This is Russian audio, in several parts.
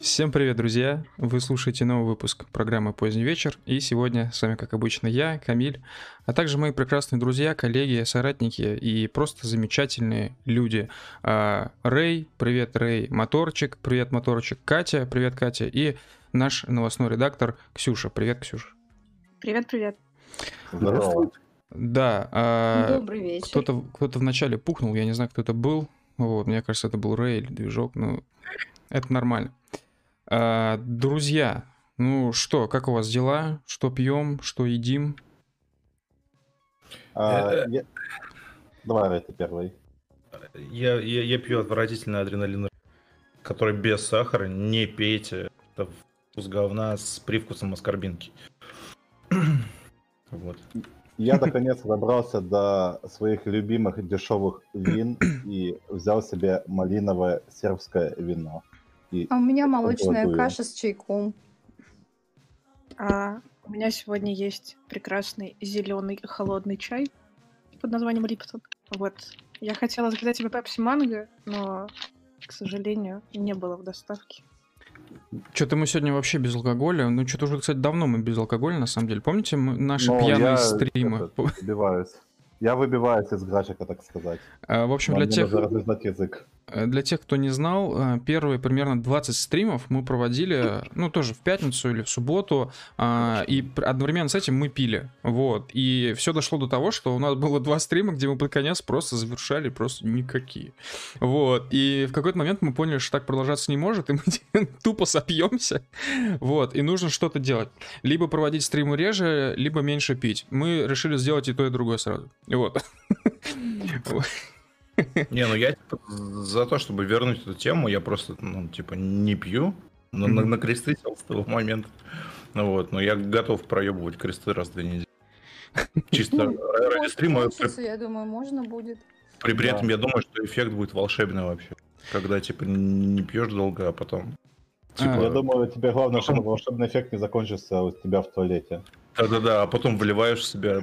Всем привет, друзья! Вы слушаете новый выпуск программы «Поздний вечер», и сегодня с вами, как обычно, я, Камиль, а также мои прекрасные друзья, коллеги, соратники и просто замечательные люди. А, Рэй, привет, Рэй, Моторчик, привет, Моторчик, Катя, привет, Катя, и наш новостной редактор Ксюша. Привет, Ксюша. Привет-привет. Здорово. Да, а, Добрый вечер. кто-то кто вначале пухнул, я не знаю, кто это был. Вот, мне кажется, это был Рэй или движок, ну, это нормально. А, друзья, ну что, как у вас дела? Что пьем, что едим? А, Э, я- Давай, ты первый. Я, я, я пью отвратительный адреналин, который без сахара. Не пейте. Это вкус говна с привкусом аскорбинки. Вот. Я наконец добрался до своих любимых дешевых вин и взял себе малиновое сербское вино. И А у меня молочная каша с чайком. А, у меня сегодня есть прекрасный зеленый холодный чай под названием Липтон. Вот. Я хотела заказать себе пепси манго, но, к сожалению, не было в доставке. Что-то мы сегодня вообще без алкоголя. Ну, что-то уже, кстати, давно мы без алкоголя, на самом деле. Помните мы, наши Ну, пьяные я стримы? выбиваюсь. Я выбиваюсь из графика, так сказать. А, В общем, Нам для тех, язык. Э, для тех, кто не знал, э, первые примерно 20 стримов мы проводили, ну, тоже в пятницу или в субботу, а, и одновременно с этим мы пили. Вот. И все дошло до того, что у нас было два стрима, где мы под конец просто завершали просто никакие. Вот. И в какой-то момент мы поняли, что так продолжаться не может, и мы тупо сопьемся. Вот. И нужно что-то делать. Либо проводить стримы реже, либо меньше пить. Мы решили сделать и то, и другое сразу. Вот. Не, ну я типа, за то, чтобы вернуть эту тему, я просто, ну, типа, не пью. На кресты сел с того момента. Ну вот, но я готов проебывать кресты раз в две недели. Чисто Ну, ради стрима. Я думаю, можно будет. при- при этом я думаю, что эффект будет волшебный вообще. Когда, типа, не пьешь долго, а потом... Типа, А, Я думаю, тебе главное, чтобы волшебный эффект не закончился у тебя в туалете. Да-да-да, а потом вливаешь в себя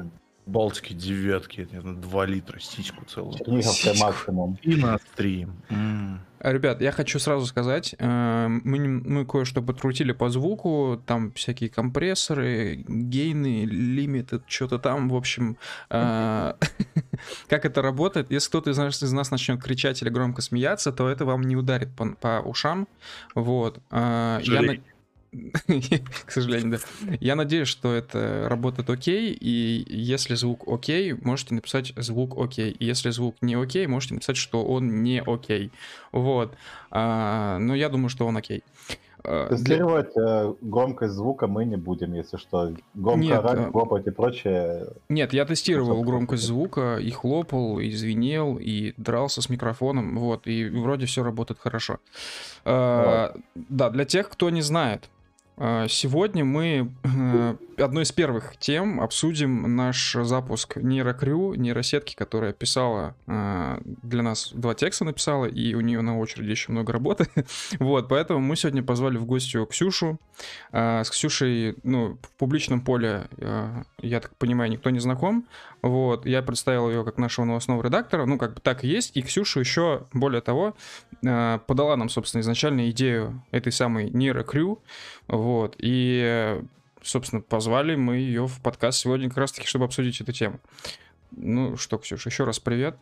Балтики девятки, это 2 литра, сиську целую. Черниговская Сиську. максимум. И на стрим. А, Ребят, я хочу сразу сказать, э, мы, мы кое-что подкрутили по звуку, там всякие компрессоры, гейны, лимиты, что-то там, в общем, э, как это работает. Если кто-то из нас, из нас начнет кричать или громко смеяться, то это вам не ударит по, по ушам, вот. Э, я. К сожалению, да. Я надеюсь, что это работает окей, и если звук окей, можете написать звук окей. И если звук не окей, можете написать, что он не окей. Вот. А, но я думаю, что он окей. А, для- Тестировать э, громкость звука мы не будем, если что. Громко Нет, а- хлопать и прочее. Нет, я тестировал громкость звука, и хлопал, и звенел, и дрался с микрофоном, вот, и вроде все работает хорошо. А, Да, для тех, кто не знает, сегодня мы э, одной из первых тем обсудим наш запуск нейрокрю, нейросетки, которая писала а, для нас два текста написала, и у нее на очереди еще много работы. Вот, поэтому мы сегодня позвали в гостю Ксюшу. А, С Ксюшей, ну, в публичном поле, а, я так понимаю, никто не знаком. Вот, я представил ее как нашего новостного редактора, ну, как бы так и есть. И Ксюша еще, более того, а, подала нам, собственно, изначально идею этой самой нейрокрю. Вот, и, э, собственно, позвали мы ее в подкаст сегодня как раз-таки, чтобы обсудить эту тему. Ну что, Ксюша, еще раз привет.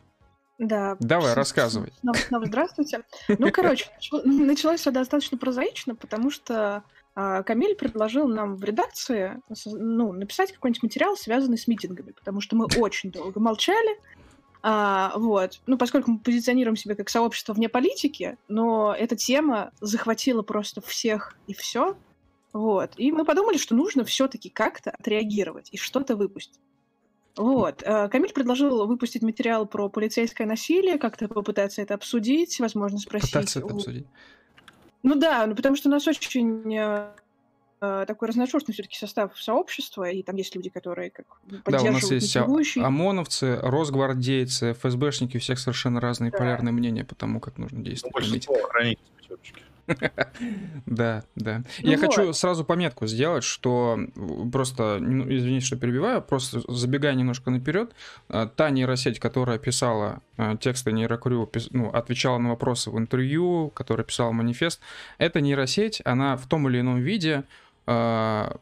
Да. Давай, с- рассказывай. Снова, снова здравствуйте. Ну, короче, начало- началось все достаточно прозаично, потому что а, Камиль предложил нам в редакции ну, написать какой-нибудь материал, связанный с митингами, потому что мы очень долго молчали. А, вот. Ну, поскольку мы позиционируем себя как сообщество вне политики, но эта тема захватила просто всех и все. Вот. И мы подумали, что нужно все-таки как-то отреагировать и что-то выпустить. Вот. э, Камиль предложил выпустить материал про полицейское насилие, как-то попытаться это обсудить, возможно, спросить. Пытаться это у- обсудить. Ну да, ну потому что у нас очень э, э, такой разношерстный все-таки состав сообщества, и там есть люди, которые как Да, у нас есть а-. ОМОНовцы, Росгвардейцы, ФСБшники, у всех совершенно разные Да. полярные мнения по тому, как нужно Ну, действовать. на большинство охранники. Да, да. Ну Я хочу сразу пометку сделать, что просто, ну, извините, что перебиваю, просто забегая немножко наперед, а, та нейросеть, которая писала а, тексты нейрокрю, ну, отвечала на вопросы в интервью, которая писала манифест, эта нейросеть, она в том или ином виде а,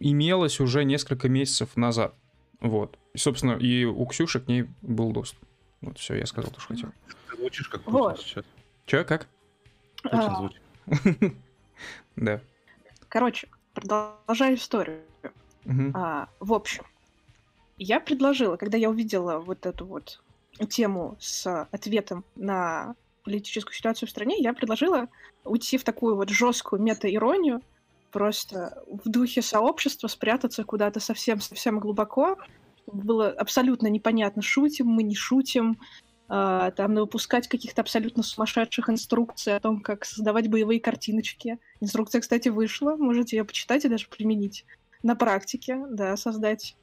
имелась уже несколько месяцев назад. Вот. И, собственно, и у Ксюши к ней был доступ. Вот, все, я сказал то, что хотел. Ты звучишь как Вот. сейчас. Че, как? Путин А, звучит. Да. Короче, продолжаю историю. А, в общем, я предложила, когда я увидела вот эту вот тему с ответом на политическую ситуацию в стране, я предложила уйти в такую вот жесткую мета-иронию, просто в духе сообщества спрятаться куда-то совсем-совсем глубоко, чтобы было абсолютно непонятно, шутим мы, не шутим, там выпускать каких-то абсолютно сумасшедших инструкций о том, как создавать боевые картиночки. Инструкция, кстати, вышла, можете ее почитать и даже применить на практике, да, создать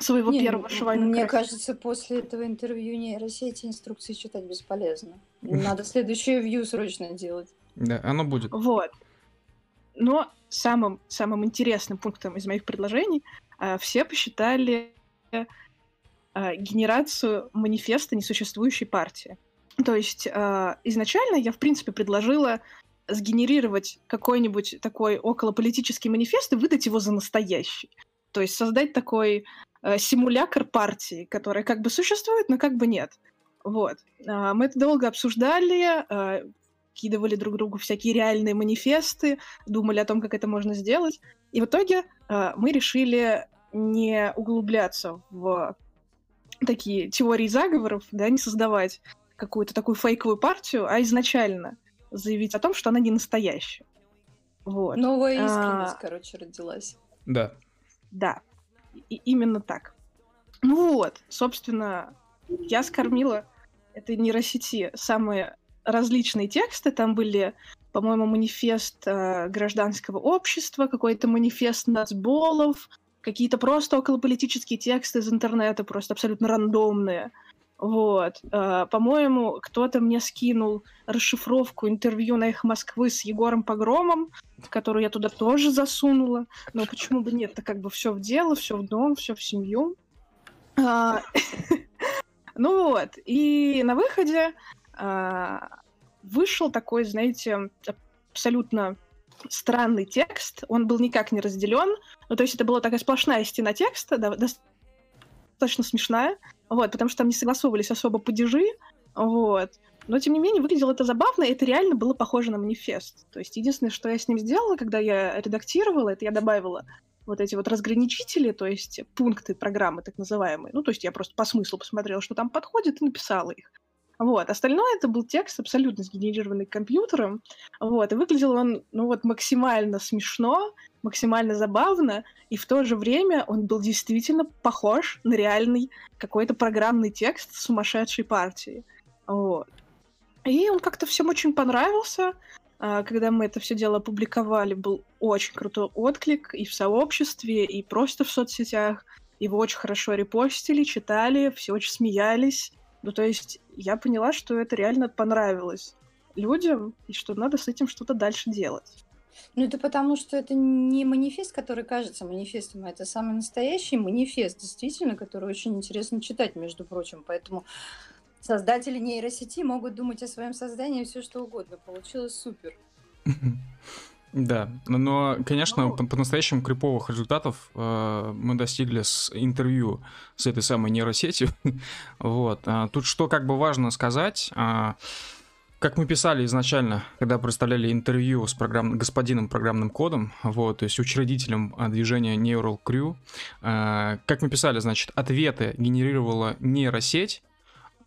своего Не, первого шивального Мне красителя. кажется, после этого интервью нейросети инструкции читать бесполезно. Надо следующее вью срочно делать. Да, оно будет. Вот. Но самым, самым интересным пунктом из моих предложений а, все посчитали а, генерацию манифеста несуществующей партии. То есть а, изначально я, в принципе, предложила сгенерировать какой-нибудь такой околополитический манифест и выдать его за настоящий. То есть создать такой э, партии, которая как бы существует, но как бы нет. Вот. А, мы это долго обсуждали, а, кидывали друг другу всякие реальные манифесты, думали о том, как это можно сделать. И в итоге мы решили не углубляться в такие теории заговоров, да, не создавать какую-то такую фейковую партию, а изначально заявить о том, что она не настоящая. Вот. Новая А. искренность, короче, родилась. Да. Да, и именно так. Ну вот, собственно, я скормила этой нейросети самые различные тексты. Там были, по-моему, манифест э, гражданского общества, какой-то манифест нацболов, какие-то просто околополитические тексты из интернета, просто абсолютно рандомные. Вот. Э, по-моему, кто-то мне скинул расшифровку интервью на их Москвы с Егором Погромом, которую я туда тоже засунула. Но почему бы нет? Это как бы все в дело, все в дом, все в семью. А, Ну вот, и на выходе а, вышел такой, знаете, абсолютно странный текст. Он был никак не разделен. Ну, то есть это была такая сплошная стена текста, да, достаточно смешная, вот, потому что там не согласовывались особо падежи, вот. Но, тем не менее, выглядело это забавно, и это реально было похоже на манифест. То есть единственное, что я с ним сделала, когда я редактировала, это я добавила вот эти вот разграничители, то есть пункты программы так называемые. Ну, то есть я просто по смыслу посмотрела, что там подходит, и написала их. Вот. Остальное это был текст, абсолютно сгенерированный компьютером. Вот. И выглядел он, ну вот, максимально смешно, максимально забавно, и в то же время он был действительно похож на реальный какой-то программный текст сумасшедшей партии. Вот. И он как-то всем очень понравился. А, Когда мы это все дело опубликовали, был очень крутой отклик и в сообществе, и просто в соцсетях. Его очень хорошо репостили, читали, все очень смеялись. Ну, то есть я поняла, что это реально понравилось людям, и что надо с этим что-то дальше делать. Ну, это потому, что это не манифест, который кажется манифестом, а это самый настоящий манифест, действительно, который очень интересно читать, между прочим. Поэтому создатели нейросети могут думать о своем создании все что угодно. Получилось супер. Да, но, конечно, Ну. по- по-настоящему криповых результатов э, мы достигли с интервью с этой самой нейросетью. вот. А, тут что как бы важно сказать, а, как мы писали изначально, когда представляли интервью с программ... господином программным кодом, вот, то есть учредителем а, движения Neural Crew, а, как мы писали, значит, ответы генерировала нейросеть,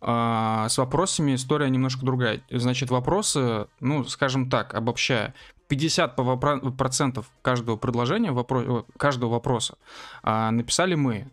а, с вопросами история немножко другая. Значит, вопросы, ну, скажем так, обобщая, 50 по вопро- процентов каждого предложения, вопро- э, каждого вопроса а, написали мы.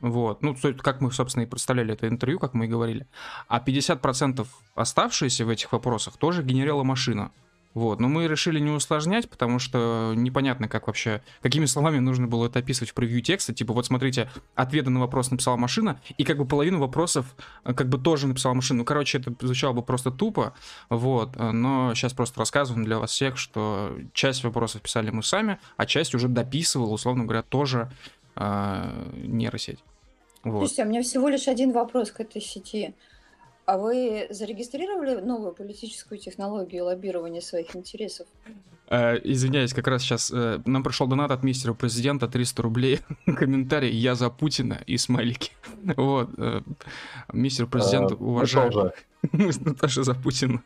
Вот. Ну, как мы, собственно, и представляли это интервью, как мы и говорили. А 50% оставшиеся в этих вопросах тоже генерила машина. Вот. Но мы решили не усложнять, потому что непонятно, как вообще, какими словами нужно было это описывать в превью текста. Типа, вот смотрите, ответы на вопрос написала машина, и как бы половину вопросов э, как бы тоже написала машина. Ну, короче, это звучало бы просто тупо, вот. э, Но сейчас просто рассказываем для вас всех, что часть вопросов писали мы сами, а часть уже дописывал, условно говоря, тоже э, нейросеть. Вот. Слушайте, а у меня всего лишь один вопрос к этой сети. А вы зарегистрировали новую политическую технологию лоббирования своих интересов? Э, извиняюсь, как раз сейчас э, нам пришел донат от мистера президента 300 рублей. Комментарий «Я за Путина» и смайлики. Вот. э, мистер президент, Э, мы уважаю. Мы тоже за Путина.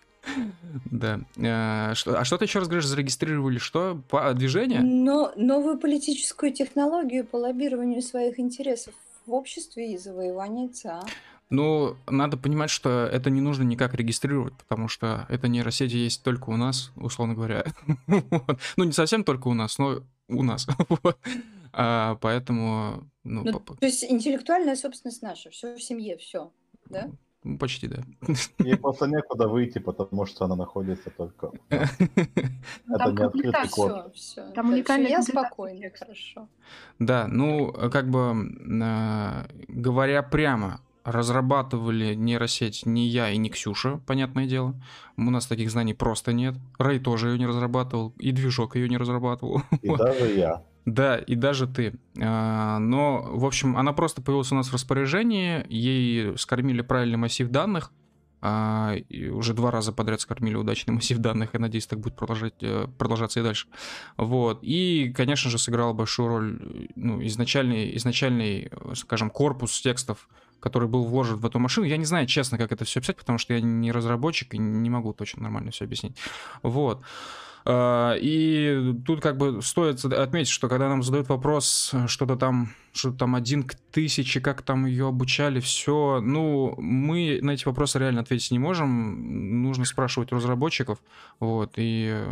Да. Э, что- а что ты еще раз говоришь, зарегистрировали что? По движение? Но новую политическую технологию по лоббированию своих интересов в обществе и завоевании ЦА. Ну, надо понимать, что это не нужно никак регистрировать, потому что это нейросети есть только у нас, условно говоря. Вот. Ну, не совсем только у нас, но у нас. Вот. А, Поэтому, ну, Ну, то есть интеллектуальная собственность наша, все в семье, все. Да? ну, почти, да. Ей просто некуда выйти, потому что она находится только... Это там не открытый комплектация. код. Там Я спокойна, текста. хорошо. Да, ну, как бы, э, говоря прямо, разрабатывали нейросеть не я и не Ксюша, понятное дело. У нас таких знаний просто нет. Рэй тоже ее не разрабатывал, и движок ее не разрабатывал. И даже я. Да, и даже ты. А, Но, в общем, она просто появилась у нас в распоряжении, ей скормили правильный массив данных, а, и уже два раза подряд скормили удачный массив данных, я надеюсь, так будет продолжать, э, продолжаться и дальше. Вот. И, конечно же, сыграл большую роль э, ну, изначальный, изначальный, э, скажем, корпус текстов, который был вложен в эту машину. Я не знаю, честно, как это все писать, потому что я не разработчик и не могу точно нормально все объяснить. Вот. А, И тут как бы стоит отметить, что когда нам задают вопрос, что-то там, что там один к тысяче, как там ее обучали, все, ну, мы на эти вопросы реально ответить не можем. Нужно спрашивать у разработчиков. Вот, и,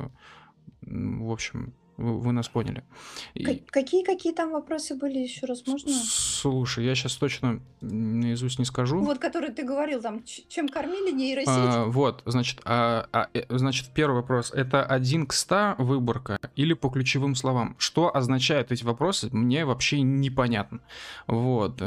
в общем, вы, вы нас поняли. И- Какие какие там вопросы были еще раз можно? Слушай, я сейчас точно наизусть не скажу. Вот, который ты говорил, там, чем кормили нейросеть? А, вот, значит, а, а, э, значит, первый вопрос. Это один к 100 выборка или по ключевым словам? Что означают эти вопросы, мне вообще непонятно. Вот.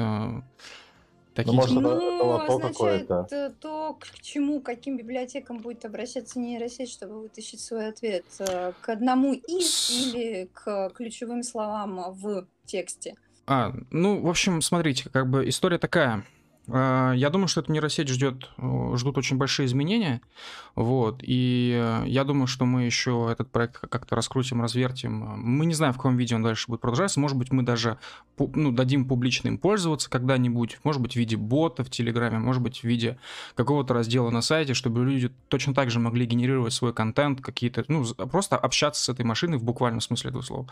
Такие может, дела. это- это лото означает какое-то. э, то, к чему, к каким библиотекам будет обращаться нейросеть, чтобы вытащить свой ответ. э, К одному из или к ключевым словам в тексте. А, ну, в общем, смотрите, как бы история такая. А, Я думаю, что эта нейросеть ждет, ждут очень большие изменения. Вот. И э, я думаю, что мы еще этот проект как-то раскрутим, развертим. Мы не знаем, в каком виде он дальше будет продолжаться. Может быть, мы даже ну, дадим публично им пользоваться когда-нибудь. Может быть, в виде бота в Телеграме, может быть, в виде какого-то раздела на сайте, чтобы люди точно так же могли генерировать свой контент, какие-то, ну, просто общаться с этой машиной в буквальном смысле этого слова.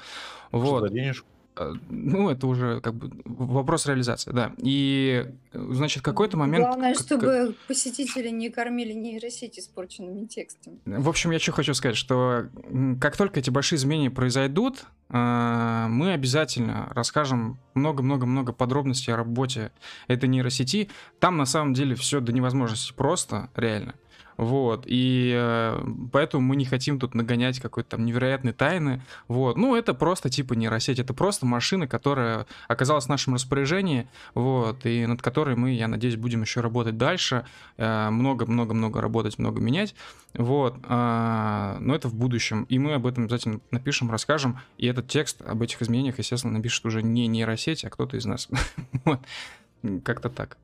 Что Вот. за денежку? Э, Ну, это уже как бы вопрос реализации, да. И, э, значит, какой-то момент... Главное, чтобы посетители не кормили нейросеть испорченными текстами. В общем, я что хочу сказать, что как только эти большие изменения произойдут, э, мы обязательно расскажем много-много-много подробностей о работе этой нейросети. Там на самом деле все до невозможности просто, реально. Вот, и э, поэтому мы не хотим тут нагонять какой-то там невероятной тайны. Вот, ну, это просто типа нейросеть, это просто машина, которая оказалась в нашем распоряжении, вот, и над которой мы, я надеюсь, будем еще работать дальше, э, много-много-много работать, много менять. Вот, а, но это в будущем. И мы об этом обязательно напишем, расскажем. И этот текст об этих изменениях, естественно, напишет уже не нейросеть, а кто-то из нас. Вот. Как-то так.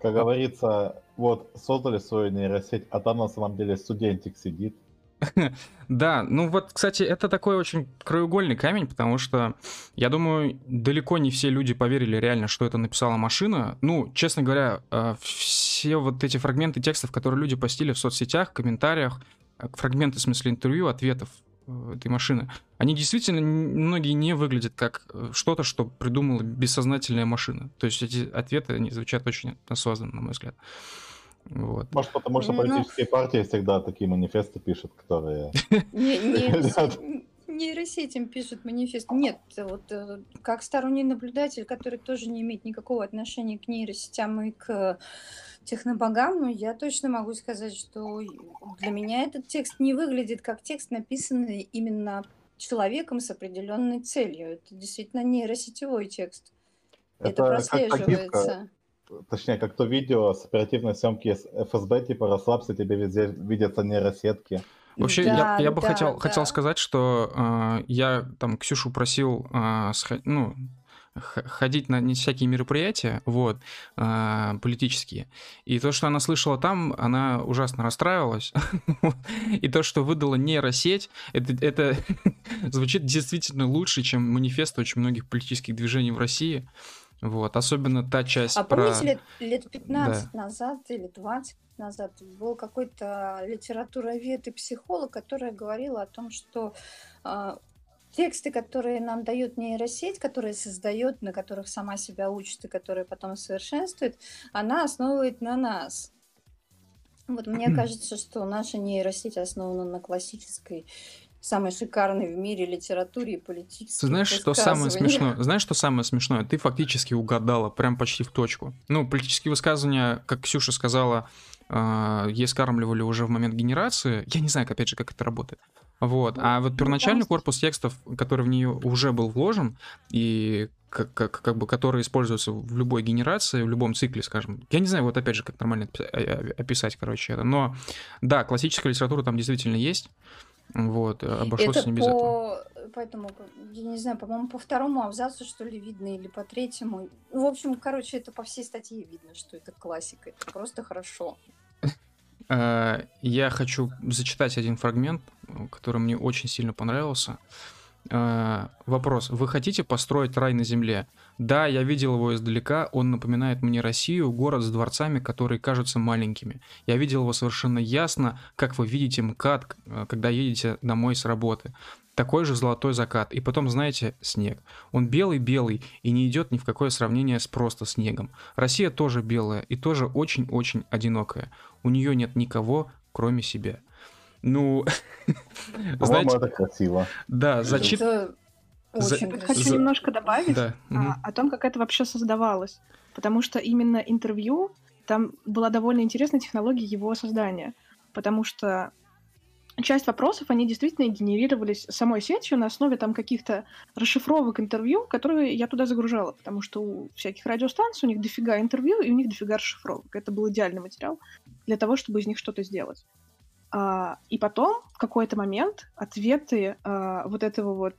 Как говорится, вот создали свою нейросеть, а там на самом деле студентик сидит. Да, ну вот, кстати, это такой очень краеугольный камень, потому что, я думаю, далеко не все люди поверили реально, что это написала машина. Ну, честно говоря, э, все вот эти фрагменты текстов, которые люди постили в соцсетях, комментариях, э, фрагменты, в смысле, интервью, ответов э, этой машины, они действительно, многие не выглядят как что-то, что придумала бессознательная машина. То есть эти ответы, они звучат очень осознанно, на мой взгляд. Вот. Может, потому что Ну. политические партии всегда такие манифесты пишут, которые... Не- нейросеть- нейросетям пишут манифест. Нет, вот э, как сторонний наблюдатель, который тоже не имеет никакого отношения к нейросетям и к технобогам, ну, я точно могу сказать, что для меня этот текст не выглядит как текст, написанный именно человеком с определенной целью. Это действительно нейросетевой текст. Это, это прослеживается. Точнее, как то видео с оперативной съемки с ФСБ, типа расслабься, тебе везде видятся нейросетки. Вообще, да, я, я бы да, хотел, да. хотел сказать, что э, я там Ксюшу просил э, сх... ну, ходить на не всякие мероприятия, вот, э, политические. И то, что она слышала там, она ужасно расстраивалась. И то, что выдала нейросеть, это, это звучит действительно лучше, чем манифест очень многих политических движений в России. Вот, особенно та часть а про... помните, лет, лет 15 да. назад или 20 назад был какой-то литературовед и психолог, который говорил о том, что э, тексты, которые нам дают нейросеть, которые создает, на которых сама себя учит и которые потом совершенствует, она основывает на нас. Вот мне кажется, что наша нейросеть основана на классической самой шикарной в мире литературе и политической. Знаешь, что самое смешное? Знаешь, что самое смешное? Ты фактически угадала прям почти в точку. Ну, политические высказывания, как Ксюша сказала, э, ей скармливали уже в момент генерации. Я не знаю, опять же, как это работает. Вот. А вот ну, первоначальный корпус текстов, который в нее уже был вложен, и как, как, как бы, который используется в любой генерации, в любом цикле, скажем. Я не знаю, вот опять же, как нормально описать, короче, это. Но да, классическая литература там действительно есть. Вот, э, обошлось это не без по... этого. Поэтому, я не знаю, по-моему, по второму абзацу, что ли, видно, или по третьему. Ну, в общем, короче, это по всей статье видно, что это классика. Это просто хорошо. Э, я хочу зачитать один фрагмент, который мне очень сильно понравился. Э, вопрос. Вы хотите построить рай на земле? Да, я видел его издалека, он напоминает мне Россию, город с дворцами, которые кажутся маленькими. Я видел его совершенно ясно, как вы видите МКАД, э, когда едете домой с работы. Такой же золотой закат. И потом, знаете, снег. Он белый-белый и не идет ни в какое сравнение с просто снегом. Россия тоже белая и тоже очень-очень одинокая. У нее нет никого, кроме себя. Ну, знаете... это красиво. Да, зачит... Очень За... Хочу За... немножко добавить да. а, о том, как это вообще создавалось. Потому что именно интервью, там была довольно интересная технология его создания. Потому что часть вопросов, они действительно генерировались самой сетью на основе там каких-то расшифровок интервью, которые я туда загружала, потому что у всяких радиостанций у них дофига интервью и у них дофига расшифровок. Это был идеальный материал для того, чтобы из них что-то сделать. А, и потом, в какой-то момент, ответы а, вот этого вот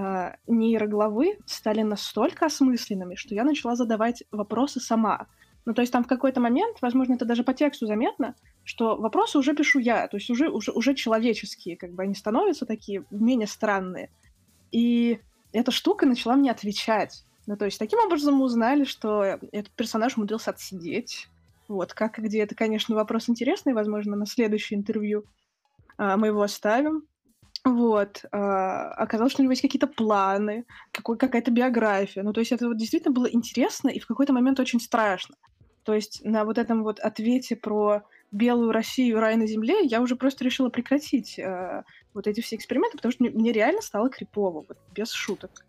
а, нейроглавы стали настолько осмысленными, что я начала задавать вопросы сама. Ну, то есть там в какой-то момент, возможно, это даже по тексту заметно, что вопросы уже пишу я, то есть уже, уже, уже человеческие, как бы они становятся такие менее странные. И эта штука начала мне отвечать. Ну, то есть таким образом мы узнали, что этот персонаж умудрился отсидеть, вот, как и где, это, конечно, вопрос интересный, возможно, на следующее интервью а, мы его оставим. Вот. А, оказалось, что у него есть какие-то планы, какой, какая-то биография. Ну, то есть это вот действительно было интересно и в какой-то момент очень страшно. То есть на вот этом вот ответе про белую Россию, рай на земле, я уже просто решила прекратить э, вот эти все эксперименты, потому что мне, мне реально стало крипово, вот, без шуток.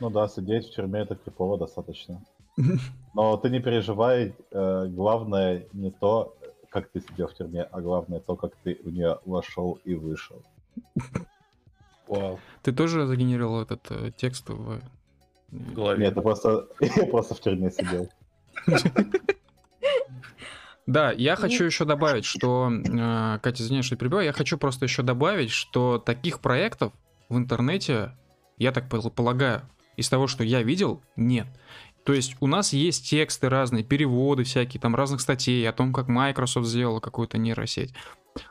Ну да, сидеть в тюрьме это крипово достаточно. Но ты не переживай, э, главное не то, как ты сидел в тюрьме, а главное то, как ты в нее вошел и вышел. Вау. Ты тоже загенерировал этот э, текст в голове? Нет, это просто, я просто в тюрьме сидел. Да, я хочу еще добавить, что, э, Катя, извиняюсь, что перебиваю, я хочу просто еще добавить, что таких проектов в интернете, я так полагаю, из того, что я видел, нет. То есть у нас есть тексты разные, переводы всякие, там разных статей о том, как Microsoft сделала какую-то нейросеть,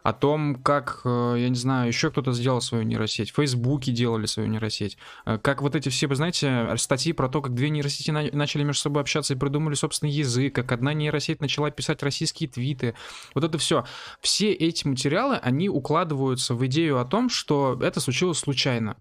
о том, как, э, я не знаю, еще кто-то сделал свою нейросеть, в делали свою нейросеть, э, как вот эти все, вы знаете, статьи про то, как две нейросети начали между собой общаться и придумали собственный язык, как одна нейросеть начала писать российские твиты, вот это все. Все эти материалы, они укладываются в идею о том, что это случилось случайно.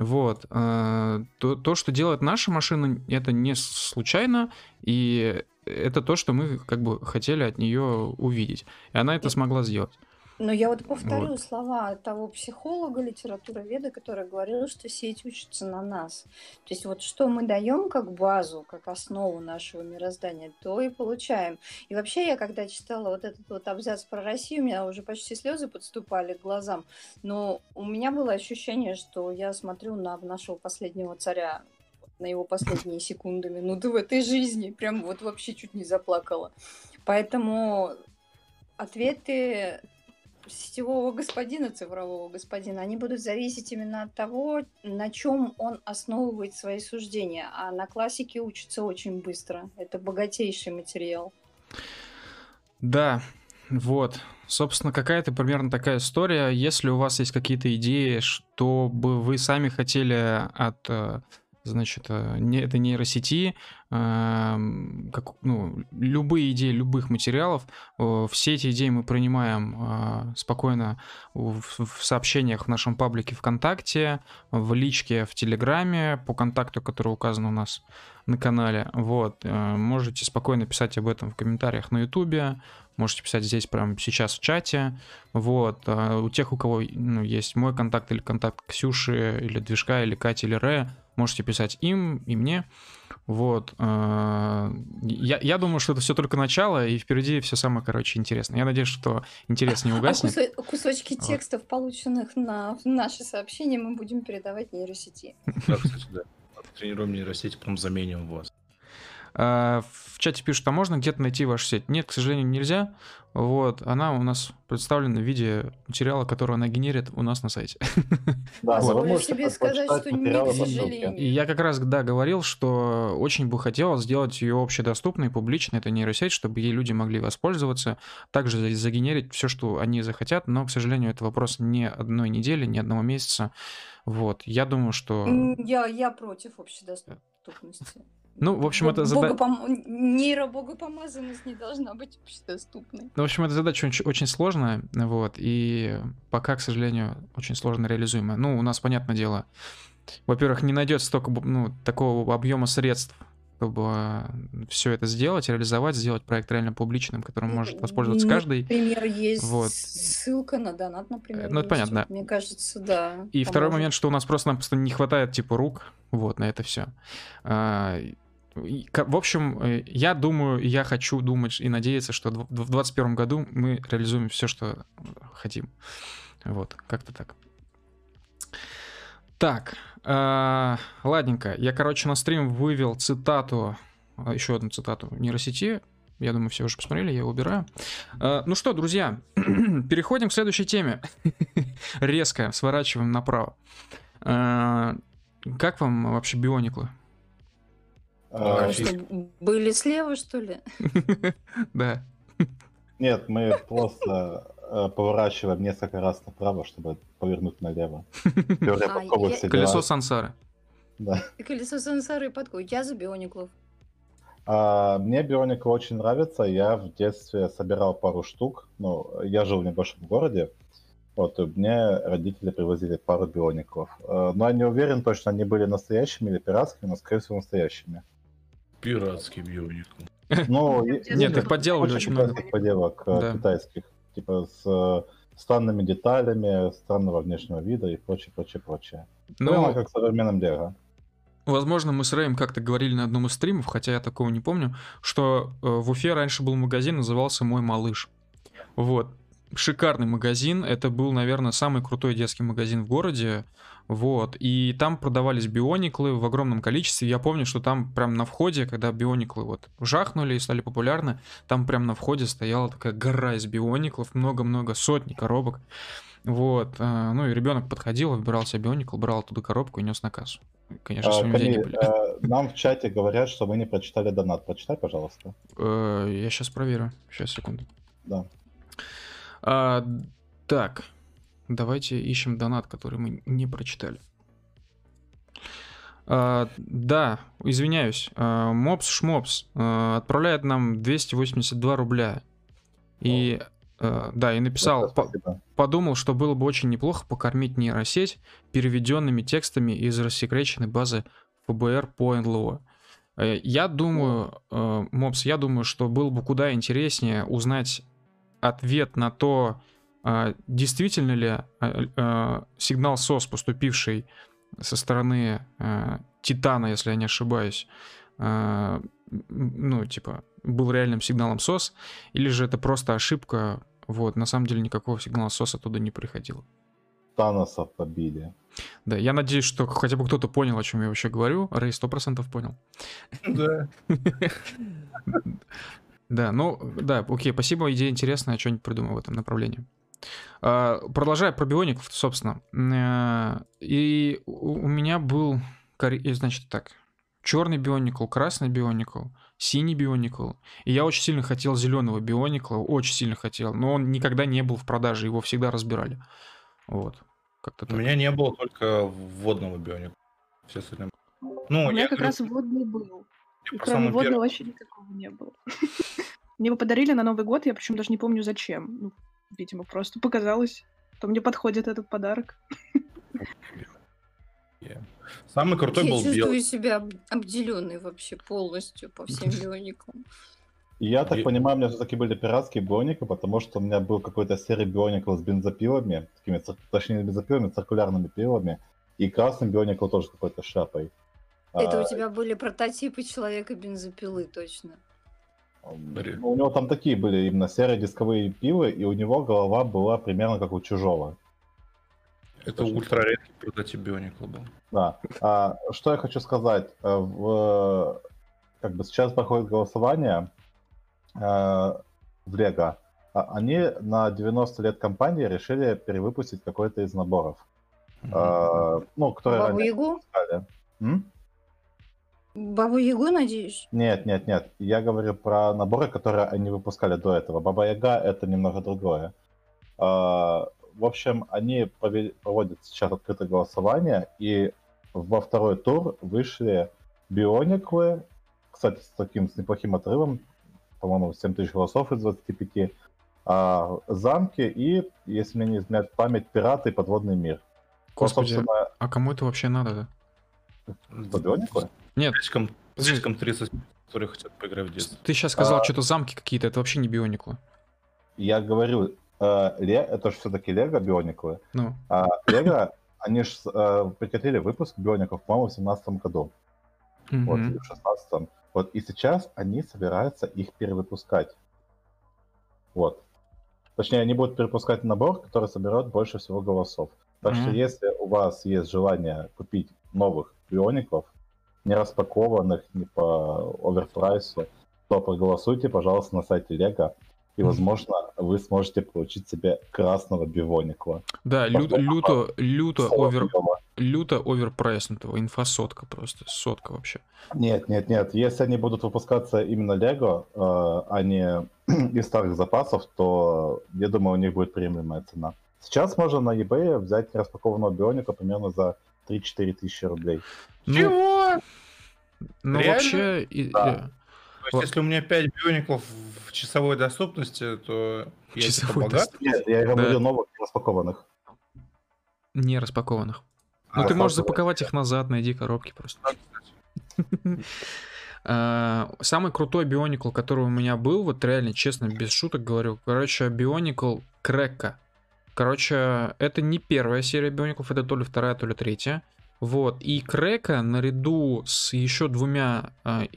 Вот. Э, то, то, что делает наша машина, это не случайно, и это то, что мы как бы хотели от нее увидеть. И она это смогла сделать. Но я вот повторю вот. слова того психолога, литературоведа, который говорил, что сеть учится на нас. То есть вот что мы даем как базу, как основу нашего мироздания, то и получаем. И вообще я когда читала вот этот вот абзац про Россию, у меня уже почти слезы подступали к глазам. Но у меня было ощущение, что я смотрю на нашего последнего царя на его последние секунды, минуты в этой жизни. Прям вот вообще чуть не заплакала. Поэтому ответы сетевого господина, цифрового господина, они будут зависеть именно от того, на чем он основывает свои суждения. А на классике учится очень быстро. Это богатейший материал. Да, вот. Собственно, какая-то примерно такая история. Если у вас есть какие-то идеи, что бы вы сами хотели от э, значит, э, это нейросети, э, как, ну, любые идеи любых материалов, э, все эти идеи мы принимаем э, спокойно в, сообщениях в нашем паблике ВКонтакте, в личке в Телеграме, по контакту, который указан у нас на канале. Вот, можете спокойно писать об этом в комментариях на Ютубе, можете писать здесь прямо сейчас в чате. Вот. А у тех, у кого ну, есть мой контакт или контакт Ксюши, или Движка, или Кати, или Ре, можете писать им и мне. Вот. А, я, я думаю, что это все только начало, и впереди все самое, короче, интересное. Я надеюсь, что интерес не а угаснет. А кусо- кусочки вот. текстов, полученных на наши сообщения, мы будем передавать нейросети. Да, кстати, да. Тренируем нейросети, потом заменим вас. А, в чате пишут, а можно где-то найти вашу сеть? Нет, к сожалению, нельзя. Вот, она у нас представлена в виде материала, который она генерит у нас на сайте. Да, вот. вы себе сказать, что не к сожалению. И я как раз, да, говорил, что очень бы хотел сделать ее общедоступной, публичной, это нейросеть, чтобы ей люди могли воспользоваться, также загенерить все, что они захотят, но, к сожалению, это вопрос не одной недели, не одного месяца. Вот, я думаю, что... Я, я против общедоступности. Ну, в общем, это задача... Пом... Нейробогопомазанность не должна быть общедоступной. Ну, в общем, эта задача очень, очень сложная, вот, и пока, к сожалению, очень сложно реализуемая. Ну, у нас, понятное дело, во-первых, не найдется столько, ну, такого объема средств, чтобы все это сделать, реализовать, сделать проект реально публичным, которым может воспользоваться каждый. Например, есть вот. ссылка на донат, например. Ну, это понятно. Мне кажется, да. И поможет. второй момент, что у нас просто-напросто не хватает, типа, рук, вот, на это все. В общем, э, я думаю, я хочу думать и надеяться, что в 2021 году мы реализуем все, что хотим. Вот, как-то так. Так, э, ладненько. Я, короче, на стрим вывел цитату, а, еще одну цитату нейросети. Я думаю, все уже посмотрели, я убираю. Э, ну что, друзья, переходим к следующей теме. Резко сворачиваем направо. Э, как вам вообще биониклы? А, что, были слева, что ли? Да. Нет, мы просто э, поворачиваем несколько раз направо, чтобы повернуть налево. А, колесо сансары. Да. Колесо сансары и подковы. Я за биониклов. А, мне биониклы очень нравятся. Я в детстве собирал пару штук. Ну, я жил в небольшом городе. Вот, и мне родители привозили пару биониклов. Э, но я не уверен точно, они были настоящими или пиратскими, но, скорее всего, настоящими. Пиратский бионикл. Ну, нет, их подделывали очень много. поделок э, китайских, типа с э, странными деталями, странного внешнего вида и прочее, прочее, прочее. Ну, Прямо как в современном Лего. Возможно, мы с Рэем как-то говорили на одном из стримов, хотя я такого не помню, что э, в Уфе раньше был магазин, назывался «Мой малыш». Вот. Шикарный магазин. Это был, наверное, самый крутой детский магазин в городе. Вот, и там продавались биониклы в огромном количестве. Я помню, что там прям на входе, когда биониклы вот жахнули и стали популярны, там прям на входе стояла такая гора из биониклов, много-много, сотни коробок. Вот, э, ну и ребенок подходил, выбирал себе бионикл, брал оттуда коробку и нес на кассу. Конечно, а, деньги были. А, нам в чате говорят, что вы не прочитали донат. Прочитай, пожалуйста. А, я сейчас проверю. Сейчас, секунду. Да. А, так, Давайте ищем донат, который мы не прочитали. Uh, да, извиняюсь. Uh, Мопс Шмопс uh, отправляет нам 282 рубля. И uh, да, и написал, по подумал, что было бы очень неплохо покормить нейросеть переведенными текстами из рассекреченной базы ФБР по НЛО. Я думаю, Мопс, я думаю, что было бы куда интереснее узнать ответ на то, а, действительно ли а, а, сигнал СОС, поступивший со стороны Титана, если я не ошибаюсь, ну, типа, был реальным сигналом СОС, или же это просто ошибка, вот, на самом деле никакого сигнала СОС оттуда не приходило. Таноса побили. Да, я надеюсь, что хотя бы кто-то понял, о чем я вообще говорю. Рэй сто процентов понял. Да. Да, ну, да, окей, спасибо, идея интересная, что-нибудь придумаю в этом направлении. А, Продолжая про биоников, собственно. э, И у у меня был, э, значит, так, черный бионикл, красный бионикл, синий бионикл. И я очень сильно хотел зеленого бионикла, очень сильно хотел, но он никогда не был в продаже, его всегда разбирали. Вот, как-то У так. меня не было только водного бионика. Все остальные. Ну, У меня я как говорю, раз водный был. И по кроме водного первому. вообще никакого не было. Мне его подарили на Новый год, я причем даже не помню зачем. Ну, видимо, просто показалось, что мне подходит этот подарок. Самый крутой Я был чувствую белый. себя обделенной вообще полностью по всем бионикам. И я так понимаю, у меня все-таки были пиратские бионики, потому что у меня был какой-то серый бионикл с бензопилами, такими, точнее, не бензопилами, циркулярными пилами, и красный бионикл тоже какой-то шляпой. Это А, у тебя были прототипы человека-бензопилы, точно. Блин. ну, у него там такие были именно серые дисковые пилы, и у него голова была примерно как у чужого. Это ультра редкий прототип бионикла был. Да. А, что я хочу сказать. Э, В, как бы сейчас проходит голосование э, в Лего. А Они на 90 лет компании решили перевыпустить какой-то из наборов. Э, ну, которые Бабу ранее Ягу? выпускали. М? Бабу Ягу, надеюсь? Нет, нет, нет. Я говорю про наборы, которые они выпускали до этого. Баба Яга это немного другое. А, В общем, они проводят сейчас открытое голосование, и во второй тур вышли биониклы, кстати, с таким с неплохим отрывом, по-моему, 7 тысяч голосов из 25, а, замки и, если мне не изменяет память, пираты и подводный мир. Господи, собственно, а кому это вообще надо? что, биониклы? Нет, Слишком, слишком 30, которые хотят поиграть в детство. ты сейчас сказал А- что-то замки какие-то, это вообще не биониклы. Я говорю, э, Ле- это же все-таки Лего биониклы. Ну, А Лего, они же прекратили выпуск биоников, по-моему, в 2017 году. Вот, мгм. или в 16 Вот, и сейчас они собираются их перевыпускать. Вот. Точнее, они будут перепускать набор, который соберет больше всего голосов. Так что, Мгм. если у вас есть желание купить новых биоников, не распакованных, не по оверпрайсу, то проголосуйте, пожалуйста, на сайте Лего, и, возможно, вы сможете получить себе красного бионикла. Да, лю- люто, люто, овер, люто оверпрайснутого, инфосотка просто, сотка вообще. Нет, нет, нет. Если они будут выпускаться именно Лего, э, а не из старых запасов, то я думаю, у них будет приемлемая цена. Сейчас можно на eBay взять нераспакованного бионика примерно за 3-4 тысячи рублей. Ну, Чего? ну Реально? вообще, и- Да. э, То есть, Вот. если у меня 5 биониклов в часовой доступности, то я типа Часовой богат? Нет, я Да. говорю новых нераспакованных. не распакованных. Ну, А, ты можешь запаковать их назад, найди коробки просто. А, Самый крутой бионикл, который у меня был, вот реально, честно, без шуток говорю, короче, бионикл Крека. Короче, это не первая серия биониклов, это то ли вторая, то ли третья. Вот, и Крека наряду с еще двумя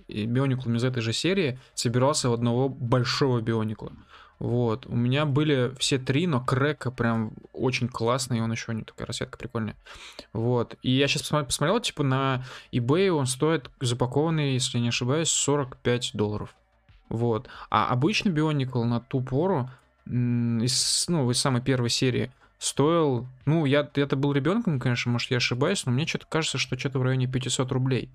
и- биониклами из этой же серии собирался в одного большого бионикла. Вот, у меня были все три, но Крека прям очень классный, и он еще не такая расцветка прикольная. Вот, и я сейчас посмотрел, типа на eBay он стоит запакованный, если не ошибаюсь, 45 долларов. Вот, а обычный бионикл на ту пору из, ну, из самой первой серии стоил, ну, я, я-то был ребенком, конечно, может, я ошибаюсь, но мне что-то кажется, что что-то в районе 500 рублей.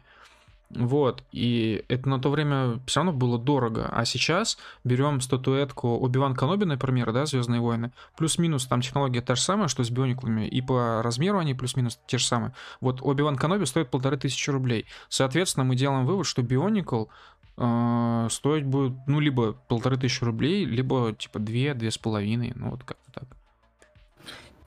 Вот, и это на то время все равно было дорого. А сейчас берем статуэтку Оби-Ван Каноби, например, да, Звездные войны, плюс-минус там технология та же самая, что с биониклами, и по размеру они плюс-минус те же самые. Вот Оби-Ван Каноби стоит полторы тысячи рублей. Соответственно, мы делаем вывод, что бионикл э, стоить будет, ну, либо полторы тысячи рублей, либо типа две, две с половиной, ну, вот как-то так.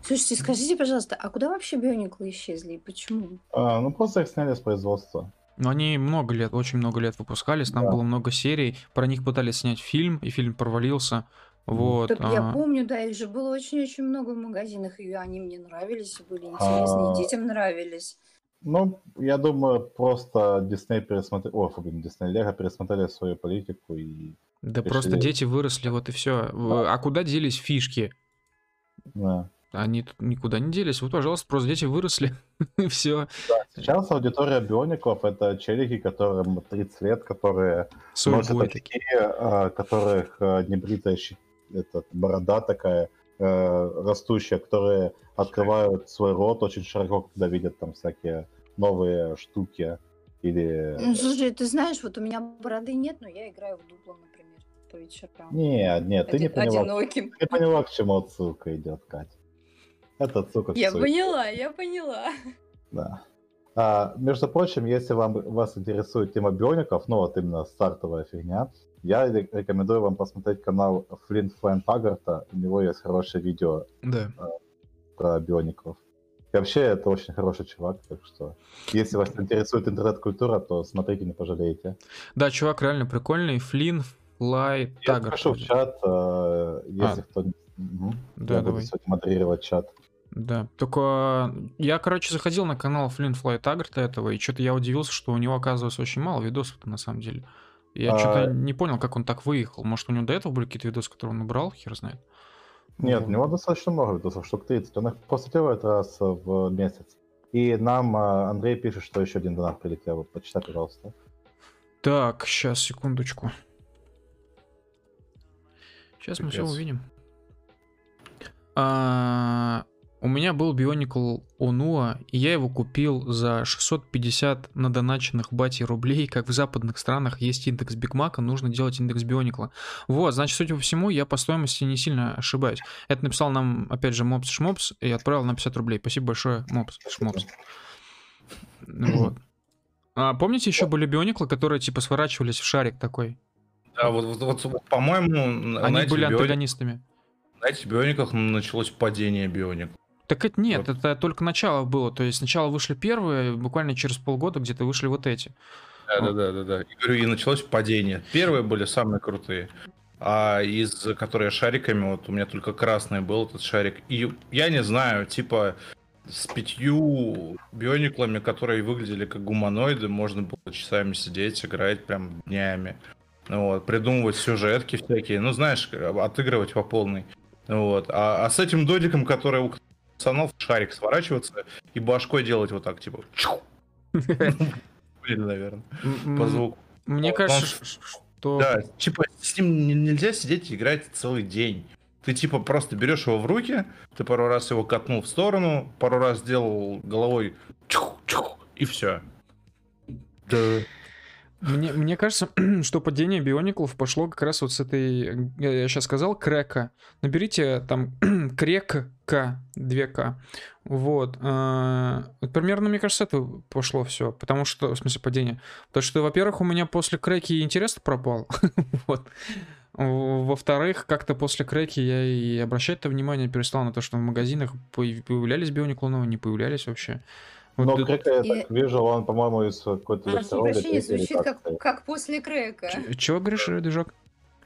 Слушайте, скажите, пожалуйста, а куда вообще биониклы исчезли и почему? А, ну, просто их сняли с производства. Но они много лет, очень много лет выпускались, там Да. было много серий, про них пытались снять фильм, и фильм провалился. Вот. Так я а, помню, да, их же было очень-очень много в магазинах, и они мне нравились, и были интересные, А. детям нравились. Ну, я думаю, просто Дисней пересмотрел... О, блин, Дисней Лего пересмотрели свою политику и... Да решили- просто дети выросли, вот и все. А куда делись фишки? да. Они тут никуда не делись. Вот, пожалуйста, просто дети выросли. И все. Сейчас аудитория биоников — это челики, которым 30 лет, которые носят Сойбой очки, такие. которых а, небритая этот, борода такая э, растущая, которые открывают свой рот очень широко, когда видят там всякие новые штуки или... Ну, слушай, ты знаешь, вот у меня бороды нет, но я играю в дупло, например, по вечерам. Нет, нет, ты не Оди- поняла. Одиноким. Ты не поняла, к чему отсылка идет, Катя. Это отсылка к Я суе- поняла, я поняла. Да. А, между прочим, если вам, вас интересует тема биоников, ну вот именно стартовая фигня, я ре- рекомендую вам посмотреть канал Флинт Флайн Таггарта. У него есть хорошее видео Да. про биоников. И вообще, это очень хороший чувак, так что если вас интересует интернет-культура, то смотрите, не пожалеете. Да, чувак реально прикольный. Флин, Флай, Я Таггар. напишу в чат, э, если А. кто... Мгм. Да, я буду давай. сегодня модерировать чат. Да, только я, короче, заходил на канал Флинт Флай Таггарта этого, и что-то я удивился, что у него, оказывается, очень мало видосов на самом деле. Я А- что-то не понял, как он так выехал. Может, у него до этого были какие-то видосы, которые он набрал, хер знает. Нет, Вот. у него достаточно много видосов, штук 30. Он их просто делает раз в месяц. И нам а, Андрей пишет, что еще один донат прилетел. Почитай, пожалуйста. Так, сейчас, секундочку. Сейчас мы все Пипец. увидим. А, у меня был Bionicle Onua, и я его купил за 650 надоначенных бати рублей, как в западных странах есть индекс Биг Мака, нужно делать индекс Бионикла. Вот, значит, судя по всему, я по стоимости не сильно ошибаюсь. Это написал нам, опять же, Мопс Шмопс, и отправил на 50 рублей. Спасибо большое, Мопс Шмопс. Вот. А помните, еще были биониклы, которые типа сворачивались в шарик такой? Да, вот, вот, вот, вот, по-моему, Они были бионик- антагонистами. на этих биониках началось падение бионик. Так это нет, Вот. это только начало было. То есть сначала вышли первые, буквально через полгода где-то вышли вот эти. Да, да, да, да, да. И говорю, и началось падение. Первые были самые крутые. А из которые шариками, вот у меня только красный был этот шарик. И я не знаю, типа с пятью биониклами, которые выглядели как гуманоиды, можно было часами сидеть, играть прям днями. Вот, придумывать сюжетки всякие, ну знаешь, отыгрывать по полной. Вот. А, а с этим додиком, который пацанов шарик сворачиваться и башкой делать вот так, типа. Блин, наверное, по звуку. Мне кажется, что... Да, типа, с ним не- нельзя сидеть и играть целый день. Ты типа просто берешь его в руки, ты пару раз его катнул в сторону, пару раз сделал головой чух-чух, и все. Да. Мне, мне кажется, что падение биониклов пошло как раз вот с этой, я, я сейчас сказал, крека. Наберите там крек К, 2К. Вот. э, вот Примерно, мне кажется, это пошло все. Потому что, в смысле, падение. Потому что, во-первых, у меня после креки интерес пропал. Вот. Во-вторых, как-то после креки я и обращать-то внимание перестал на то, что в магазинах появ- появлялись биониклы новые, не появлялись вообще. Вот Но это- Крека, я И- так вижу, он, по-моему, из какой-то Прошу прощения, звучит как, как после крека. Ч- Чего говоришь, движок?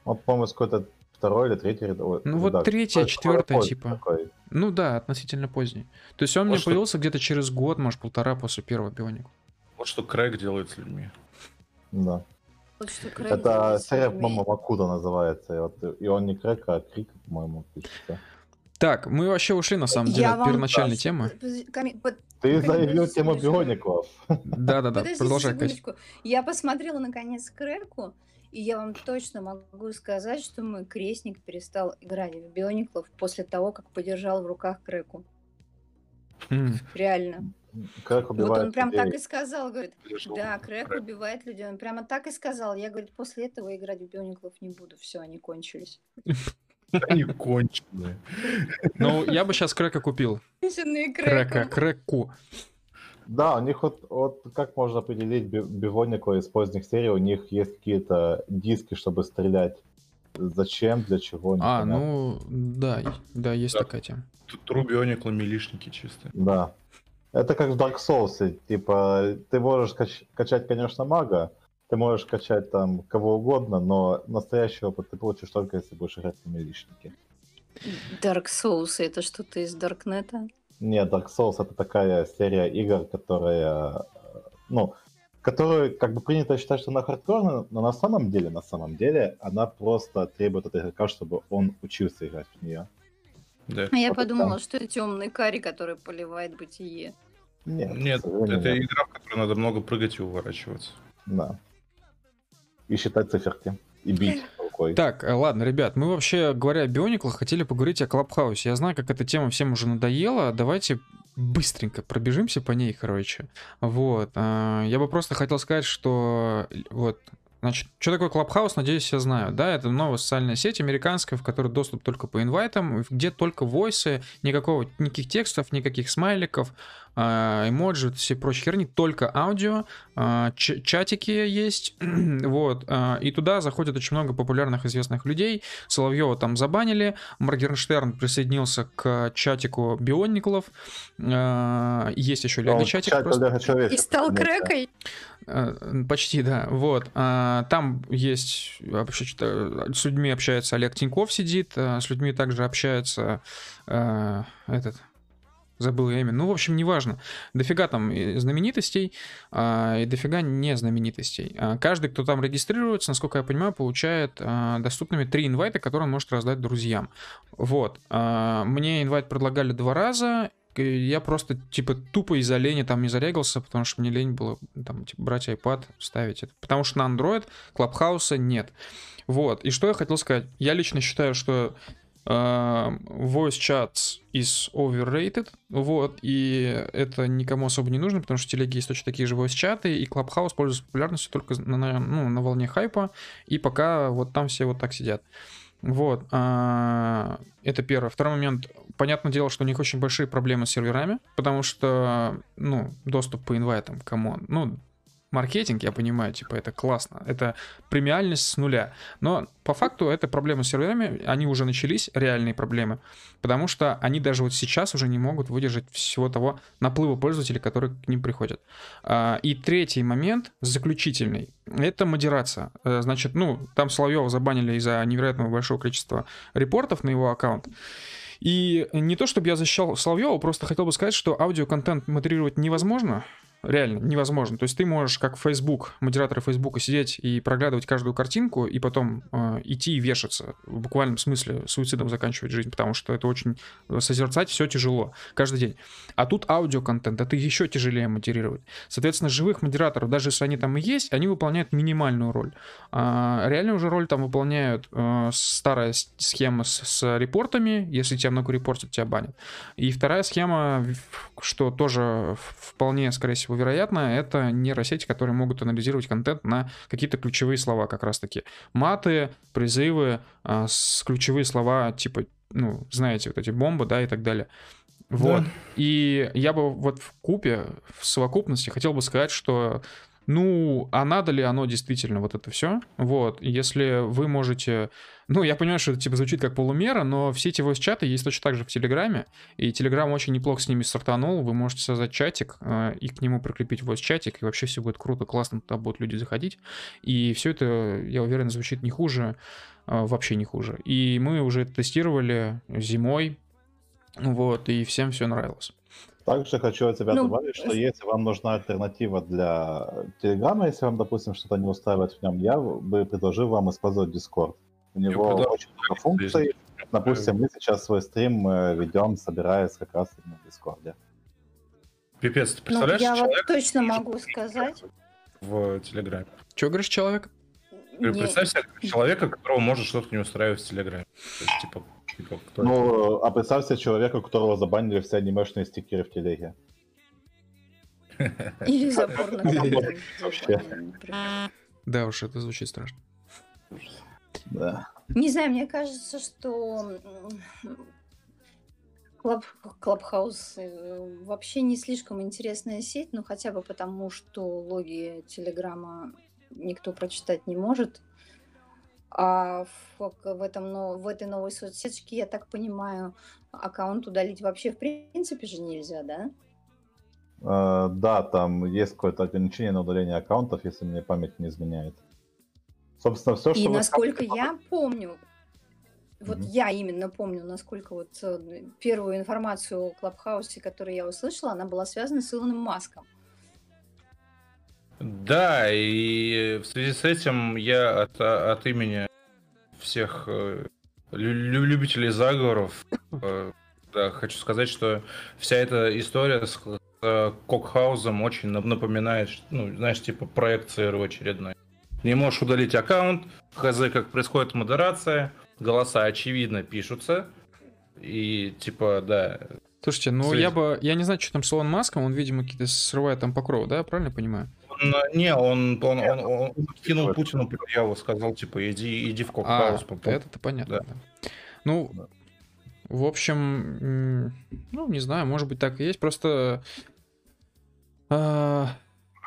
Он, по-моему, из какой-то второй или третьей ред- Ну, вот третья, четвертая, типа. такой. Ну да, относительно поздний. То есть он мне Вот что- появился где-то через год, может, полтора после первого бионика. Вот что Крэг делает с людьми. Да. Вот что Крэг Это серия, по-моему, Макуда называется. И, вот, и он не Крек, а Крик, по-моему, пишется. Так, мы вообще ушли, на самом деле, Я от вам- первоначальной темы. Ты заявил тему биониклов. Да-да-да, Подождите продолжай, секундочку. Я посмотрела наконец Крэку, и я вам точно могу сказать, что мой крестник перестал играть в Биониклов после того, как подержал в руках Крэку. М, Реально. Вот убивает он прям людей. так и сказал, говорит, да, Крэк убивает людей. Он прямо так и сказал. Я, говорит, после этого играть в Биониклов не буду. Все, они кончились. Они конченые. Ну, я бы сейчас крека купил. Конченые Крека, Крэку. креку. Да, у них вот, вот как можно определить би- бионикла из поздних серий, у них есть какие-то диски, чтобы стрелять. Зачем, для чего, А, непонятно. ну, да, да, есть Да. такая тема. Тут Тру биониклы милишники чисто. Да. Это как в Dark Souls, типа, ты можешь кач- качать, конечно, мага, Ты можешь качать там кого угодно, но настоящий опыт ты получишь только если будешь играть на милишнике. Dark Souls это что-то из Даркнета? Нет, Dark Souls это такая серия игр, которая, ну, которую как бы принято считать, что она хардкорная, но на самом деле, на самом деле, она просто требует от игрока, чтобы он учился играть в нее. Да. А я Вот подумала, это- что это темный карри, который поливает бытие. Нет, Нет, это нет. игра, в которой надо много прыгать и уворачиваться. Да. И считать циферки. И бить рукой. Так, э, ладно, ребят, мы вообще, говоря о Биониклах, хотели поговорить о Клабхаусе. Я знаю, как эта тема всем уже надоела. Давайте быстренько пробежимся по ней, короче. Вот. а, Я бы просто хотел сказать, что э, вот Значит, что такое Клабхаус, надеюсь, все знают. Да, это новая социальная сеть американская, в которой доступ только по инвайтам, где только войсы, никакого, никаких текстов, никаких смайликов, а, эмоджи, все прочие херни, только аудио, а, чатики есть, вот, а, и туда заходит очень много популярных известных людей, Соловьева там забанили, Моргенштерн присоединился к чатику Бионниклов, а, есть еще Лего чатик чат просто. И стал? Э, Почти, да. Вот. А, Там есть вообще с людьми общается Олег Тиньков сидит, а с людьми также общается этот забыл я имя. Ну, в общем, неважно. Дофига там знаменитостей, а, и дофига не знаменитостей. А, Каждый, кто там регистрируется, насколько я понимаю, получает а, доступными три инвайта, которые он может раздать друзьям. Вот. А, Мне инвайт предлагали два раза, я просто, типа, тупо из-за лени там не зарегался, потому что мне лень было, там, типа, брать iPad, ставить это. Потому что на Android Клабхауса нет. Вот. И что я хотел сказать? Я лично считаю, что э, voice chats is overrated, вот, и это никому особо не нужно, потому что в телеге есть точно такие же voice чаты, и Clubhouse пользуется популярностью только на, на- ну, на волне хайпа, и пока вот там все вот так сидят. Вот, а, это первое. Второй момент. Понятное дело, что у них очень большие проблемы с серверами, потому что, ну, доступ по инвайтам, кому, ну, маркетинг, я понимаю, типа, это классно, это премиальность с нуля. Но по факту это проблемы с серверами, они уже начались, реальные проблемы, потому что они даже вот сейчас уже не могут выдержать всего того наплыва пользователей, которые к ним приходят. А, И третий момент, заключительный, это модерация. Э, Значит, ну, там Соловьева забанили из-за невероятного большого количества репортов на его аккаунт. И не то, чтобы я защищал Соловьева, просто хотел бы сказать, что аудиоконтент модерировать невозможно, реально невозможно. То есть ты можешь, как Facebook, модераторы Фейсбука, сидеть и проглядывать каждую картинку, и потом э, идти и вешаться, в буквальном смысле суицидом заканчивать жизнь, потому что это очень э, созерцать все тяжело каждый день. А тут аудиоконтент, это еще тяжелее модерировать. Соответственно, живых модераторов, даже если они там и есть, они выполняют минимальную роль. А реальную уже роль там выполняют э, старая схема с, с репортами, если тебя много репортят, тебя банят. И вторая схема, что тоже вполне, скорее всего, вероятно, это нейросети, которые могут анализировать контент на какие-то ключевые слова как раз-таки. Маты, призывы, а, с ключевые слова типа, ну, знаете, вот эти бомбы, да, и так далее. Вот. Да. И я бы вот в купе, в совокупности хотел бы сказать, что ну, а надо ли оно действительно вот это все? Вот, если вы можете... Ну, я понимаю, что это типа звучит как полумера, но все эти voice-чаты есть точно так же в Телеграме, и Телеграм очень неплохо с ними стартанул, вы можете создать чатик э, и к нему прикрепить voice-чатик, и вообще все будет круто, классно, туда будут люди заходить, и все это, я уверен, звучит не хуже, э, вообще не хуже. И мы уже это тестировали зимой, вот, и всем все нравилось. Также хочу от тебя Ну, добавить, что если вам нужна альтернатива для Телеграма, если вам, допустим, что-то не устраивает в нем, я бы предложил вам использовать Discord. У него очень много функций. Допустим, мы сейчас свой стрим э, ведем, собираясь как раз на Дискорде. Пипец, ты Ну, представляешь, я вот точно могу сказать. в Телеграме. Че говоришь, человек? Представь себе человека, которого может что-то не устраивать в Телеграме. То есть, типа, типа, кто это? Ну, а человека, которого забанили все анимешные стикеры в телеге. Или забор на. Да уж, это звучит страшно. Да. Не знаю, мне кажется, что Club, Clubhouse э, вообще не слишком интересная сеть, ну хотя бы потому, что логи Телеграма никто прочитать не может. А в, в, этом, но- в этой новой соцсетке, я так понимаю, аккаунт удалить вообще в принципе же нельзя, да? Э, да, там есть какое-то ограничение на удаление аккаунтов, если мне память не изменяет. Собственно, все, что И вы насколько скажете, я помню, вот Мгм. я именно помню, насколько вот э, первую информацию о Клабхаусе, которую я услышала, она была связана с Илоном Маском. Да, и в связи с этим я от, от имени всех э, лю- лю- любителей заговоров э, да, хочу сказать, что вся эта история с э, Кокхаузом очень нап- напоминает, ну, знаешь, типа проект ЦРУ очередной. Не можешь удалить аккаунт, хз, как происходит модерация, голоса очевидно пишутся, и типа, да, Слушайте, ну Связь. я бы... Я не знаю, что там с Илоном Маском, он, видимо, какие-то срывает там покров, да? Правильно понимаю? Он, э, не, он, он, он, он кинул это- Путину предъяву, сказал, типа, иди, иди в А, Cockhouse. по- по- это-то понятно, Да. Ну, Да. в общем, ну, не знаю, может быть, так и есть. Просто...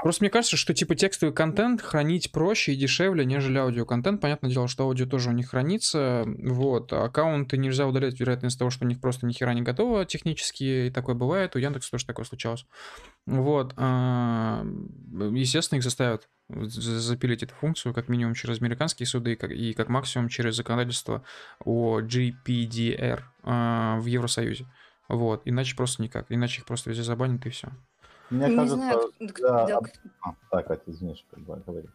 Просто мне кажется, что типа текстовый контент хранить проще и дешевле, нежели аудиоконтент. Понятное дело, что аудио тоже у них хранится. Вот. Аккаунты нельзя удалять, вероятно, из-за того, что у них просто ни хера не готово технически. И такое бывает. У Яндекса тоже такое случалось. Вот. а, Естественно, их заставят за- запилить эту функцию как минимум через американские суды и как, и как максимум через законодательство о GPDR а, в Евросоюзе. Вот. Иначе просто никак. Иначе их просто везде забанят и все. Мне не кажется, знаю, да, да, об- А, так, Катя, извини, что говори.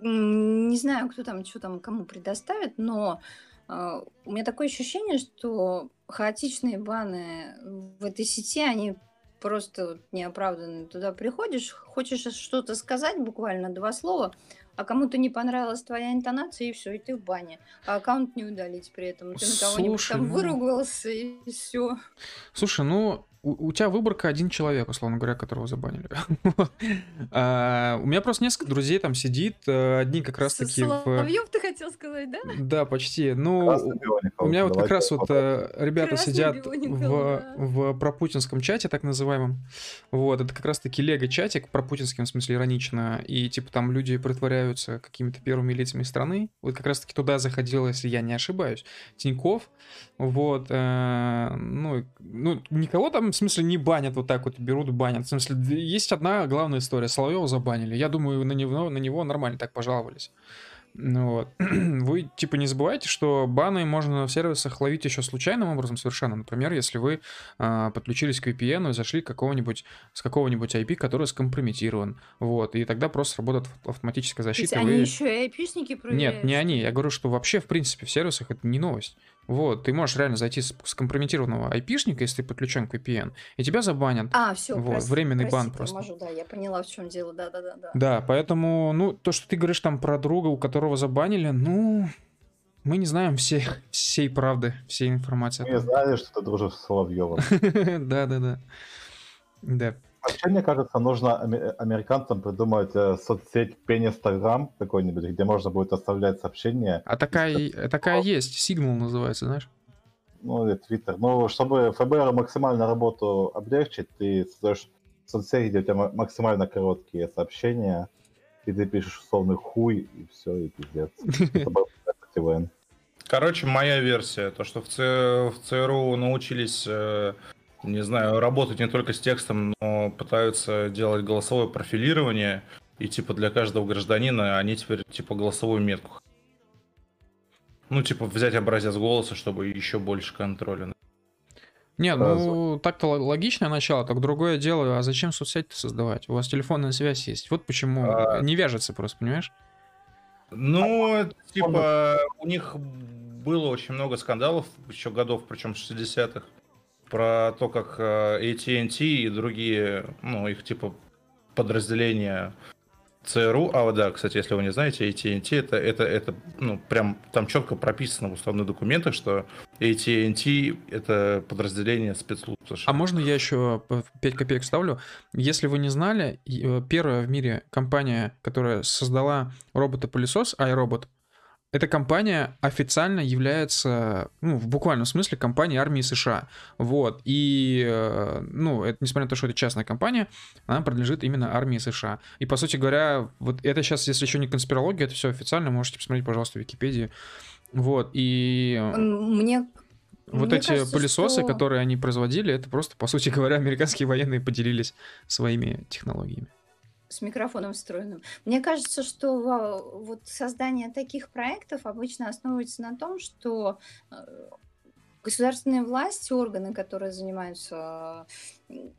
Не знаю, кто там, что там кому предоставит, но э, у меня такое ощущение, что хаотичные баны в этой сети, они просто вот неоправданные. Туда приходишь, хочешь что-то сказать, буквально два слова, а кому-то не понравилась твоя интонация, и все, и ты в бане. А аккаунт не удалить при этом. Ты на кого-нибудь там ну- выругался, и все. Слушай, ну, у, у тебя выборка один человек, условно говоря, которого забанили. А, У меня просто несколько друзей там сидит, э, одни как раз-таки в... Соловьев ты хотел сказать, да? Да, почти. Ну, у меня вот как раз вот э, ребята Красный сидят в, в пропутинском чате, так называемом. Вот, это как раз-таки лего-чатик, пропутинским, в смысле, иронично. И, типа, там люди притворяются какими-то первыми лицами страны. Вот как раз-таки туда заходил, если я не ошибаюсь, Тиньков. Вот, э, ну, ну, никого там, в смысле, не банят вот так вот, берут, банят. В смысле, есть одна главная история. Соловьева забанили. Я думаю, на него, на него нормально так пожаловались. Ну Вот. Вы, типа, не забывайте, что баны можно в сервисах ловить еще случайным образом совершенно. Например, если вы а, подключились к VPN и зашли какого-нибудь, с какого-нибудь IP, который скомпрометирован. Вот. И тогда просто работает ав- автоматическая То есть защита. они вы- еще и айпишники проверяют. нет, не они. Я говорю, что вообще, в принципе, в сервисах это не новость. Вот, ты можешь реально зайти с скомпрометированного айпишника, если ты подключен к VPN, и тебя забанят. А, все, Вот, временный бан просто. да, я поняла, в чем дело, да, да, да, да. Да, поэтому, ну, то, что ты говоришь там про друга, у которого забанили, ну, мы не знаем всей, всей правды, всей информации. Мы знали, что ты дружишь с Соловьевым. Да, да, да. Да. Вообще, мне кажется, нужно аме- американцам придумать э, соцсеть Пенистаграм какой-нибудь, где можно будет оставлять сообщения, А такая, такая есть, Signal называется, знаешь? ну, или Твиттер. Ну, чтобы ФБР максимально работу облегчить, ты создаешь соцсеть, где у тебя ма- максимально короткие сообщения, и ты пишешь условный хуй, и все, и пиздец. Короче, моя версия, то, что в ЦРУ научились, э, не знаю, работать не только с текстом, но пытаются делать голосовое профилирование, и типа для каждого гражданина они теперь типа голосовую метку. Ну, типа взять образец голоса, чтобы еще больше контроля. Не, Сразу. ну так-то логичное начало, так другое дело, а зачем соцсеть создавать? У вас телефонная связь есть. Вот почему А. не вяжется просто, понимаешь? Ну, типа, у них было очень много скандалов, еще годов, причем 60-х, про то, как э, AT&T и другие, ну, их типа подразделения ЦРУ, а вот да, кстати, если вы не знаете, AT&T это, это, это, ну, прям там четко прописано в уставных документах, что AT&T это подразделение спецслужб США. А можно я еще 5 копеек вставлю? Если вы не знали, э, первая в мире компания, которая создала робота-пылесос, iRobot, эта компания официально является, ну, в буквальном смысле, компанией армии США. Вот. И, э, ну, это, несмотря на то, что это частная компания, она принадлежит именно армии США. И, по сути говоря, вот это сейчас, если еще не конспирология, это все официально, можете посмотреть, пожалуйста, в Википедии. Вот. И... М, Мне Вот Мне эти кажется, пылесосы, что- которые они производили, это просто, по сути говоря, американские военные поделились своими технологиями. С микрофоном встроенным. Мне кажется, что во- вот создание таких проектов обычно основывается на том, что э, государственные власти, органы, которые занимаются э,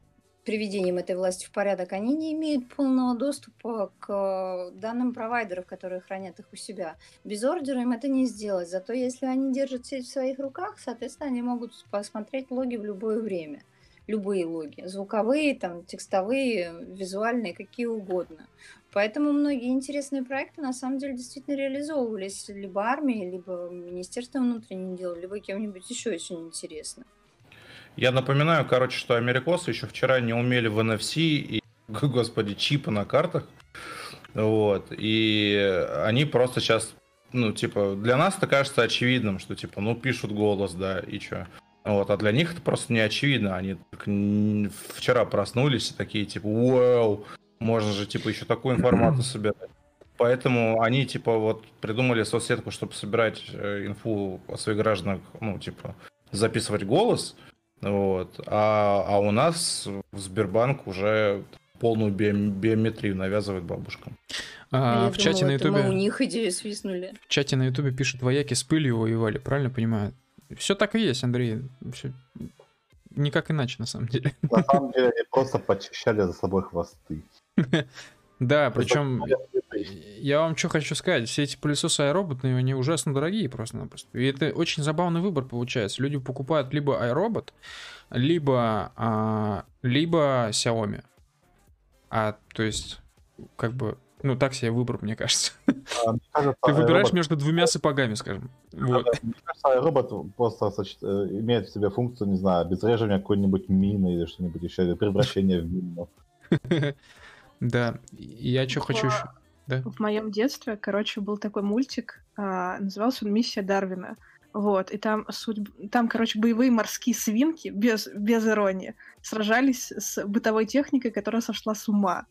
приведением этой власти в порядок, они не имеют полного доступа к данным провайдеров, которые хранят их у себя. Без ордера им это не сделать. Зато если они держат сеть в своих руках, соответственно, они могут посмотреть логи в любое время любые логи, звуковые, там, текстовые, визуальные, какие угодно. Поэтому многие интересные проекты на самом деле действительно реализовывались либо армией, либо Министерством внутренних дел, либо кем-нибудь еще очень интересно. Я напоминаю, короче, что америкосы еще вчера не умели в NFC и, господи, чипы на картах. Вот. И они просто сейчас, ну, типа, для нас это кажется очевидным, что, типа, ну, пишут голос, да, и что. Вот, а для них это просто не очевидно. Они вчера проснулись и такие, типа, вау, можно же, типа, еще такую информацию собирать. Поэтому они, типа, вот придумали соцсетку, чтобы собирать э, инфу о своих гражданах, ну, типа, записывать голос. Вот. А, а у нас в Сбербанк уже полную биом- биометрию навязывает бабушкам. А, Я в чате думала, на это мы у ютубе них идею свистнули. в чате на ютубе пишут вояки с пылью воевали, правильно понимаю? Все так и есть, Андрей. Всё Никак иначе, на самом деле. На самом деле они просто почищали за собой хвосты. Да, причем я вам что хочу сказать, все эти пылесосы аэроботные, они ужасно дорогие просто-напросто. И это очень забавный выбор получается. Люди покупают либо iRobot, либо, а, либо Xiaomi. А, то есть, как бы, ну, так себе выбор, мне кажется. А, мне кажется, Ты выбираешь iRobot- между двумя сапогами, скажем. Вот. Мне кажется, робот просто э, имеет в себе функцию, не знаю, обезвреживания какой-нибудь мины или что-нибудь еще, или превращения в мину. Да. Я что хочу еще... Да. В моем детстве, короче, был такой мультик, а, назывался он «Миссия Дарвина». Вот, и там, судьб... там, короче, боевые морские свинки, без, без иронии, сражались с бытовой техникой, которая сошла с ума.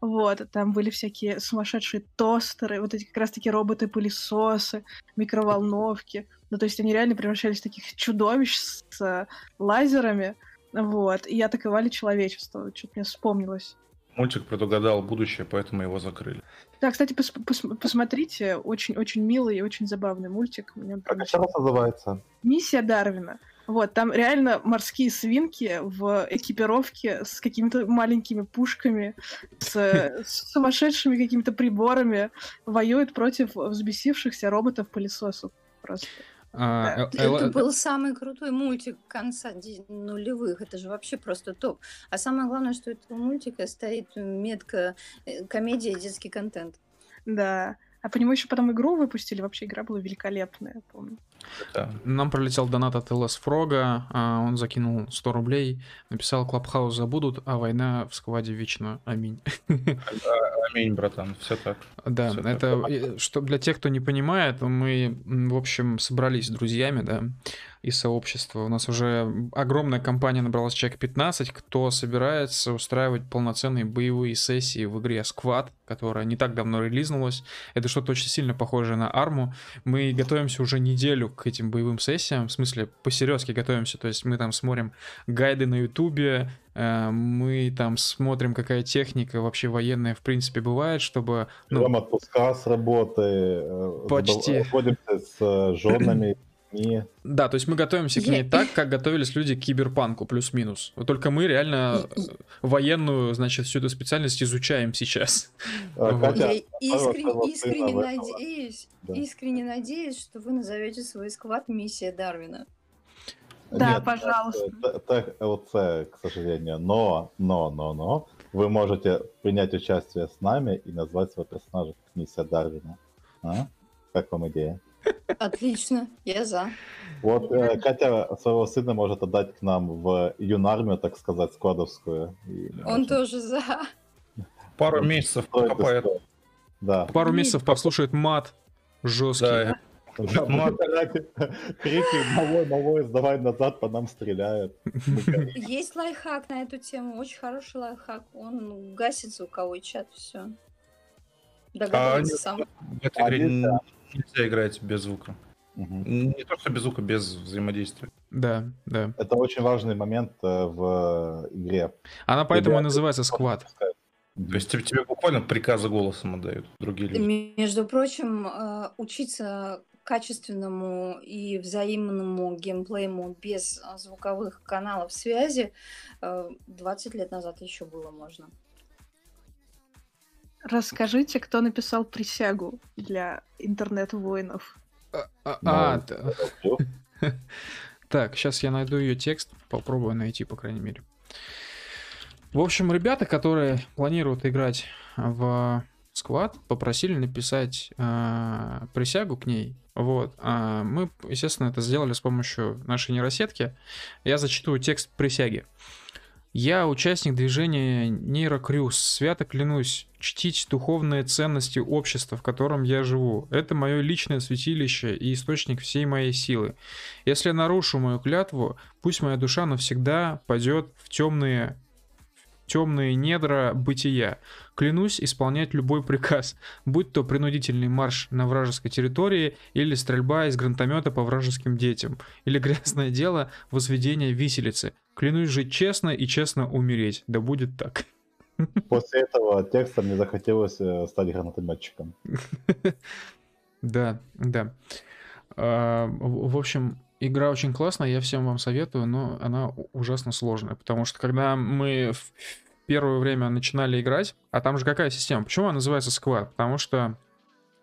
Вот, там были всякие сумасшедшие тостеры, вот эти как раз-таки роботы-пылесосы, микроволновки. Ну, то есть они реально превращались в таких чудовищ с э, лазерами, вот, и атаковали человечество. Что-то мне вспомнилось. Мультик предугадал будущее, поэтому его закрыли. Да, кстати, пос- пос- посмотрите, очень-очень милый и очень забавный мультик. Мне он Как раз называется? Миссия Дарвина. Вот, там реально морские свинки в экипировке с какими-то маленькими пушками, с, с сумасшедшими какими-то приборами воюют против взбесившихся роботов-пылесосов. Просто. А, Да. э, Это э, был самый крутой мультик конца нулевых. Это же вообще просто топ. А самое главное, что у этого мультика стоит метка э, комедия и детский контент. Да. А по нему еще потом игру выпустили. Вообще игра была великолепная, я помню. Да. Нам пролетел донат от ЛС Фрога, а, он закинул 100 рублей, написал «Клабхаус забудут, а война в скваде вечно, аминь». Аминь, братан, все так. Да, Всё это, что для тех, кто не понимает, мы, в общем, собрались с друзьями, да, из сообщества. У нас уже огромная компания набралась человек 15, кто собирается устраивать полноценные боевые сессии в игре Squad, которая не так давно релизнулась. Это что-то очень сильно похожее на арму. Мы готовимся уже неделю к этим боевым сессиям, в смысле, по-серьезки готовимся, то есть мы там смотрим гайды на ютубе, э, мы там смотрим, какая техника вообще военная в принципе бывает, чтобы... ну, Берем отпуска с работы, э, Почти. С э, женами, детьми. Да, то есть мы готовимся к Я- ней так, как готовились люди к киберпанку, плюс-минус. Вот только мы реально э, военную, значит, всю эту специальность изучаем сейчас. Я искренне, надеюсь, Да. искренне надеюсь, что вы назовете свой сквад миссия Дарвина. Да, Нет, пожалуйста. Т- ТХЛЦ, к сожалению. Но, но, но, но, вы можете принять участие с нами и назвать своего персонажа как миссия Дарвина. А? Как вам идея? Отлично, я за. Вот э, Катя своего сына может отдать к нам в юнармию, так сказать, складовскую. И Он можем тоже за. Пару месяцев покопает. Да. Пару месяцев послушает мат жесткий. Да, Да, Мат. Крики «Малой, малой, сдавай назад, по нам стреляют». Есть лайфхак на эту тему, очень хороший лайфхак. Он гасит звуковой чат, все. Догадывается А, сам. в этой игре А, нельзя. играть без звука. Мгм. Не то, что без звука, без взаимодействия. Да, да. Это очень важный момент э, в игре. Она поэтому и называется сквад. То есть тебе, тебе буквально приказы голосом отдают другие люди. Между прочим, э, учиться качественному и взаимному геймплею без звуковых каналов связи э, 20 лет назад еще было можно. Расскажите, кто написал присягу для интернет-воинов. А, а, Ну, а. Так, сейчас я найду ее текст, попробую найти, по крайней мере. В общем, ребята, которые планируют играть в сквад, попросили написать э, присягу к ней. Вот. А мы, естественно, это сделали с помощью нашей нейросетки. Я зачитываю текст присяги. Я участник движения Нейрокрюс. Свято клянусь чтить духовные ценности общества, в котором я живу. Это мое личное святилище и источник всей моей силы. Если я нарушу мою клятву, пусть моя душа навсегда пойдет в темные темные недра бытия. Клянусь исполнять любой приказ, будь то принудительный марш на вражеской территории, или стрельба из гранатомета по вражеским детям, или грязное дело возведения виселицы. Клянусь жить честно и честно умереть. Да будет так. После этого текста мне захотелось э, стать гранатометчиком. Да, да. А, В в общем, игра очень классная, я всем вам советую, но она ужасно сложная, потому что когда мы в первое время начинали играть, а там же какая система? Почему она называется сквад? Потому что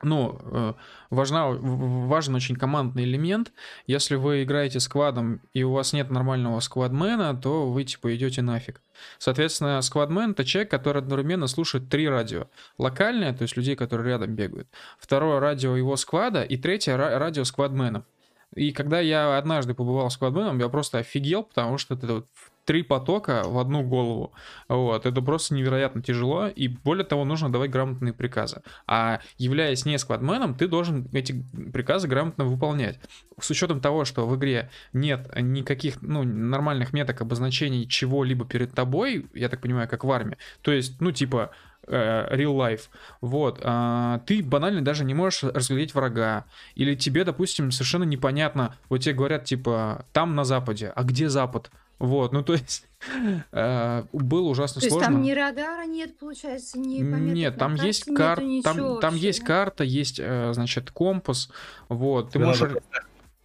ну, э, важна, важен очень командный элемент. Если вы играете сквадом и у вас нет нормального сквадмена, то вы типа идете нафиг. Соответственно, сквадмен это человек, который одновременно слушает три радио. Локальное, то есть людей, которые рядом бегают. Второе радио его сквада и третье ра- радио сквадменов. И когда я однажды побывал сквадменом, я просто офигел, потому что это вот три потока в одну голову. Вот, это просто невероятно тяжело, и более того, нужно давать грамотные приказы. А являясь не сквадменом, ты должен эти приказы грамотно выполнять. С учетом того, что в игре нет никаких ну, нормальных меток обозначений чего-либо перед тобой, я так понимаю, как в армии, то есть, ну, типа, real life, вот, а, ты банально даже не можешь разглядеть врага, или тебе, допустим, совершенно непонятно, вот тебе говорят, типа, там на западе, а где запад? Вот, ну то есть э, было ужасно То есть сложно. там ни радара нет, получается, ни Нет, там карте есть карта, там, там есть да? карта, есть, э, значит, компас, вот, ты Тебе можешь,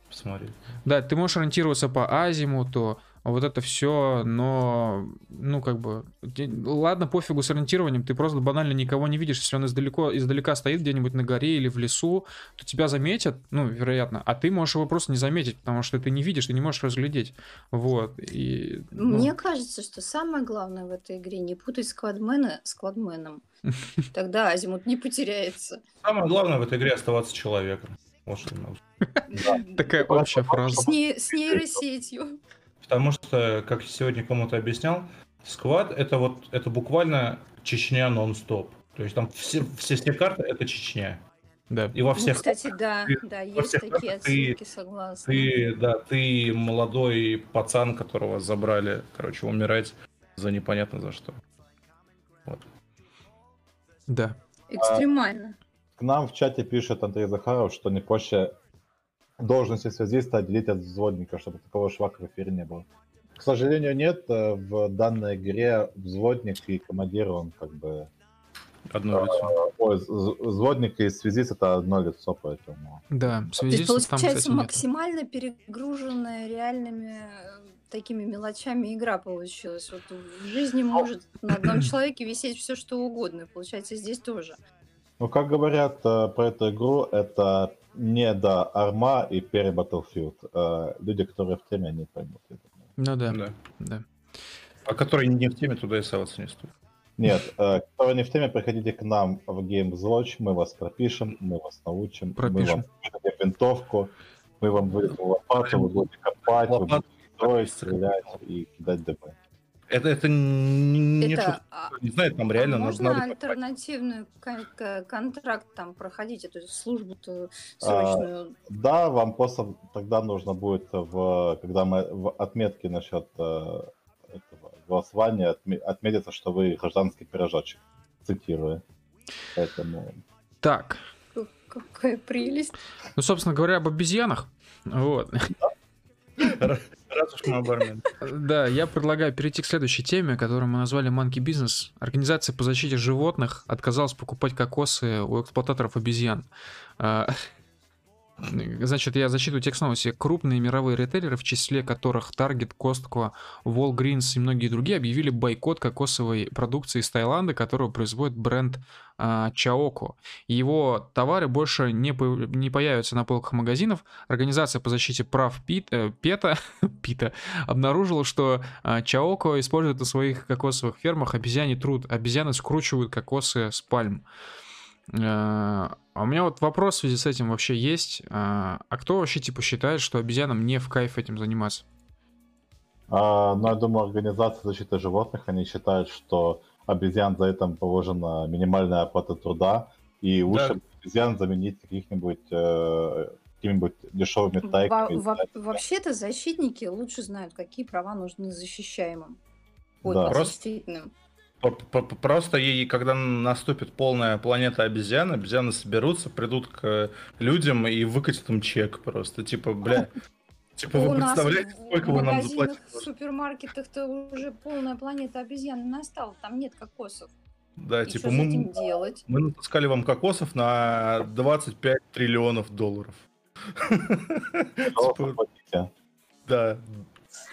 Посмотри. да, ты можешь ориентироваться по азимуту, вот это все, но, ну, как бы, ладно, пофигу с ориентированием, ты просто банально никого не видишь, если он издалеко, издалека стоит где-нибудь на горе или в лесу, то тебя заметят, ну, вероятно, а ты можешь его просто не заметить, потому что ты не видишь, ты не можешь разглядеть, вот, и... ну, Мне кажется, что самое главное в этой игре не путать сквадмена с квадменом. Тогда Азимут не потеряется. Самое главное в этой игре оставаться человеком. Вот что такая общая фраза. С нейросетью. Потому что, как я сегодня кому-то объяснял, сквад это вот это буквально Чечня нон-стоп. То есть там все, все, все карты это Чечня. Да. И во Ну, всех кстати, да, ты- да, во есть всех такие картах ты- отсылки, согласна. ты, да, ты молодой пацан, которого забрали, короче, умирать за непонятно за что. Да. Экстремально. К нам в чате пишет Андрей Захаров, что не проще должности связиста отделить от взводника, чтобы такого швака в эфире не было. К сожалению, нет. Э, В данной игре взводник и командир, он как бы... Одно лицо. Ой, взводник и связист это одно лицо, поэтому... Да, То есть, там, получается, кстати, нет. максимально перегруженная реальными э, такими мелочами игра получилась. Вот в жизни может на одном человеке висеть все что угодно. Получается, здесь тоже. Ну, как говорят э, про эту игру, это не до Арма и пере Battlefield. Э, люди, которые в теме, они поймут. Ну да, Да. да. А который не в теме, туда и соваться не стоит. Нет, э, которые не в теме, приходите к нам в Game Watch, мы вас пропишем, мы вас научим, Пропишем. мы вам выдадим винтовку, мы вам выдадим лопату, вы будете копать, вы Лопату. будете строить, стрелять и кидать ДБ. Это, это не, Это, шутка, а, не знаю, там реально а надо- можно надо альтернативную кон- к- контракт там проходить, эту службу-то А, срочную? Да, вам просто тогда нужно будет, в, когда мы в отметке насчет э, этого голосования отме- отметиться, что вы гражданский пирожочек, цитирую. Поэтому Так, Какая прелесть. Ну, собственно говоря, об обезьянах. Вот. Раз уж мы Армении. Да, я предлагаю перейти к следующей теме, которую мы назвали Monkey Business. Организация по защите животных отказалась покупать кокосы у эксплуататоров обезьян. А, Значит, я зачитываю текст новости. Крупные мировые ритейлеры, в числе которых Target, Costco, Walgreens и многие другие, объявили бойкот кокосовой продукции из Таиланда, которую производит бренд а, Чаоко. Его товары больше не, по- не появятся на полках магазинов. Организация по защите прав Пит, э, Пета, Пита обнаружила, что а, Чаоко использует на своих кокосовых фермах обезьяний труд. Обезьяны скручивают кокосы с пальм. Э, А у меня вот вопрос в связи с этим вообще есть. А а кто вообще типа считает, что обезьянам не в кайф этим заниматься? А, но я думаю, организация защиты животных, они считают, что обезьян за это положена минимальная оплата труда, и лучше обезьян заменить каких-нибудь э, какими-нибудь дешевыми Во- тайками. во- Вообще-то защитники лучше знают, какие права нужны защищаемым. Вот, Да. Просто- действительно. Просто ей, когда наступит полная планета обезьян, обезьяны соберутся, придут к людям и выкатят им чек просто. Типа, бля, типа У вы нас представляете, в- сколько вы нам магазинах, заплатите? В супермаркетах-то уже полная планета обезьян настала, там нет кокосов. Да, И типа мы, делать? мы натаскали вам кокосов на 25 триллионов долларов. Типа? Да,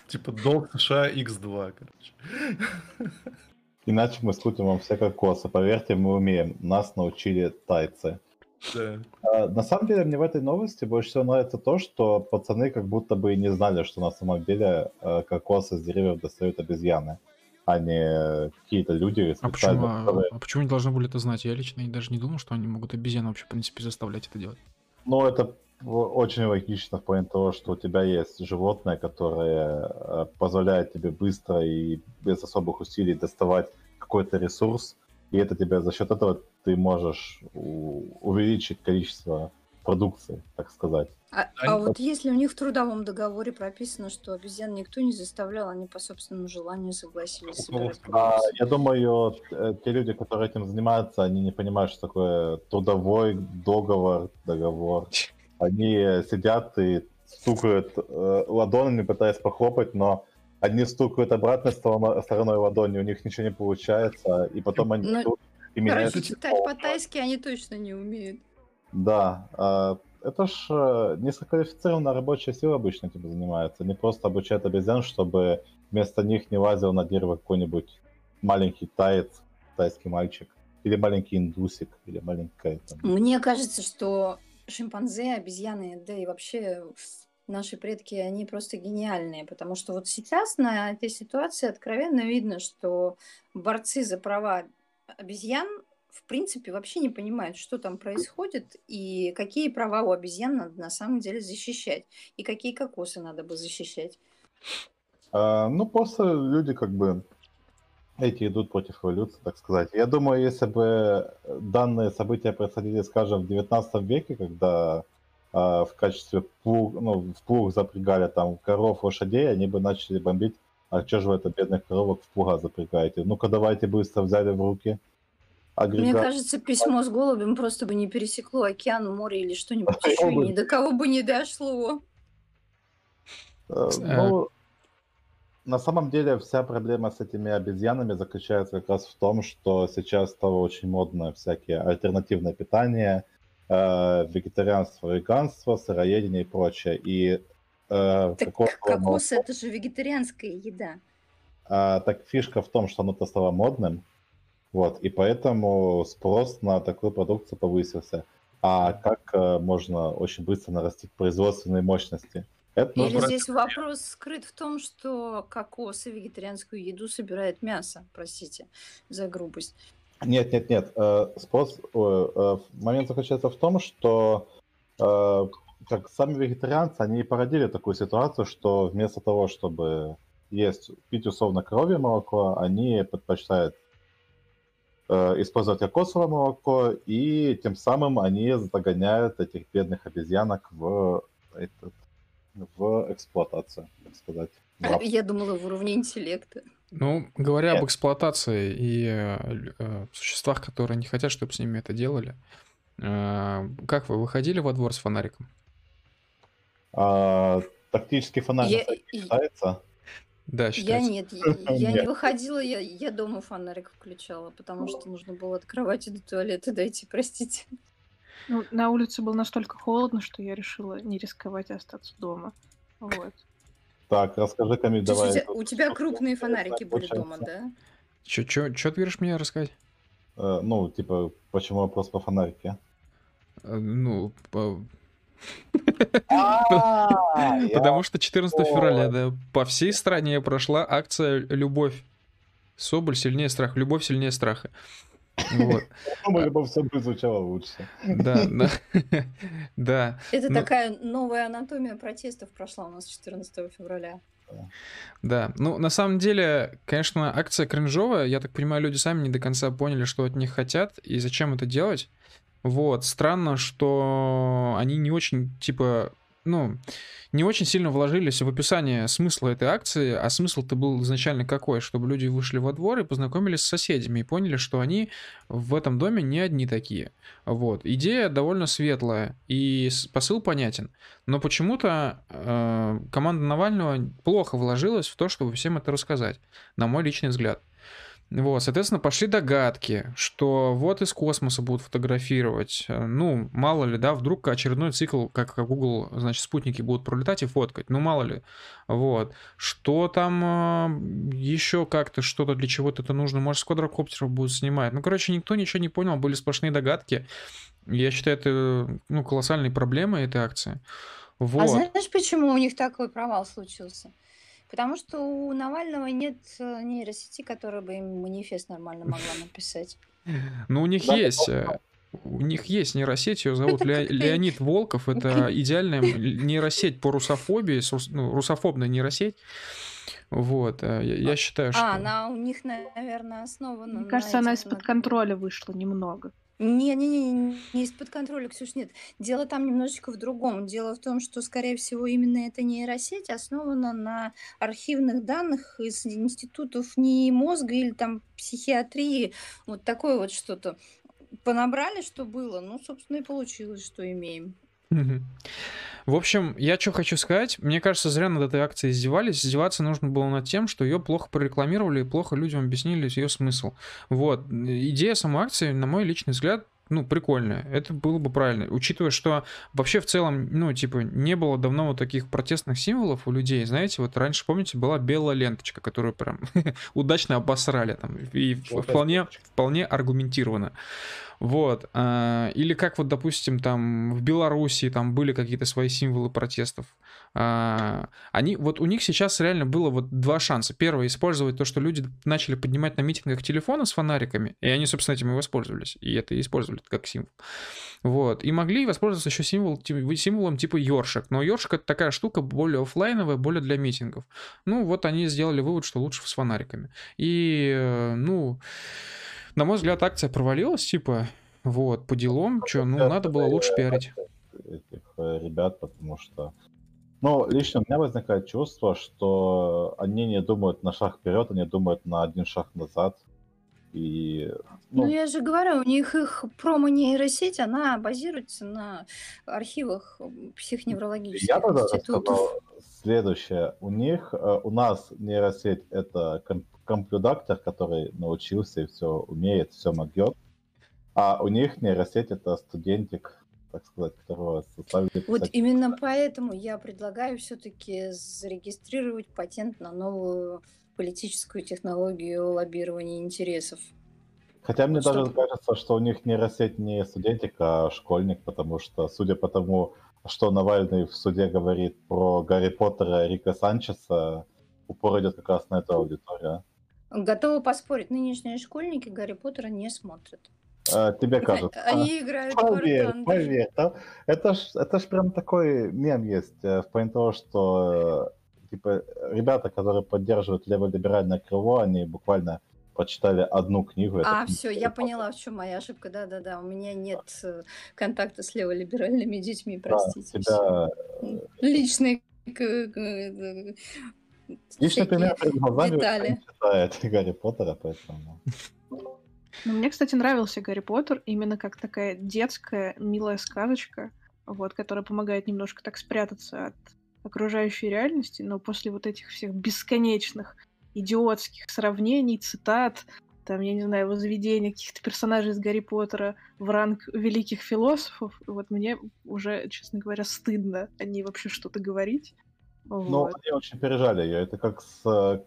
типа долг США X2, короче. Иначе мы скрутим вам все кокосы. Поверьте, мы умеем. Нас научили тайцы. Да. А, На самом деле, мне в этой новости больше всего нравится то, что пацаны как будто бы и не знали, что на самом деле э, кокосы с деревьев достают обезьяны, а не какие-то люди А почему, специально, а, которые- а почему они должны были это знать? Я лично даже не думал, что они могут обезьян вообще, в принципе, заставлять это делать. Ну, это очень логично в плане того, что у тебя есть животное, которое э, позволяет тебе быстро и без особых усилий доставать какой-то ресурс, и это тебе за счет этого ты можешь увеличить количество продукции, так сказать. А, а вот если у них в трудовом договоре прописано, что обезьян никто не заставлял, они по собственному желанию согласились А, я думаю, э, те люди, которые этим занимаются, они не понимают, что такое трудовой договор, договор. Они сидят и стукают э, ладонями, пытаясь похлопать, но одни стукают обратной стороной, стороной ладони, у них ничего не получается, и потом они Ну, идут и меняют... Короче, читать по-тайски они точно не умеют. Да, а, это ж э, низкоквалифицированная рабочая сила обычно этим занимается. Не просто обучают обезьян, чтобы вместо них не лазил на дерево какой-нибудь маленький таец, тайский мальчик, или маленький индусик, или маленькая там. Мне кажется, что шимпанзе, обезьяны, да и вообще наши предки, они просто гениальные, потому что вот сейчас на этой ситуации откровенно видно, что борцы за права обезьян в принципе вообще не понимают, что там происходит и какие права у обезьян надо на самом деле защищать и какие кокосы надо бы защищать. А, ну, просто люди как бы эти идут против эволюции, так сказать. Я думаю, если бы данные события происходили, скажем, в 19 веке, когда а, в качестве плуг, ну, в плуг запрягали там коров, лошадей, они бы начали бомбить. А что же вы это бедных коровок в плуга запрягаете? Ну-ка давайте быстро взяли в руки Мне агрегат. кажется, письмо с голубем просто бы не пересекло океан, море или что-нибудь еще, ни до кого бы не дошло. Э, Э. Ну, на самом деле вся проблема с этими обезьянами заключается как раз в том, что сейчас стало очень модно всякие альтернативное питание, э, вегетарианство, веганство, сыроедение и прочее. И э, Так кокос молоко- это же вегетарианская еда. а, так фишка в том, что оно-то стало модным, вот, и поэтому спрос на такую продукцию повысился. А как э, можно очень быстро нарастить производственные мощности? Это Или нужно здесь вопрос скрыт в том, что кокосы вегетарианскую еду собирает мясо, простите за грубость. Нет, нет, нет. э, Спрос, ой, э, момент заключается в том, что э, как сами вегетарианцы, они породили такую ситуацию, что вместо того, чтобы есть, пить условно коровье молоко, они предпочитают э, использовать кокосовое молоко, и тем самым они загоняют этих бедных обезьянок в, этот, в эксплуатацию, так сказать. рабство. Я думала в уровне интеллекта. Ну, говоря об Нет. эксплуатации и э, э, существах, которые не хотят, чтобы с ними это делали, Э, Как вы выходили во двор с фонариком? А, тактический фонарь Я- считается? Да, Я нет, я, я не Нет. выходила, я, я дома фонарик включала, потому что нужно было от кровати до туалета дойти, простите. Ну, на улице было настолько холодно, что я решила не рисковать и остаться дома. Вот. Так, расскажи, Камиль, давай. у тебя, у тебя крупные фонарики были дома, да? Чё, чё, чё ты говоришь мне рассказать? Э, Ну, типа, почему вопрос по фонарики? Э, Ну, по- А, потому что 14 понял. февраля, да, по всей стране прошла акция «Любовь». Соболь сильнее страха, любовь сильнее страха. Вот, Думаю, бы все бы звучало лучше. да, да, да. Это Ну- такая новая анатомия протестов прошла у нас 14 февраля. Да, ну на самом деле, конечно, акция кринжовая. Я так понимаю, люди сами не до конца поняли, что от них хотят и зачем это делать. Вот, странно, что они не очень, типа, ну, не очень сильно вложились в описание смысла этой акции, а смысл-то был изначально какой? Чтобы люди вышли во двор и познакомились с соседями и поняли, что они в этом доме не одни такие. Вот. Идея довольно светлая, и посыл понятен. Но почему-то э, команда Навального плохо вложилась в то, чтобы всем это рассказать, на мой личный взгляд. Вот, соответственно, пошли догадки, что вот из космоса будут фотографировать. Э, Ну, мало ли, да, вдруг очередной цикл, как Google, значит, спутники будут пролетать и фоткать. Ну, мало ли. Вот. Что там еще как-то, что-то для чего-то это нужно. Может, с квадрокоптеров будут снимать. Ну, короче, никто ничего не понял, были сплошные догадки. Я считаю, это ну, колоссальной проблемой этой акции. Вот. А знаешь, почему у них такой провал случился? Потому что у Навального нет э, нейросети, которая бы им манифест нормально могла написать. Ну, у них есть. э, У них есть нейросеть, ее зовут Ле- Леонид Волков. Это идеальная нейросеть по русофобии, ну, русофобная нейросеть. Вот, э, я, я считаю, что... А, она у них, наверное, основана Мне на кажется, она из-под контроля вышла немного. Не-не-не, не из-под контроля, Ксюш, нет. Дело там немножечко в другом. Дело в том, что, скорее всего, именно эта нейросеть основана на архивных данных из институтов не мозга или там психиатрии, вот такое вот что-то. Понабрали, что было, ну, собственно, и получилось, что имеем. В общем, я что хочу сказать. Мне кажется, зря над этой акцией издевались. Издеваться нужно было над тем, что ее плохо прорекламировали и плохо людям объяснили ее смысл. Вот. Идея самой акции, на мой личный взгляд, ну, прикольная. Это было бы правильно. Учитывая, что вообще в целом, ну, типа, не было давно вот таких протестных символов у людей. Знаете, вот раньше, помните, была белая ленточка, которую прям удачно обосрали там. И Вот вполне, это. вполне аргументированно. Вот. а, Или как вот, допустим, там в Белоруссии там были какие-то свои символы протестов. А, Они, вот у них сейчас реально было вот два шанса. Первый, использовать то, что люди начали поднимать на митингах телефоны с фонариками, и они, собственно, этим и воспользовались. И это и использовали как символ. Вот. И могли воспользоваться еще символ, ти- символом типа ёршик. Но ёршик это такая штука более оффлайновая, более для митингов. Ну, вот они сделали вывод, что лучше с фонариками. И, э, ну, на мой взгляд, акция провалилась, типа, вот, по делам, что, ну, Это надо было лучше пиарить. этих э, ребят, потому что... Ну, лично у меня возникает чувство, что они не думают на шаг вперед, они думают на один шаг назад. И, Ну, ну, я же говорю, у них их промо-нейросеть, она базируется на архивах психоневрологических я тогда сказал следующее. У них, э, у нас нейросеть это ком- компьютер, который научился и все умеет, все могет. А у них нейросеть это студентик, так сказать, которого составили Вот писать. именно поэтому я предлагаю все-таки зарегистрировать патент на новую политическую технологию лоббирования интересов. Хотя мне Что даже кажется, что у них нейросеть не студентик, а школьник, потому что, судя по тому, что Навальный в суде говорит про Гарри Поттера и Рика Санчеса, упор идет как раз на эту аудиторию. Готова поспорить, нынешние школьники Гарри Поттера не смотрят. А, тебе кажется? Они играют в Поверь, War Thunder. поверь. да. Это ж, это ж прям такой мем есть э, в плане того, что э, типа ребята, которые поддерживают леволиберальное крыло, они буквально прочитали одну книгу. А, все, я поняла, в чем моя ошибка. Да-да-да, у меня нет э, контакта с леволиберальными детьми, Да, простите. тебя всё. Личные к- э, пример перед глазами читает Гарри Поттера, поэтому... Ну, мне, кстати, нравился Гарри Поттер именно как такая детская, милая сказочка, вот, которая помогает немножко так спрятаться от окружающей реальности, но после вот этих всех бесконечных идиотских сравнений, цитат, там, я не знаю, возведения каких-то персонажей из Гарри Поттера в ранг великих философов, вот мне уже, честно говоря, стыдно о ней вообще что-то говорить. Ну, Вот. они очень пережали ее. Это как с э,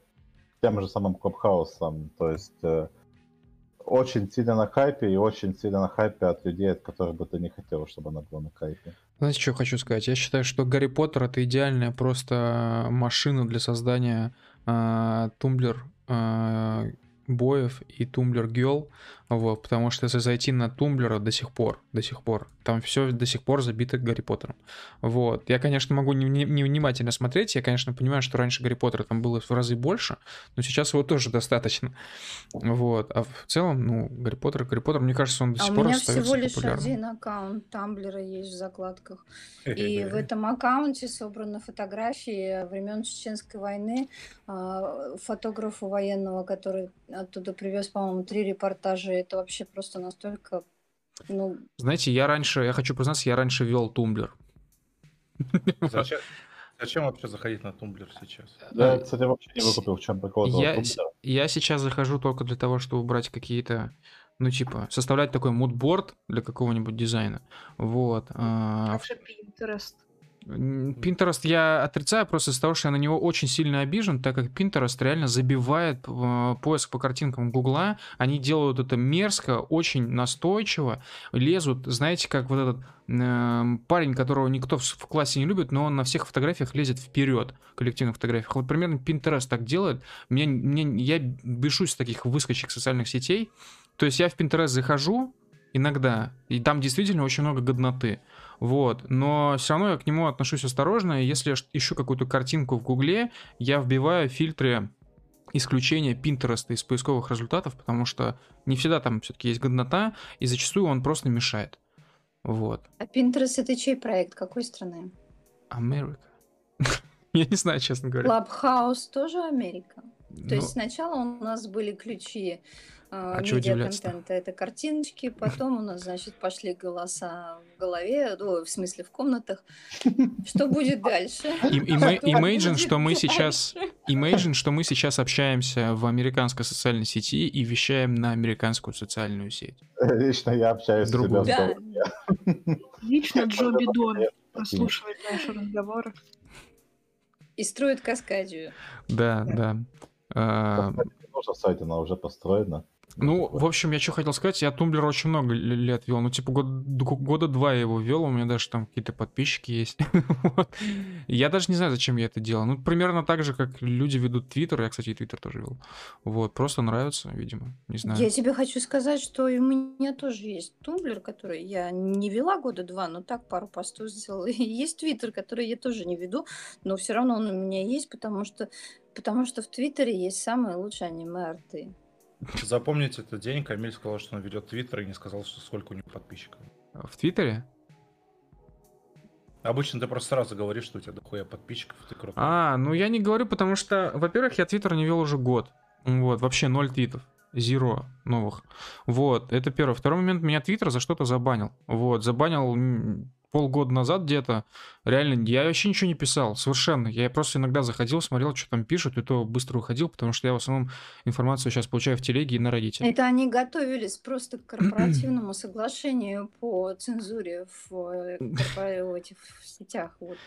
тем же самым Клабхаусом. То есть э, очень сильно на хайпе и очень сильно на хайпе от людей, от которых бы ты не хотел, чтобы она была на хайпе. Знаете, что хочу сказать? Я считаю, что Гарри Поттер это идеальная просто машина для создания а, тумблер а, боев и тумблер гел, вот, потому что если зайти на тумблера до сих пор, до сих пор, там все до сих пор забито Гарри Поттером. Вот. Я, конечно, могу не, не- не внимательно смотреть, я, конечно, понимаю, что раньше Гарри Поттера там было в разы больше, но сейчас его тоже достаточно. Вот. А в целом, ну, Гарри Поттер, Гарри Поттер, мне кажется, он до А сих у пор меня остается всего лишь популярным. один аккаунт Тамблера есть в закладках. И в этом аккаунте собраны фотографии времен Чеченской войны а, фотографа военного, который оттуда привез, по-моему, три репортажа. Это вообще просто настолько, ну, Знаете, я раньше, я хочу признаться, я раньше вел тумблер. Зачем, зачем вообще заходить на тумблер сейчас? Я, А, кстати, вообще не выкупил, в чем прикол Я, я сейчас захожу только для того, чтобы брать какие-то, ну, типа, составлять такой мудборд для какого-нибудь дизайна. Вот. а, Как же Pinterest. Pinterest я отрицаю просто из-за того, что я на него очень сильно обижен, так как Pinterest реально забивает э, поиск по картинкам Гугла. Они делают это мерзко, очень настойчиво, лезут, знаете, как вот этот эм, парень, которого никто в, в классе не любит, но он на всех фотографиях лезет вперед, коллективных фотографиях. Вот примерно Pinterest так делает. Мне, мне, я бешусь с таких выскочек социальных сетей. То есть я в Pinterest захожу иногда, и там действительно очень много годноты. Вот, но все равно я к нему отношусь осторожно. Если я ищу какую-то картинку в Гугле, я вбиваю фильтры исключение Pinterest из поисковых результатов, потому что не всегда там все-таки есть годнота, и зачастую он просто мешает. Вот. а Pinterest это чей проект? Какой страны? Америка. Я не знаю, честно говоря. Clubhouse тоже Америка? То Ну, есть сначала у нас были ключи А удивляться-то? медиа-контента, это картиночки, потом у нас, значит, пошли голоса в голове, ой, в смысле в комнатах. Что будет дальше? Imagine, что мы сейчас? Imagine, что мы сейчас общаемся в американской социальной сети и вещаем на американскую социальную сеть. Лично я общаюсь с себя. Да, Лично Джо Бидон прослушивает наши разговоры. и строят Каскадию. Да, да. А, Нужно сайт, она уже построена. Ну, в общем, я что хотел сказать, я Tumblr очень много лет вел, ну, типа, год- года два я его вел, у меня даже там какие-то подписчики есть. Вот. Я даже не знаю, зачем я это делал. Ну, примерно так же, как люди ведут Твиттер, я, кстати, и Твиттер тоже вел. Вот, просто нравится, видимо, не знаю. Я тебе хочу сказать, что у меня тоже есть тумблер, который я не вела года два, но так пару постов сделала. И есть твиттер, который я тоже не веду, но все равно он у меня есть, потому что, потому что в твиттере есть самые лучшие аниме-арты. Запомните этот день, Камиль сказал, что он ведет твиттер и не сказал, что сколько у него подписчиков. В Твиттере? Обычно ты просто сразу говоришь, что у тебя дохуя подписчиков, ты крутой. А, ну я не говорю, потому что, во-первых, я Твиттер не вел уже год. Вот, вообще ноль твитов. Зеро новых. Вот, это первое. Второй момент, меня Твиттер за что-то забанил. Вот, забанил полгода назад где-то. Реально, я вообще ничего не писал, совершенно. Я просто иногда заходил, смотрел, что там пишут, и то быстро выходил, потому что я в основном информацию сейчас получаю в телеге и на Reddit. Это они готовились просто к корпоративному соглашению по цензуре в, э, в этих сетях. Вот.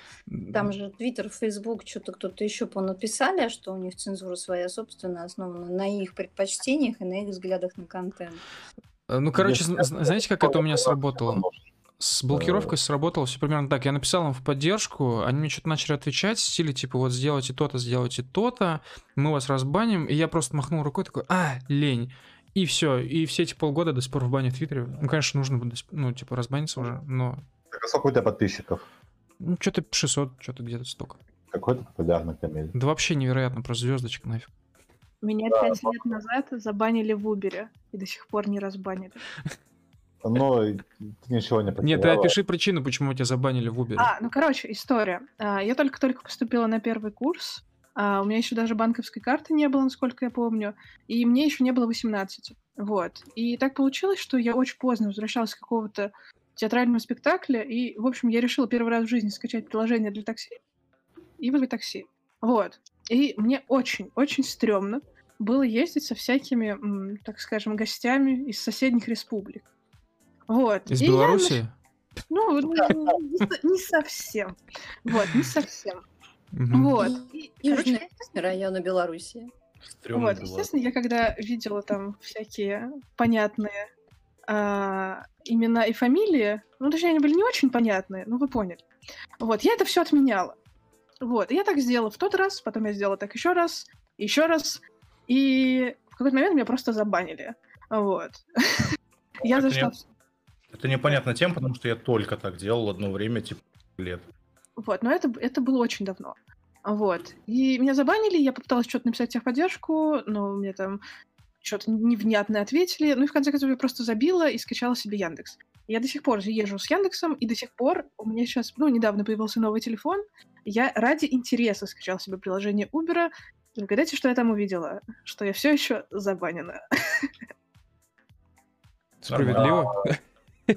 Там же Твиттер, Фейсбук, что-то кто-то еще понаписали, что у них цензура своя собственная, основана на их предпочтениях и на их взглядах на контент. Э, Ну, короче, знаете, как это у меня сработало? Нужно. С блокировкой сработало все примерно так. Я написал им в поддержку, они мне что-то начали отвечать, в стиле типа вот сделайте то-то, сделайте то-то, мы вас разбаним, и я просто махнул рукой такой, а, лень. И все, и все эти полгода до сих пор в бане в Твиттере. Ну, конечно, нужно, бы до сих- ну, типа, разбаниться уже, но Так, а сколько у тебя подписчиков? ну, что-то 600, что-то где-то столько. Какой ты популярный Камиль? Да вообще невероятно, просто звездочка нафиг. Меня Да, пять лет назад забанили в Убере и до сих пор не разбанили. И ты ничего не потеряла. Нет, ты опиши причину, почему тебя забанили в Uber. А, ну короче, история. А, Я только-только поступила на первый курс, а, у меня еще даже банковской карты не было, насколько я помню, и мне еще не было 18. Вот. И так получилось, что я очень поздно возвращалась с какого-то театрального спектакля, и, в общем, я решила первый раз в жизни скачать приложение для такси и вызвать такси. Вот. И мне очень-очень стрёмно было ездить со всякими, так скажем, гостями из соседних республик. Вот. Из И я Беларуси? ну, ну, не со- не совсем. Вот, не совсем. Вот. И, Южные районы Беларуси. Стрёмно вот, было. естественно, я когда видела там всякие понятные а, имена и фамилии, ну, точнее, они были не очень понятные, ну, вы поняли. Вот, я это все отменяла. Вот, я так сделала в тот раз, потом я сделала так еще раз, еще раз, и в какой-то момент меня просто забанили. Вот. Я зашла... не- Это непонятно тем, потому что я только так делал одно время, типа лет. Вот, но это, это было очень давно. Вот. И меня забанили, я попыталась что-то написать в техподдержку, но мне там что-то невнятное ответили. Ну и в конце концов я просто забила и скачала себе Яндекс. Я до сих пор езжу с Яндексом, и до сих пор у меня сейчас, ну, недавно появился новый телефон. Я ради интереса скачала себе приложение Uber. Угадайте, что я там увидела? Что я все еще забанена. Справедливо?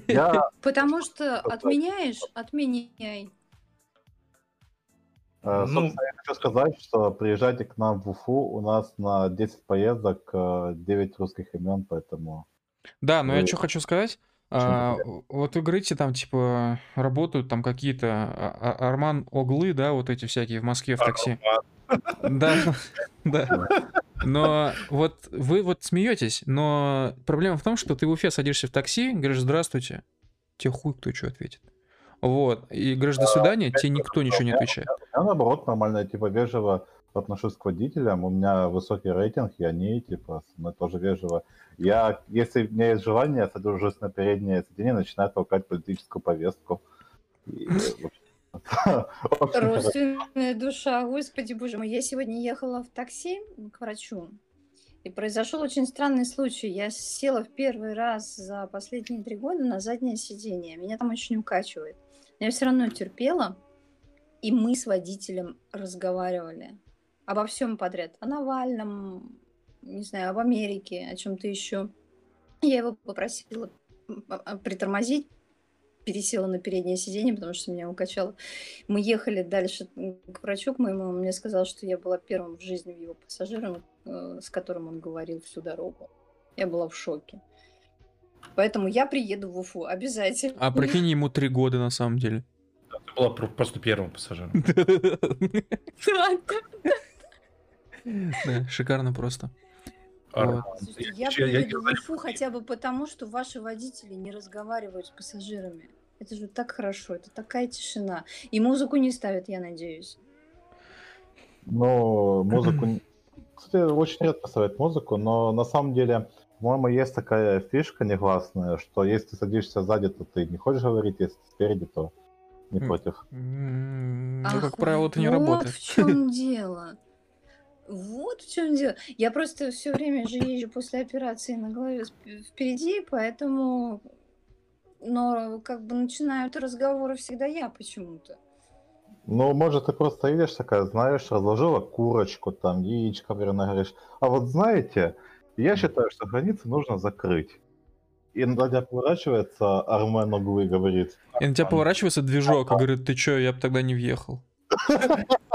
Я, Потому что отменяешь, отменяй. э, Ну- собственно, я хочу сказать, что приезжайте к нам в Уфу, у нас на 10 поездок э, 9 русских имен, поэтому... Да, но я Вы- что хочу сказать. а, вот вы говорите, там, типа, работают там какие-то а- а- Арман Оглы, да, вот эти всякие в Москве в такси. Да, да. Но вот вы вот смеетесь, но проблема в том, что ты в Уфе садишься в такси, говоришь «Здравствуйте», тебе хуй кто что ответит. Вот, и говоришь «До свидания», тебе никто ничего не отвечает. Я, наоборот, нормально, типа, вежливо отношусь к водителям, у меня высокий рейтинг, и они, типа, мной тоже вежливо. Я, если у меня есть желание, я сажусь на переднее сиденье, начинаю толкать политическую повестку. И, Родственная душа, господи боже мой. Я сегодня ехала в такси к врачу, и произошел очень странный случай. Я села в первый раз за последние три года на заднее сиденье. Меня там очень укачивает. Но я все равно терпела, и мы с водителем разговаривали обо всем подряд. О Навальном, не знаю, об Америке, о чем-то еще. Я его попросила а, а, притормозить, пересела на переднее сиденье, потому что меня укачало. Мы ехали дальше к врачу, к моему. Он мне сказал, что я была первым в жизни его пассажиром, э, с которым он говорил всю дорогу. Я была в шоке. Поэтому я приеду в Уфу обязательно. А прикинь, ему три года на самом деле. Ты была про- просто первым пассажиром. Да, шикарно просто. Слушайте, я Я- я- Уфу хотя бы потому, что ваши водители не разговаривают с пассажирами. Это же так хорошо, это такая тишина. И музыку не ставят, я надеюсь. Ну, музыку... Кстати, очень редко ставят музыку, но на самом деле, по-моему, есть такая фишка негласная, что если ты садишься сзади, то ты не хочешь говорить, если ты спереди, то не против. Ну, Ах, как правило, это не вот работает. в чем дело. Вот в чем дело. Я просто все время же езжу после операции на голове сп- впереди, поэтому... Но как бы начинают разговоры всегда я почему-то. Ну, может, ты просто видишь такая, знаешь, разложила курочку, там, яичко, наверное, говоришь. А вот знаете, я считаю, что границы нужно закрыть. И на тебя поворачивается Армен Углы и говорит, И на тебя поворачивается движок и говорит, ты чё, я бы тогда не въехал.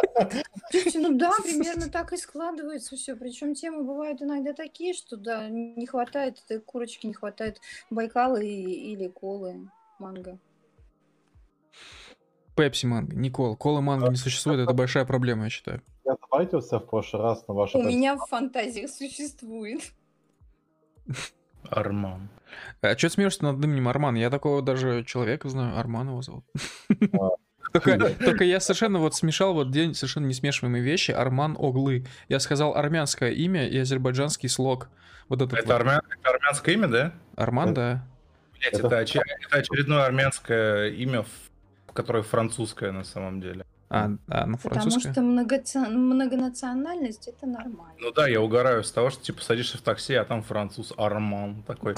Слушайте, ну да, примерно так и складывается все. Причем темы бывают иногда такие, что да, не хватает этой курочки, не хватает Байкала и- или колы, манго. Пепси манго, не кола. Колы манго не существует, это большая проблема, я считаю. я забайтился в прошлый раз на ваше... У меня в фантазиях существует. Арман. А что смеешься над именем Арман? Я такого даже человека знаю, Арман его зовут. Только, только я совершенно вот смешал вот день совершенно несмешиваемые вещи. Арман Оглы. Я сказал армянское имя и азербайджанский слог. Вот этот Это, вот. армян- это армянское имя, да? Арман, да. Блять, Это- это, оче- это очередное армянское имя, которое французское на самом деле. А, а ну Потому французское. что многоци- многонациональность это нормально. Ну да, я угораю с того, что типа садишься в такси, а там француз Арман такой.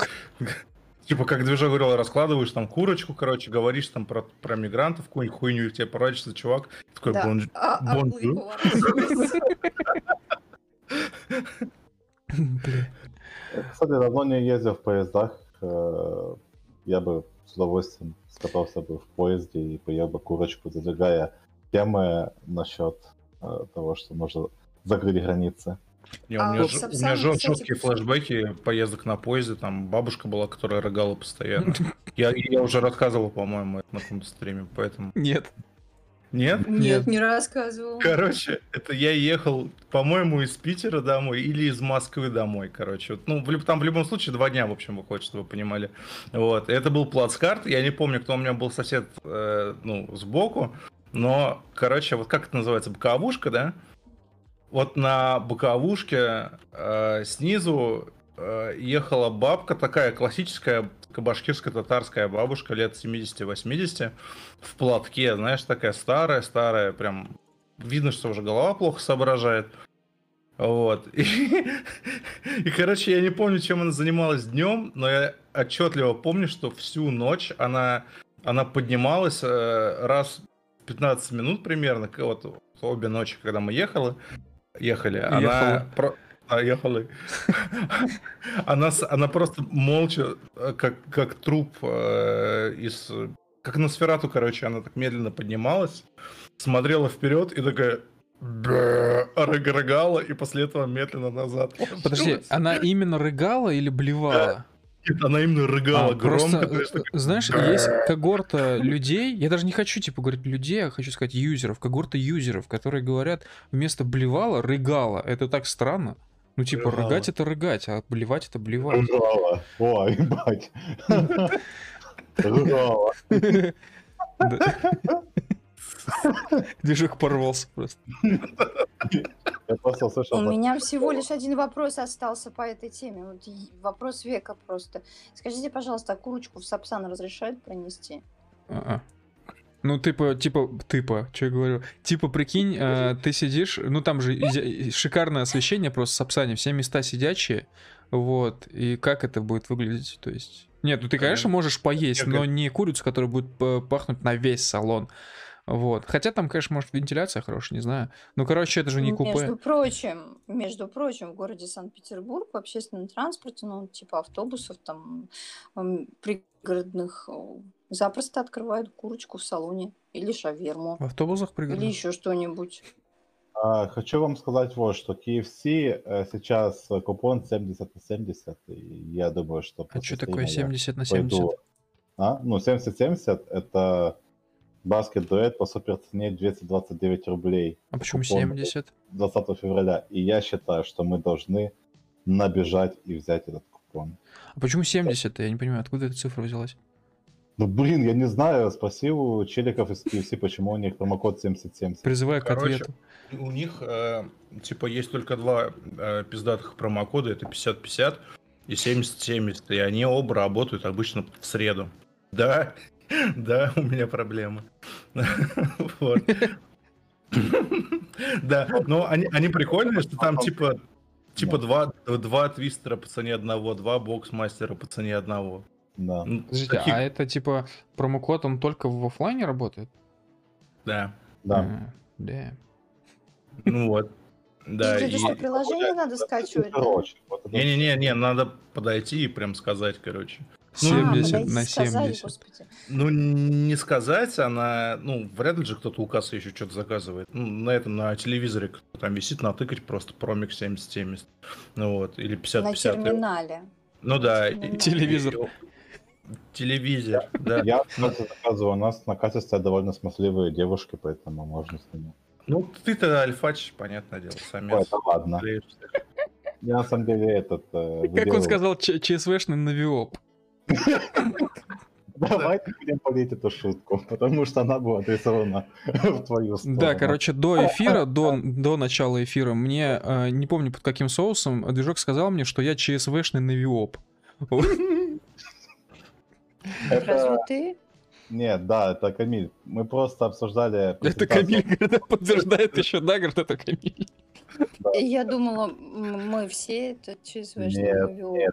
Типа, как движок говорил, раскладываешь там курочку, короче, говоришь там про, про мигрантов, какую-нибудь хуйню, и тебе пророчится чувак, такой, Да. «Bonj- А- а bonjour». вы поворачиваетесь. Бля. Кстати, давно не ездил в поездах. э, Я бы с удовольствием скатался бы в поезде и поел бы курочку, задвигая темы насчет э, того, что нужно закрыть границы. Не, у А меня, вот ж- у меня жен- кстати, жуткие флешбеки поездок на поезде, там бабушка была, которая рыгала постоянно. Я, я уже рассказывал, по-моему, это на каком-то стриме, поэтому... Нет. Нет? Нет, не рассказывал. Короче, это я ехал, по-моему, из Питера домой или из Москвы домой, короче. Вот, Ну, в там в любом случае два дня, в общем, выходит, чтобы вы понимали. Вот. Это был плацкарт, я не помню, кто у меня был сосед, э, ну, сбоку, но, короче, вот как это называется, боковушка, да? Вот на боковушке э, снизу э, ехала бабка, такая классическая башкирская татарская бабушка лет 70-80 в платке, знаешь, такая старая-старая, прям видно, что уже голова плохо соображает. Вот. И, и, короче, я не помню, чем она занималась днем, но я отчетливо помню, что всю ночь она, она поднималась э, раз в 15 минут примерно, вот обе ночи, когда мы ехали, ехали, она... Ехала. про- а, ехали. Она, она просто молча, э, как, как труп э, из... Как на сферату, короче, она так медленно поднималась, смотрела вперед и такая... «Бэ», рыгала и после этого медленно назад. Подожди, она именно рыгала или блевала? Она именно рыгала А, громко. просто, то есть э, знаешь, есть когорта людей, я даже не хочу, типа, говорить людей, а хочу сказать юзеров, когорта юзеров, которые говорят вместо блевала рыгала. Это так странно. Ну, типа, Рыгала. рыгать это рыгать, а блевать это блевать. Рыгала. О, ебать. Рыгала. Движок порвался просто. Я просто услышал... У меня всего лишь один вопрос остался по этой теме. Вот вопрос века просто. Скажите, пожалуйста, а курочку в Сапсан разрешают пронести? А-а. Ну, типа, типа, типа, что я говорю? Типа, прикинь, э, ты сидишь, ну там же шикарное освещение просто с Сапсани, все места сидячие, вот, и как это будет выглядеть, то есть... Нет, ну ты, конечно, можешь поесть, но не курицу, которая будет пахнуть на весь салон, вот. Хотя там, конечно, может вентиляция хорошая, не знаю. Ну, короче, это же не купе. Между прочим, между прочим, в городе Санкт-Петербург в общественном транспорте, ну, типа автобусов там пригородных, запросто открывают курочку в салоне или шаверму, В автобусах или пригородных? еще что-нибудь. А, Хочу вам сказать вот, что KFC э, сейчас э, купон 70 на 70, и я думаю, что... А что такое стрима я 70 на 70? пойду- А? Ну, 70-70 это баскет дуэт по супер цене 229 рублей А почему купон 70? 20 февраля. И я считаю, что мы должны набежать и взять этот купон. А почему 70? Я не понимаю, откуда эта цифра взялась? Ну, блин, я не знаю, спроси у челиков из KFC, почему у них промокод 7070. Призываю к Короче, ответу. У них, э, типа, есть только два э, пиздатых промокода, это 50-50 и 70-70, и они оба работают обычно в среду. Да, да, у меня проблемы. Да, но они, они прикольные, что там типа типа два, два твистера по цене одного, два боксмастера по цене одного. Да. Ну, Подождите, а это типа промокод, он только в оффлайне работает? Да, Да. Да. ну вот. Да, и... что, приложение надо скачивать? Не-не-не, надо подойти и прям сказать, короче. А, 70 подойти на сказать, 70. господи. Ну, не сказать, она, ну, вряд ли же кто-то у кассы еще что-то заказывает. Ну, на этом, на телевизоре кто там висит, натыкать просто промик 70-70. Ну вот, или 50-50. На терминале. Ну да. На и- Телевизор. Телевизор, да. Я, кстати, заказываю. У нас на кассе стоят довольно смазливые девушки, поэтому можно с ними. Ну, ты-то альфач, понятное дело, Ой, самец. это ладно. Я на самом деле этот... э, Как он сказал, Ч- ЧСВшный навиоп. Давайте будем полить эту шутку, потому что она была адресована в твою сторону. Да, короче, до эфира, до, до начала эфира, мне, э, не помню под каким соусом, движок сказал мне, что я ЧСВшный навиоп. Это... Разве ты? Нет, да, это Камиль. Мы просто обсуждали... Это. Камиль говорит, подтверждает еще, да, говорит, это Камиль. Я думала, мы все это ЧСВшный Нет,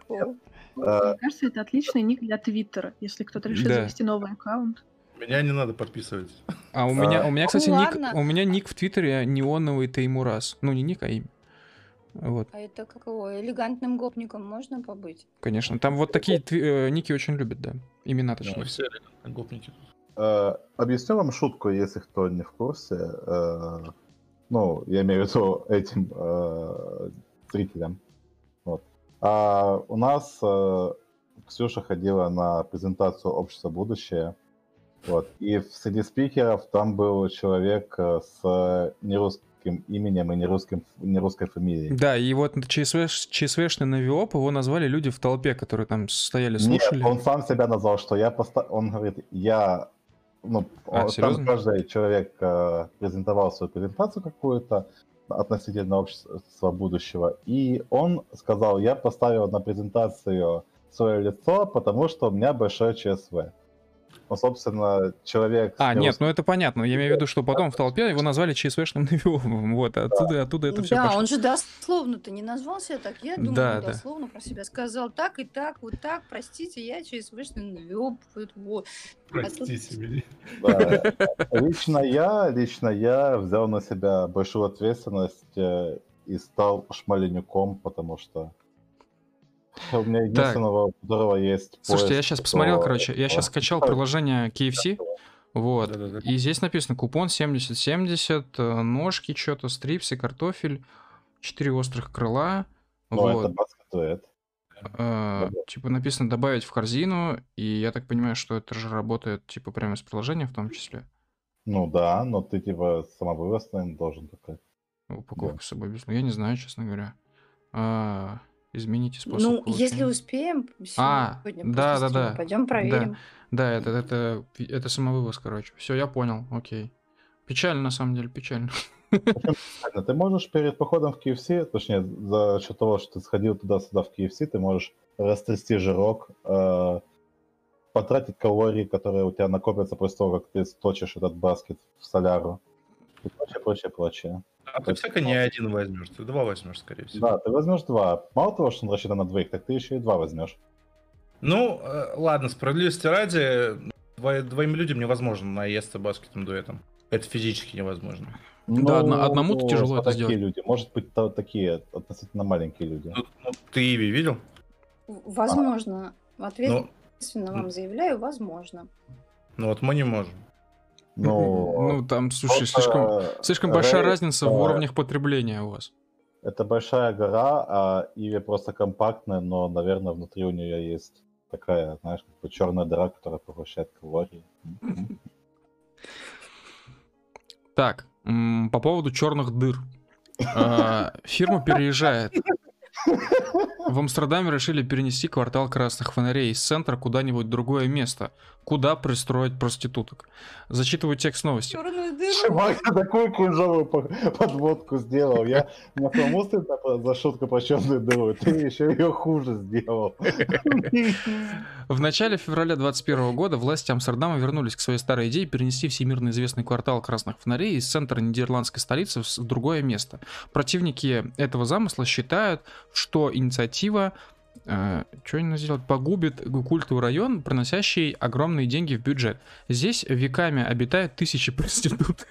Э, Мне кажется, это отличный ник для Твиттера, если кто-то решит Да. завести новый аккаунт. Меня не надо подписывать. А у меня, А. у меня, кстати, Ну, ник, ладно. у меня ник в Твиттере неоновый Таймурас. Ну, не ник, а имя. Вот, А это какого? Элегантным гопником можно побыть? конечно. Там вот такие тви- э, ники очень любят, да. Имена Мы точнее. все элегантные гопники. Э, Объясню вам шутку, если кто не в курсе. Э, Ну, я имею в виду этим э, зрителям. А у нас э, Ксюша ходила на презентацию общества будущее. Вот. И среди спикеров там был человек э, с нерусским именем и нерусским, нерусской фамилией. Да, и вот ЧСВ, ЧСВшный навиоп его назвали люди в толпе, которые там стояли, Нет, слушали. он сам себя назвал, что я поста... Он говорит, я... Ну, А, он- серьезно? там каждый человек э, презентовал свою презентацию какую-то относительно общества будущего. И он сказал, я поставил на презентацию свое лицо, потому что у меня большое ЧСВ. Ну, собственно, человек... А, нет, ну это понятно. Я имею в виду, что потом в толпе его назвали ЧСВшным навиопом. Вот, оттуда, оттуда это все да, пошло. он же дословно-то не назвал себя так. Я думаю, Да, он да. дословно про себя сказал так и так, вот так, простите, я через вышный навёб, вот, вот. Простите меня. Да. Лично я, лично я взял на себя большую ответственность э, и стал шмаленюком, потому что у меня единственного, которого есть Слушайте, я сейчас посмотрел, то- короче, я сейчас скачал приложение KFC, вот, и здесь написано купон 70-70, э, ножки что-то, стрипсы, картофель, 4 острых крыла, Ну, это вот, баскетуэт. э, да. типа написано добавить в корзину, и я так понимаю, что это же работает, типа, прямо из приложения в том числе. Ну да, но ты типа самовывоз, наверное, должен такой. Упаковку Да. с собой без... Я не знаю, честно говоря. А, измените способ Ну, если получения. успеем, А, сегодня да, да, да. пойдем проверим. Да, это, это, это самовывоз, короче. Все, я понял, окей. Печально, на самом деле, печально. Ты можешь перед походом в KFC, точнее, за счет того, что ты сходил туда-сюда в KFC, ты можешь растрясти жирок, э, потратить калории, которые у тебя накопятся после того, как ты сточишь этот баскет в соляру. И прочее, прочее, прочее. А ты всяко не один возьмешь, ты два возьмешь, скорее всего. Да, ты возьмешь два. Мало того, что он рассчитан на двоих, так ты еще и два возьмешь. Ну, э, ладно, справедливости ради, дво- двоим людям невозможно наесться баскетом дуэтом. Это физически невозможно. Да, одно- одному-то тяжело это такие сделать. люди. Может быть, то- такие относительно маленькие люди. Ну, ну, ты Иви видел? В- Возможно. Ну, Ответственно вам заявляю, возможно. ну вот мы не можем. Ну, Ну, там, слушай, слишком, слишком большая разница в уровнях потребления у вас. Это большая гора, а Иви просто компактная, но, наверное, внутри у нее есть такая, знаешь, как бы черная дыра, которая поглощает калории. Так, по поводу черных дыр. А, Фирма переезжает. В Амстердаме решили перенести квартал красных фонарей из центра куда-нибудь в другое место. Куда пристроить проституток? Зачитываю текст новости. Чувак, я такую кринжовую по- подводку сделал. Я стыдно про- за шутку про черную дыру. Ты еще ее хуже сделал. В начале февраля 2021 года власти Амстердама вернулись к своей старой идее перенести всемирно известный квартал красных фонарей из центра нидерландской столицы в другое место. Противники этого замысла считают, что инициатива что они сделать, погубит культовый район, приносящий огромные деньги в бюджет. Здесь веками обитают тысячи проституток.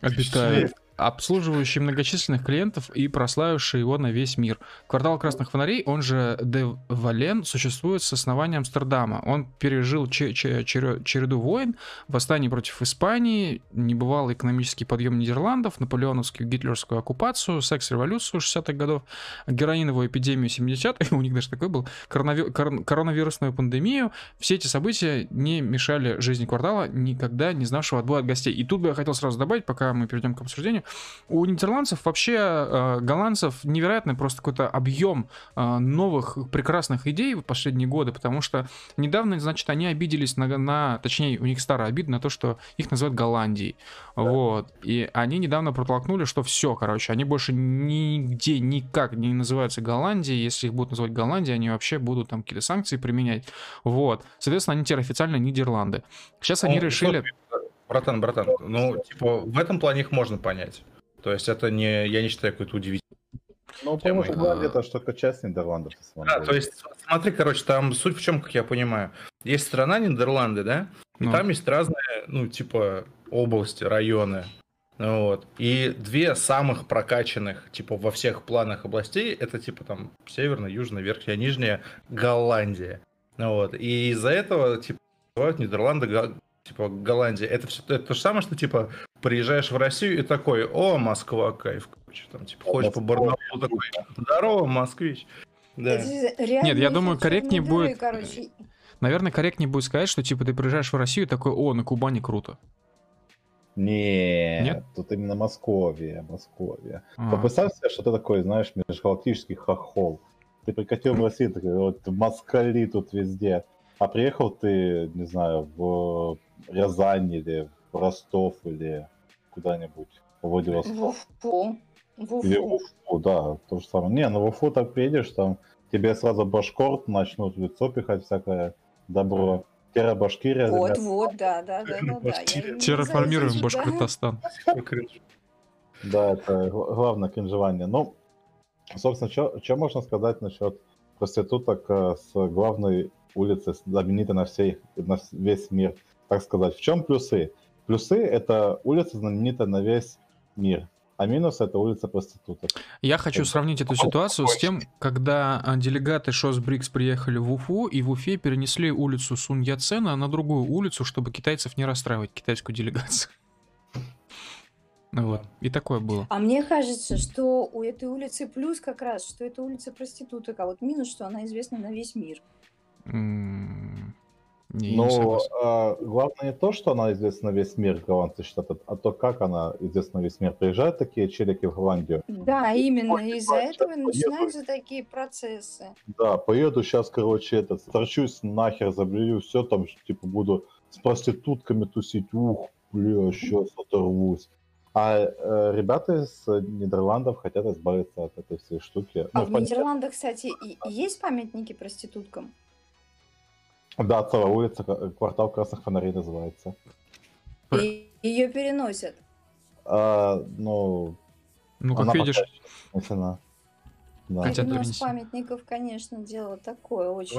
Обитают. Обслуживающий многочисленных клиентов и прославивший его на весь мир. Квартал красных фонарей, он же Де Вален, существует с основания Амстердама. Он пережил череду войн, восстаний против Испании, небывалый экономический подъем Нидерландов, наполеоновскую гитлерскую оккупацию, секс-революцию 60-х годов, героиновую эпидемию 70-х, у них даже такой был, коронави- корон- коронавирусную пандемию. Все эти события не мешали жизни квартала, никогда не знавшего отбоя от гостей. И тут бы я хотел сразу добавить, пока мы перейдем к обсуждению, у нидерландцев вообще, э, голландцев, невероятный просто какой-то объем э, новых прекрасных идей в последние годы, потому что недавно, значит, они обиделись на, на- точнее, у них старая обида на то, что их называют Голландией. Вот. И они недавно протолкнули, что все, короче, они больше нигде никак не называются Голландией. Если их будут называть Голландией, они вообще будут там какие-то санкции применять. Вот. Соответственно, они теперь официально Нидерланды. Сейчас они Ну, решили... слушай, Братан, братан, ну, типа, в этом плане их можно понять. То есть это не, я не считаю какой-то удивительным. Ну, потому что Голландия это что только часть Нидерландов. Да, то есть, смотри, короче, там суть в чем, как я понимаю. Есть страна Нидерланды, да? И Ну. там есть разные, ну, типа, области, районы. Ну Вот. И две самых прокачанных, типа, во всех планах областей, это, типа, там, северная, южная, верхняя, нижняя Голландия. Вот. И из-за этого, типа, называют Нидерланды, типа, Голландия. Это все это то же самое, что, типа, приезжаешь в Россию и такой, о, Москва, кайф, короче, там, типа, ходишь по Барнаулу такой, здорово, москвич. Да. Нет, я думаю, корректнее будет- Короче, Наверное, корректнее будет сказать, что типа ты приезжаешь в Россию и такой, о, на Кубани круто. Нет, Нет? тут именно Московия, Московия. А. Вот представь себе, что ты такой, знаешь, межгалактический хохол. Ты прикатил в Россию, такой, вот москали тут везде. А приехал ты, не знаю, в Рязань или в Ростов или куда-нибудь, в Владивосток. в Уфу. В Или Уфу. Уфу, да, то же самое. Не, ну в Уфу так приедешь, там тебе сразу башкорт начнут в лицо пихать всякое добро. Тера Башкирия. Вот, ребят. вот, да, да, да, да, да. Терраформируем. Башкортостан. Да, это гла- главное кринжевание. Ну, собственно, что можно сказать насчет проституток э, с главной улицы, знаменитой на, всей, на весь мир, так сказать. В чем плюсы? Плюсы — это улица знаменитая на весь мир, а минус — это улица проституток. Я хочу Это сравнить эту ситуацию с тем, когда а, делегаты ШОС БРИКС приехали в Уфу, и в Уфе перенесли улицу Сунь Яцена на другую улицу, чтобы китайцев не расстраивать, китайскую делегацию. Ну вот, и такое было. А мне кажется, что у этой улицы плюс как раз, что это улица проституток, а вот минус, что она известна на весь мир. Не, Но а, главное не то, что она известна на весь мир, голландцы считают, а то, как она известна на весь мир. Приезжают такие челики в Голландию, Да, именно Ой, из-за этого поеду. начинаются такие процессы. Да, поеду сейчас, короче, этот, сторчусь нахер, заблюю, все там, типа, буду с проститутками тусить, ух, бля, сейчас оторвусь. А э, ребята из Нидерландов хотят избавиться от этой всей штуки. А Ну, в понятно, Нидерландах, кстати, и- и есть памятники проституткам? Да, целая улица, квартал красных фонарей называется. И ее переносят. А, ну, Ну, как она видишь, снесена. Да. Хотя- Перенос перенести. памятников, конечно, дело такое очень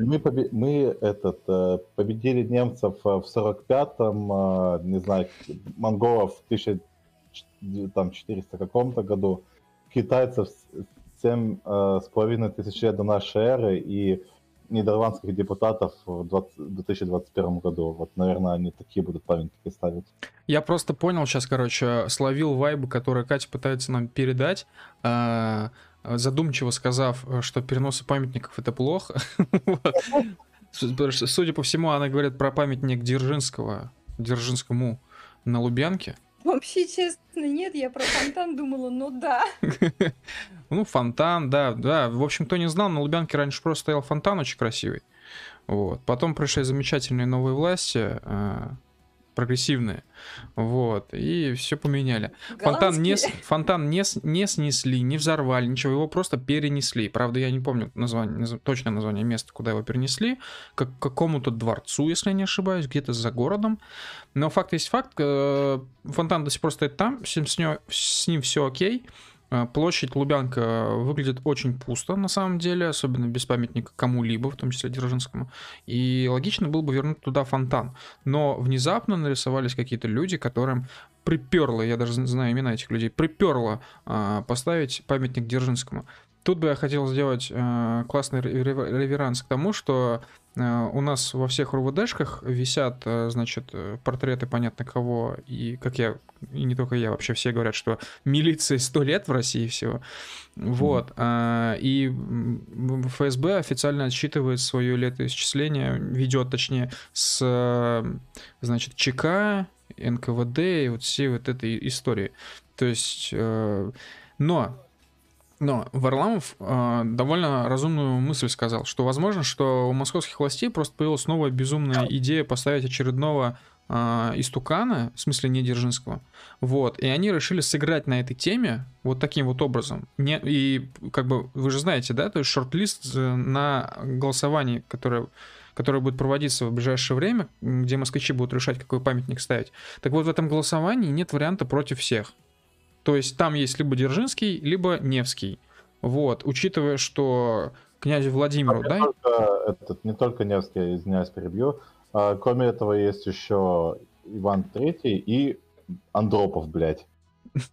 мы, побе- мы этот, э, победили немцев э, в 45-м, э, не знаю, монголов в 1400 каком-то году, китайцев с- семь э, с половиной тысяч лет до нашей эры и нидерландских депутатов в 20 2021 году. Вот, наверное, они такие будут памятники ставить. Я просто понял сейчас, короче, словил вайбы, которые Катя пытается нам передать, а, задумчиво сказав, что переносы памятников это плохо. Судя по всему, она говорит про памятник Дзержинского, Дзержинскому на Лубянке. Вообще, честно, нет, я про фонтан думала, ну да. Ну, фонтан, да, да. В общем, кто не знал, на Лубянке раньше просто стоял фонтан очень красивый. Вот. Потом пришли замечательные новые власти, э, прогрессивные. Вот. И все поменяли. Фонтан не, фонтан не, не снесли, не взорвали, ничего, его просто перенесли. Правда, я не помню название, наз- точное название места, куда его перенесли, к какому-то дворцу, если я не ошибаюсь, где-то за городом. Но факт есть факт, э, фонтан до сих пор стоит там, с ним, с ним все окей. Э, Площадь Лубянка выглядит очень пусто, на самом деле, особенно без памятника кому-либо, в том числе Дзержинскому. И логично было бы вернуть туда фонтан. Но внезапно нарисовались какие-то люди, которым приперло, я даже знаю имена этих людей, приперло а, поставить памятник Дзержинскому. Тут бы я хотел сделать э, классный ре- ре- реверанс к тому, что э, у нас во всех РУВДшках висят, э, значит, э, портреты понятно кого, и как я, и не только я, вообще все говорят, что милиции сто лет в России всего. Вот. а, И ФСБ официально отсчитывает свое летоисчисление, ведет, точнее, с, э, значит, ЧК, НКВД и вот всей вот этой истории. То есть, э, но но Варламов э, довольно разумную мысль сказал, что возможно, что у московских властей просто появилась новая безумная идея поставить очередного э, истукана, в смысле не Дзержинского, вот, и они решили сыграть на этой теме вот таким вот образом. Не, и как бы вы же знаете, да, то есть шорт-лист э, на голосовании, которое которое будет проводиться в ближайшее время, где москвичи будут решать, какой памятник ставить. Так вот, в этом голосовании нет варианта против всех. То есть там есть либо Дзержинский, либо Невский. Вот, учитывая, что князю Владимиру, не да? Только, этот, не только Невский, извиняюсь, перебью. А, кроме этого есть еще Иван Третий и Андропов, блядь.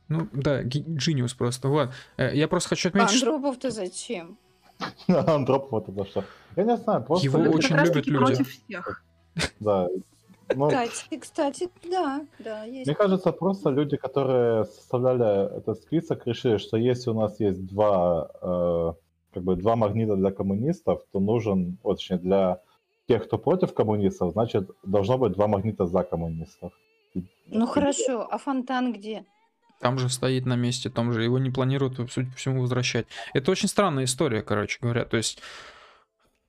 Ну да, Genius просто. Вот. Э, Я просто хочу отметить, что Андропов-то зачем? Андропов это за что? Я не знаю, просто... Его очень любят люди. против всех. Да. Ну, Кстати, кстати, да, да, есть. Мне кажется, просто люди, которые составляли этот список, решили, что если у нас есть два, э, как бы два магнита для коммунистов, то нужен, вот, точнее, для тех, кто против коммунистов, значит, должно быть два магнита за коммунистов. Ну хорошо, а фонтан где? там же стоит на месте, там же его не планируют, судя по всему, возвращать. Это очень странная история, короче говоря. То есть,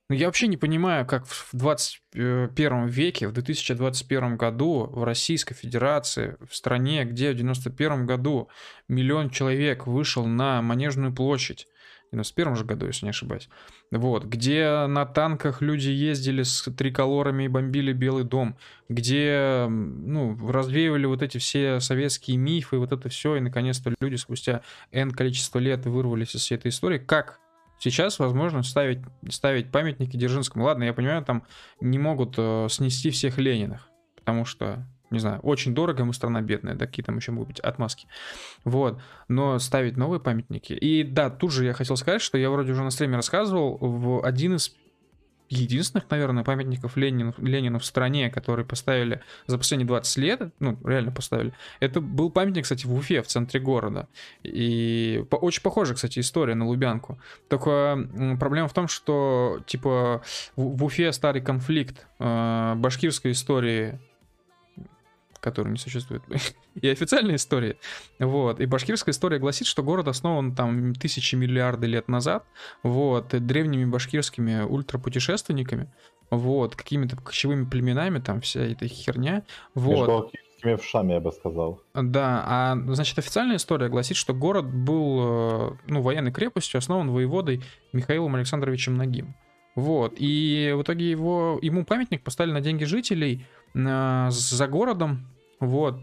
ну, я вообще не понимаю, как в 21 веке, в 2021 году в Российской Федерации, в стране, где в 91 году миллион человек вышел на Манежную площадь, в 91 же году, если не ошибаюсь, вот, где на танках люди ездили с триколорами и бомбили Белый дом, где, ну, развеивали вот эти все советские мифы, вот это все, и наконец-то люди спустя N количество лет вырвались из всей этой истории. Как сейчас возможно ставить, ставить памятники Дзержинскому? Ладно, я понимаю, там не могут э, снести всех Лениных, потому что, не знаю, очень дорого, мы страна бедная, да, какие там еще могут быть отмазки. Вот, но ставить новые памятники. И да, тут же я хотел сказать, что я вроде уже на стриме рассказывал, в один из единственных, наверное, памятников Ленину, Ленину в стране, который поставили за последние 20 лет, ну, реально поставили, это был памятник, кстати, в Уфе, в центре города. И по- очень похожая, кстати, история на Лубянку. Только проблема в том, что, типа, в, в Уфе старый конфликт э, башкирской истории который не существует, и официальной истории. Вот. И башкирская история гласит, что город основан там тысячи миллиарды лет назад, вот, древними башкирскими ультрапутешественниками, вот, какими-то кочевыми племенами, там вся эта херня, вот. Между алхимическими вшами, я бы сказал. Да, а значит официальная история гласит, что город был э, ну, военной крепостью, основан воеводой Михаилом Александровичем Нагим. Вот, и в итоге его, ему памятник поставили на деньги жителей э, за городом, вот,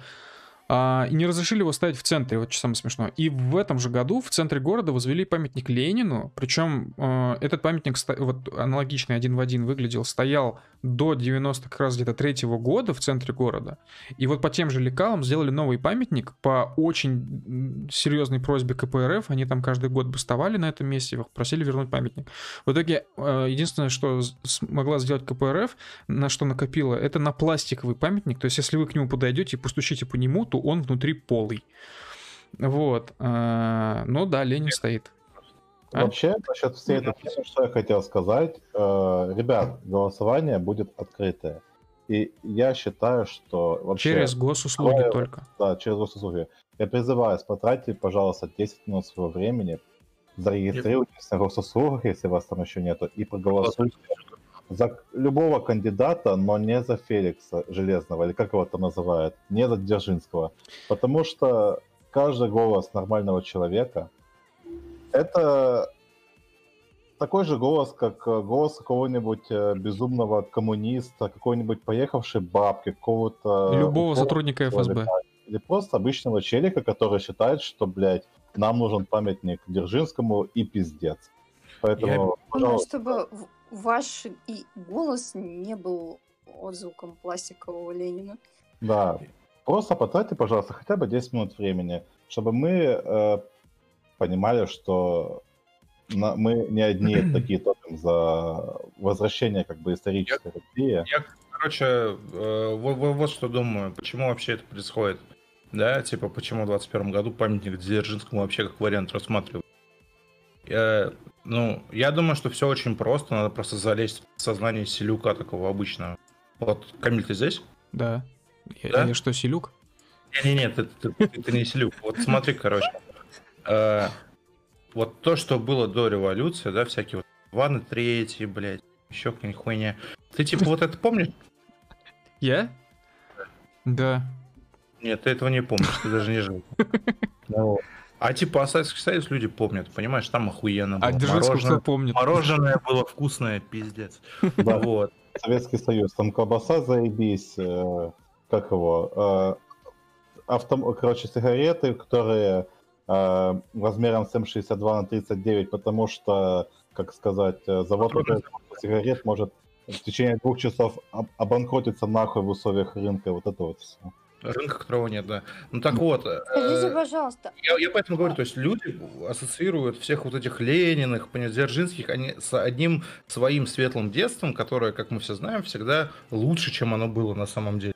а, и не разрешили его ставить в центре, вот что самое смешное. И в этом же году в центре города возвели памятник Ленину, причем э, этот памятник, вот аналогичный один в один выглядел, стоял до 90 как раз где-то третьего года в центре города. И вот по тем же лекалам сделали новый памятник по очень серьезной просьбе КПРФ. Они там каждый год бастовали на этом месте, их просили вернуть памятник. В итоге э, единственное, что смогла сделать КПРФ, на что накопила, это на пластиковый памятник. То есть если вы к нему подойдете и постучите по нему, то он внутри полый. Вот. э, Ну да, Ленин стоит. А? Вообще, насчет всей этой темы, что я хотел сказать. Э, ребят, голосование будет открытое. И я считаю, что вообще... Через госуслуги Какое- только. Да, через госуслуги. Я призываю, потратьте, пожалуйста, 10 минут своего времени, зарегистрируйтесь на госуслугах, если вас там еще нету, и проголосуйте за любого кандидата, но не за Феликса Железного, или как его там называют, не за Дзержинского. Потому что каждый голос нормального человека это такой же голос, как э, голос какого-нибудь э, безумного коммуниста, какой-нибудь поехавшей бабки, какого-то... Любого сотрудника ФСБ. Или просто обычного челика, который считает, что, блядь, нам нужен памятник Дзержинскому и пиздец. Поэтому, Главное, пожалуйста, чтобы в- ваш и голос не был отзвуком пластикового Ленина. да, просто потратьте, пожалуйста, хотя бы 10 минут времени, чтобы мы э, понимали, что на- мы не одни такие топим за возвращение как бы исторической России. Я, короче, э, вот, вот- вот что думаю, почему вообще это происходит. Да, типа, почему в 21 году памятник Дзержинскому вообще как вариант рассматривают. Я, ну, я думаю, что все очень просто, надо просто залезть в сознание селюка такого обычного. Вот, Камиль, ты здесь? Да. Я, Да? я что, Селюк? Не-не-не, ты, ты- ты- ты не селюк. Вот смотри, короче. Э, вот то, что было до революции, да, всякие вот Иваны Третьи, блядь, еще какая-нибудь хуйня. Ты типа вот это помнишь? Я? Да. Нет, ты этого не помнишь, ты даже не жил. Ну, А типа Советский Союз люди помнят, понимаешь, там охуенно было. А Дзержинского мороженое, помнит? мороженое было вкусное, пиздец. да, автом... короче, сигареты, которые э, размером с М62 на 39, потому что, как сказать, э, завод сигарет может в течение двух часов об- обанкротиться нахуй в условиях рынка. Вот это вот все. Рынка, которого нет, да. Ну так вот, Скажите, э, пожалуйста, я, я поэтому говорю, то есть люди ассоциируют всех вот этих Лениных, понятно, Дзержинских они с одним своим светлым детством, которое, как мы все знаем, всегда лучше, чем оно было на самом деле.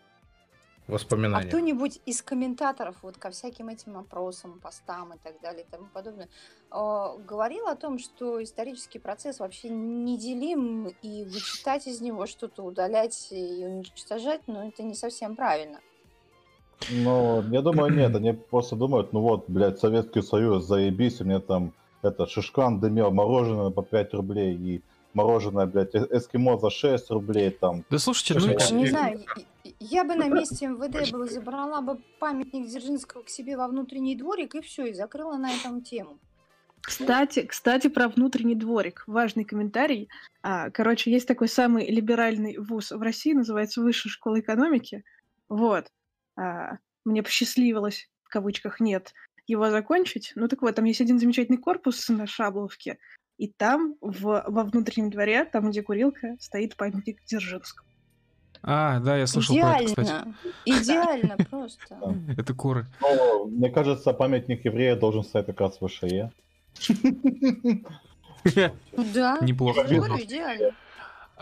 а Воспоминания. кто-нибудь из комментаторов вот ко всяким этим опросам, постам и так далее и тому подобное э, говорил о том, что исторический процесс вообще неделим и вычитать из него что-то, удалять и уничтожать, но это не совсем правильно. Ну, я думаю, нет, они просто думают, ну вот, блядь, Советский Союз, заебись, у меня там это Шишкан дымел мороженое по 5 рублей и мороженое, блядь, э- эскимо за 6 рублей там. Да слушайте, ну Слушай, Не знаю, я бы на месте МВД бы забрала бы памятник Дзержинского к себе во внутренний дворик и все, и закрыла на этом тему. Кстати, кстати, про внутренний дворик. Важный комментарий. А, короче, есть такой самый либеральный вуз в России, называется Высшая школа экономики. Вот. А, мне посчастливилось, в кавычках нет, его закончить. Ну так вот, там есть один замечательный корпус на Шабловке, и там в, во внутреннем дворе, там, где курилка, стоит памятник Дзержинскому. А, да, я слышал про это, кстати. Идеально, идеально просто. Это куры. Ну, мне кажется, памятник еврея должен стоять как раз в ВШЕ. Да, Неплохо. говорю, идеально.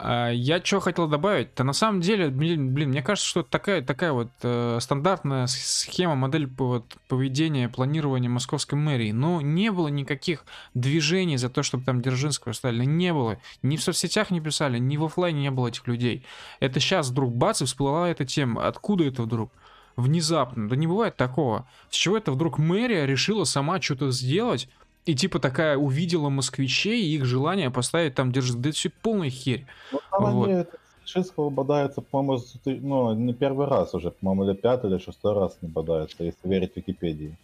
А, Я что хотел добавить? То на самом деле, блин, блин, мне кажется, что такая, такая вот э, стандартная схема, модель вот, поведения, планирования московской мэрии. Но не было никаких движений за то, чтобы там Дзержинского ставили. Не было. Ни в соцсетях не писали, ни в оффлайне не было этих людей. Это сейчас вдруг бац, и всплыла эта тема. Откуда это вдруг? Внезапно. Да не бывает такого. С чего это вдруг мэрия решила сама что-то сделать, и типа такая увидела москвичей и их желание поставить там держи. Да это все полная херь. Ну, там Вот. они Шинского бодаются, по-моему, ну, не первый раз уже, по-моему, или пятый, или шестой раз не бодаются, если верить Википедии.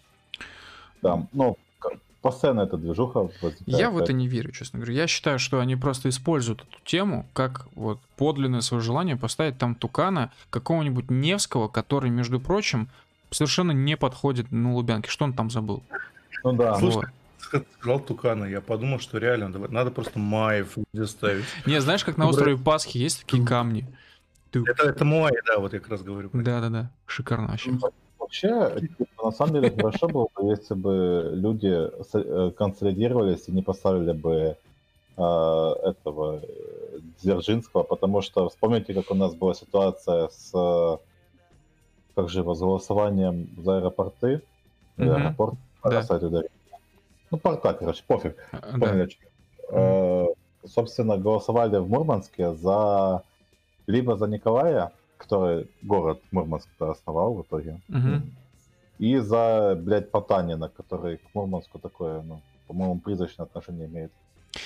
Там, ну, постоянно эта движуха возникает. Я в это не верю, честно говоря. Я считаю, что они просто используют эту тему как вот подлинное свое желание поставить там Тукана какого-нибудь Невского, который, между прочим, совершенно не подходит на Лубянке. Что он там забыл? Ну да. Слушай, Вот. Сказал Тукана, я подумал, что реально, давай- надо просто Маев где ставить. Не, знаешь, как на острове Пасхи есть такие камни? Это, это Муай, да, вот я как раз говорю. Да-да-да, шикарно вообще. Вообще, типа, на самом деле, хорошо было бы, если бы люди э, консолидировались и не поставили бы э, этого э, Дзержинского, потому что вспомните, как у нас была ситуация с как же его, с голосованием за аэропорты. Мгм. Аэропорт, Да. Ну, порта, короче, пофиг. А, Да. Э, Собственно, голосовали в Мурманске за либо за Николая, который город Мурманск основал в итоге, Мгм. и за, блядь, Потанина, который к Мурманску такое, ну, по-моему, призрачное отношение имеет.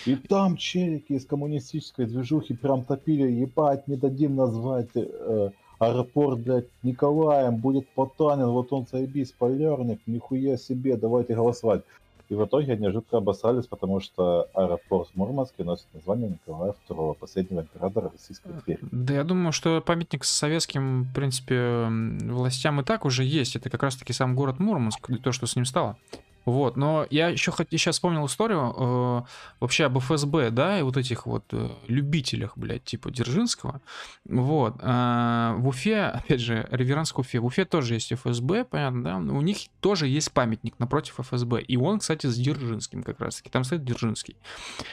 И там челики из коммунистической движухи прям топили, ебать, не дадим назвать э, аэропорт, блядь, Николаем, будет Потанин, вот он заебись, полярник, нихуя себе, давайте голосовать. И в итоге они жутко обосрались, потому что аэропорт в Мурманске носит название Николая II, последнего императора Российской империи. Да я думаю, что памятник советским, в принципе, властям и так уже есть. Это как раз-таки сам город Мурманск, и то, что с ним стало. Вот, но я еще хоть сейчас вспомнил историю э, вообще об ФСБ, да, и вот этих вот э, любителях, блядь, типа Дзержинского. Вот, э, в Уфе, опять же, реверанс к Уфе, в Уфе тоже есть ФСБ, понятно, да, у них тоже есть памятник напротив ФСБ, и он, кстати, с Дзержинским как раз-таки, там стоит Дзержинский.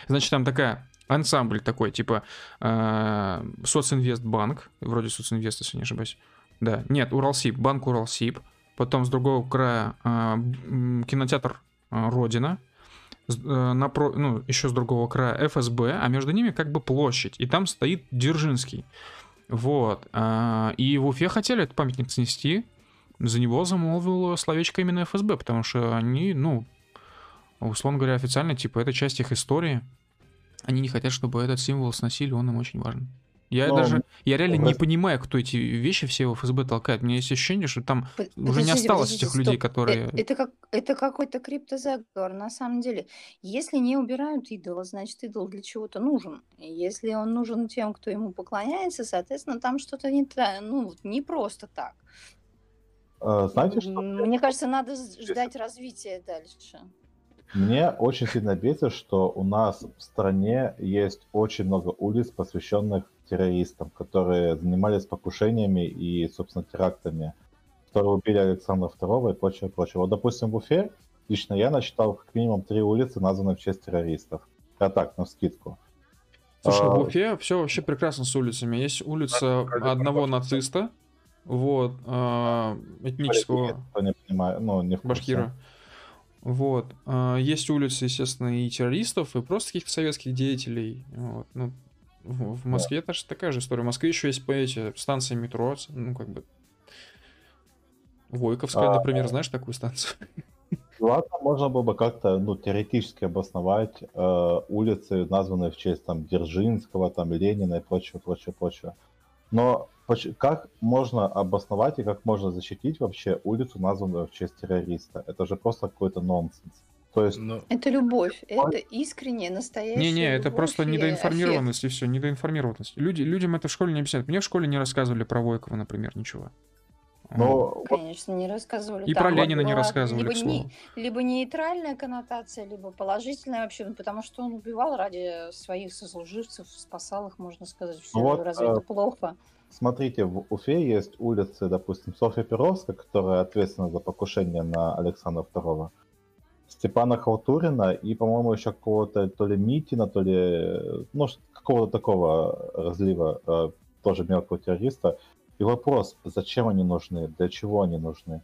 Значит, там такая ансамбль такой, типа э, Социнвестбанк, вроде Социнвест, если не ошибаюсь. Да, нет, Уралсиб, банк Уралсиб. Потом с другого края м, кинотеатр э, Родина. Э, напро- ну, еще с другого края ФСБ, а между ними как бы площадь. И там стоит Дзержинский. Вот. а, И в Уфе хотели этот памятник снести. За него замолвил словечко именно ФСБ, потому что они, ну, условно говоря, официально, типа, это часть их истории. Они не хотят, чтобы этот символ сносили, он им очень важен. Я Но даже, я реально не понимаю, кто эти вещи все в ФСБ толкает. У меня есть ощущение, что там Под- уже не осталось подождите, людей, стоп. которые... Э, Это, как, это какой-то криптозаговор, на самом деле. Если не убирают идола, значит, идол для чего-то нужен. Если он нужен тем, кто ему поклоняется, соответственно, там что-то не, ну, не просто так. Э, Знаете, что Мне кажется, надо ждать развития дальше. мне очень сильно бесит, что у нас в стране есть очень много улиц, посвященных террористам, которые занимались покушениями и, собственно, терактами, которые убили Александра II и прочее, прочее. Вот, допустим, в Уфе лично я насчитал как минимум три улицы, названные в честь террористов. Я так, на скидку. Слушай, А, в Уфе все вообще прекрасно с улицами. Есть улица одного нациста, вот, а, этнического не понимаю, ну, не башкира. Вот. а, Есть улицы, естественно, и террористов, и просто каких-то советских деятелей. Вот. Ну, в Москве тоже такая же история. В Москве еще есть по эти станции метро, ну, как бы... Войковская, А, например, знаешь такую станцию? Ладно, можно было бы как-то, ну, теоретически обосновать э, улицы, названные в честь там Дзержинского, там Ленина и прочее, прочее, прочее. Но поч- как можно обосновать и как можно защитить вообще улицу, названную в честь террориста? Это же просто какой-то нонсенс. То есть, Ну, Это любовь, это искренняя, настоящая Не-не, это просто недоинформированность и все, недоинформированность. Люди, людям это в школе не объясняют. Мне в школе не рассказывали про Войкова, например, ничего. аффект. Конечно, не рассказывали. И Там про Ленина не рассказывали, либо, к не- либо нейтральная коннотация, либо положительная вообще, ну, потому что он убивал ради своих сослуживцев, спасал их, можно сказать. Все, Вот, разве э, это плохо? смотрите, в Уфе есть улицы, допустим, Софья Перовская, которая ответственна за покушение на Александра II, Степана Халтурина и, по-моему, еще какого-то то ли Митина, то ли, э, ну, какого-то такого разлива, э, тоже мелкого террориста. И вопрос, зачем они нужны, для чего они нужны?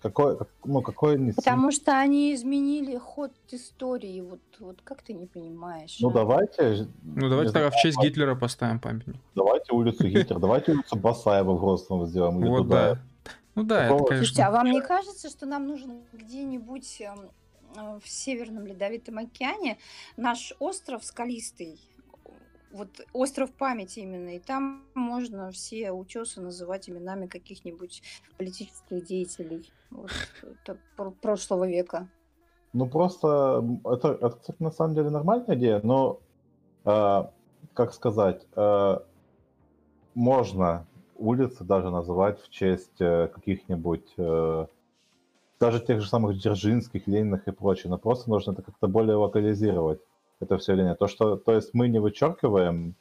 Какой, как- ну, какой они... Потому что они изменили ход истории. Вот, вот как ты не понимаешь? Ну, а? давайте... Ну, давайте тогда в честь Гитлера поставим памятник. Давайте улицу Гитлера, давайте улицу Басаева в Грозном сделаем. Вот, да. Ну да, это, Такого- Слушайте, а конечно. вам не кажется, что нам нужно где-нибудь эм, в Северном Ледовитом океане наш остров скалистый, вот остров памяти именно, и там можно все утесы называть именами каких-нибудь политических деятелей вот, прошлого века. Ну просто это, это, кстати, на самом деле нормальная идея, но э, как сказать, э, можно улицы даже называть в честь э, каких-нибудь э, даже тех же самых Дзержинских, Лениных и прочее, но просто нужно это как-то более локализировать, это все явление. То, что, то есть мы не вычеркиваем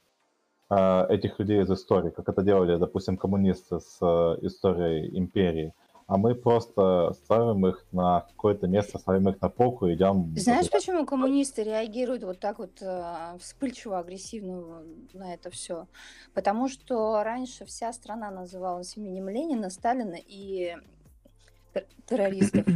э, этих людей из истории, как это делали, допустим, коммунисты с э, историей империи, а мы просто ставим их на какое-то место, ставим их на полку и идем... Знаешь, почему коммунисты реагируют вот так вот э, вспыльчиво, агрессивно на это все? Потому что раньше вся страна называлась именем Ленина, Сталина и тер- террористов.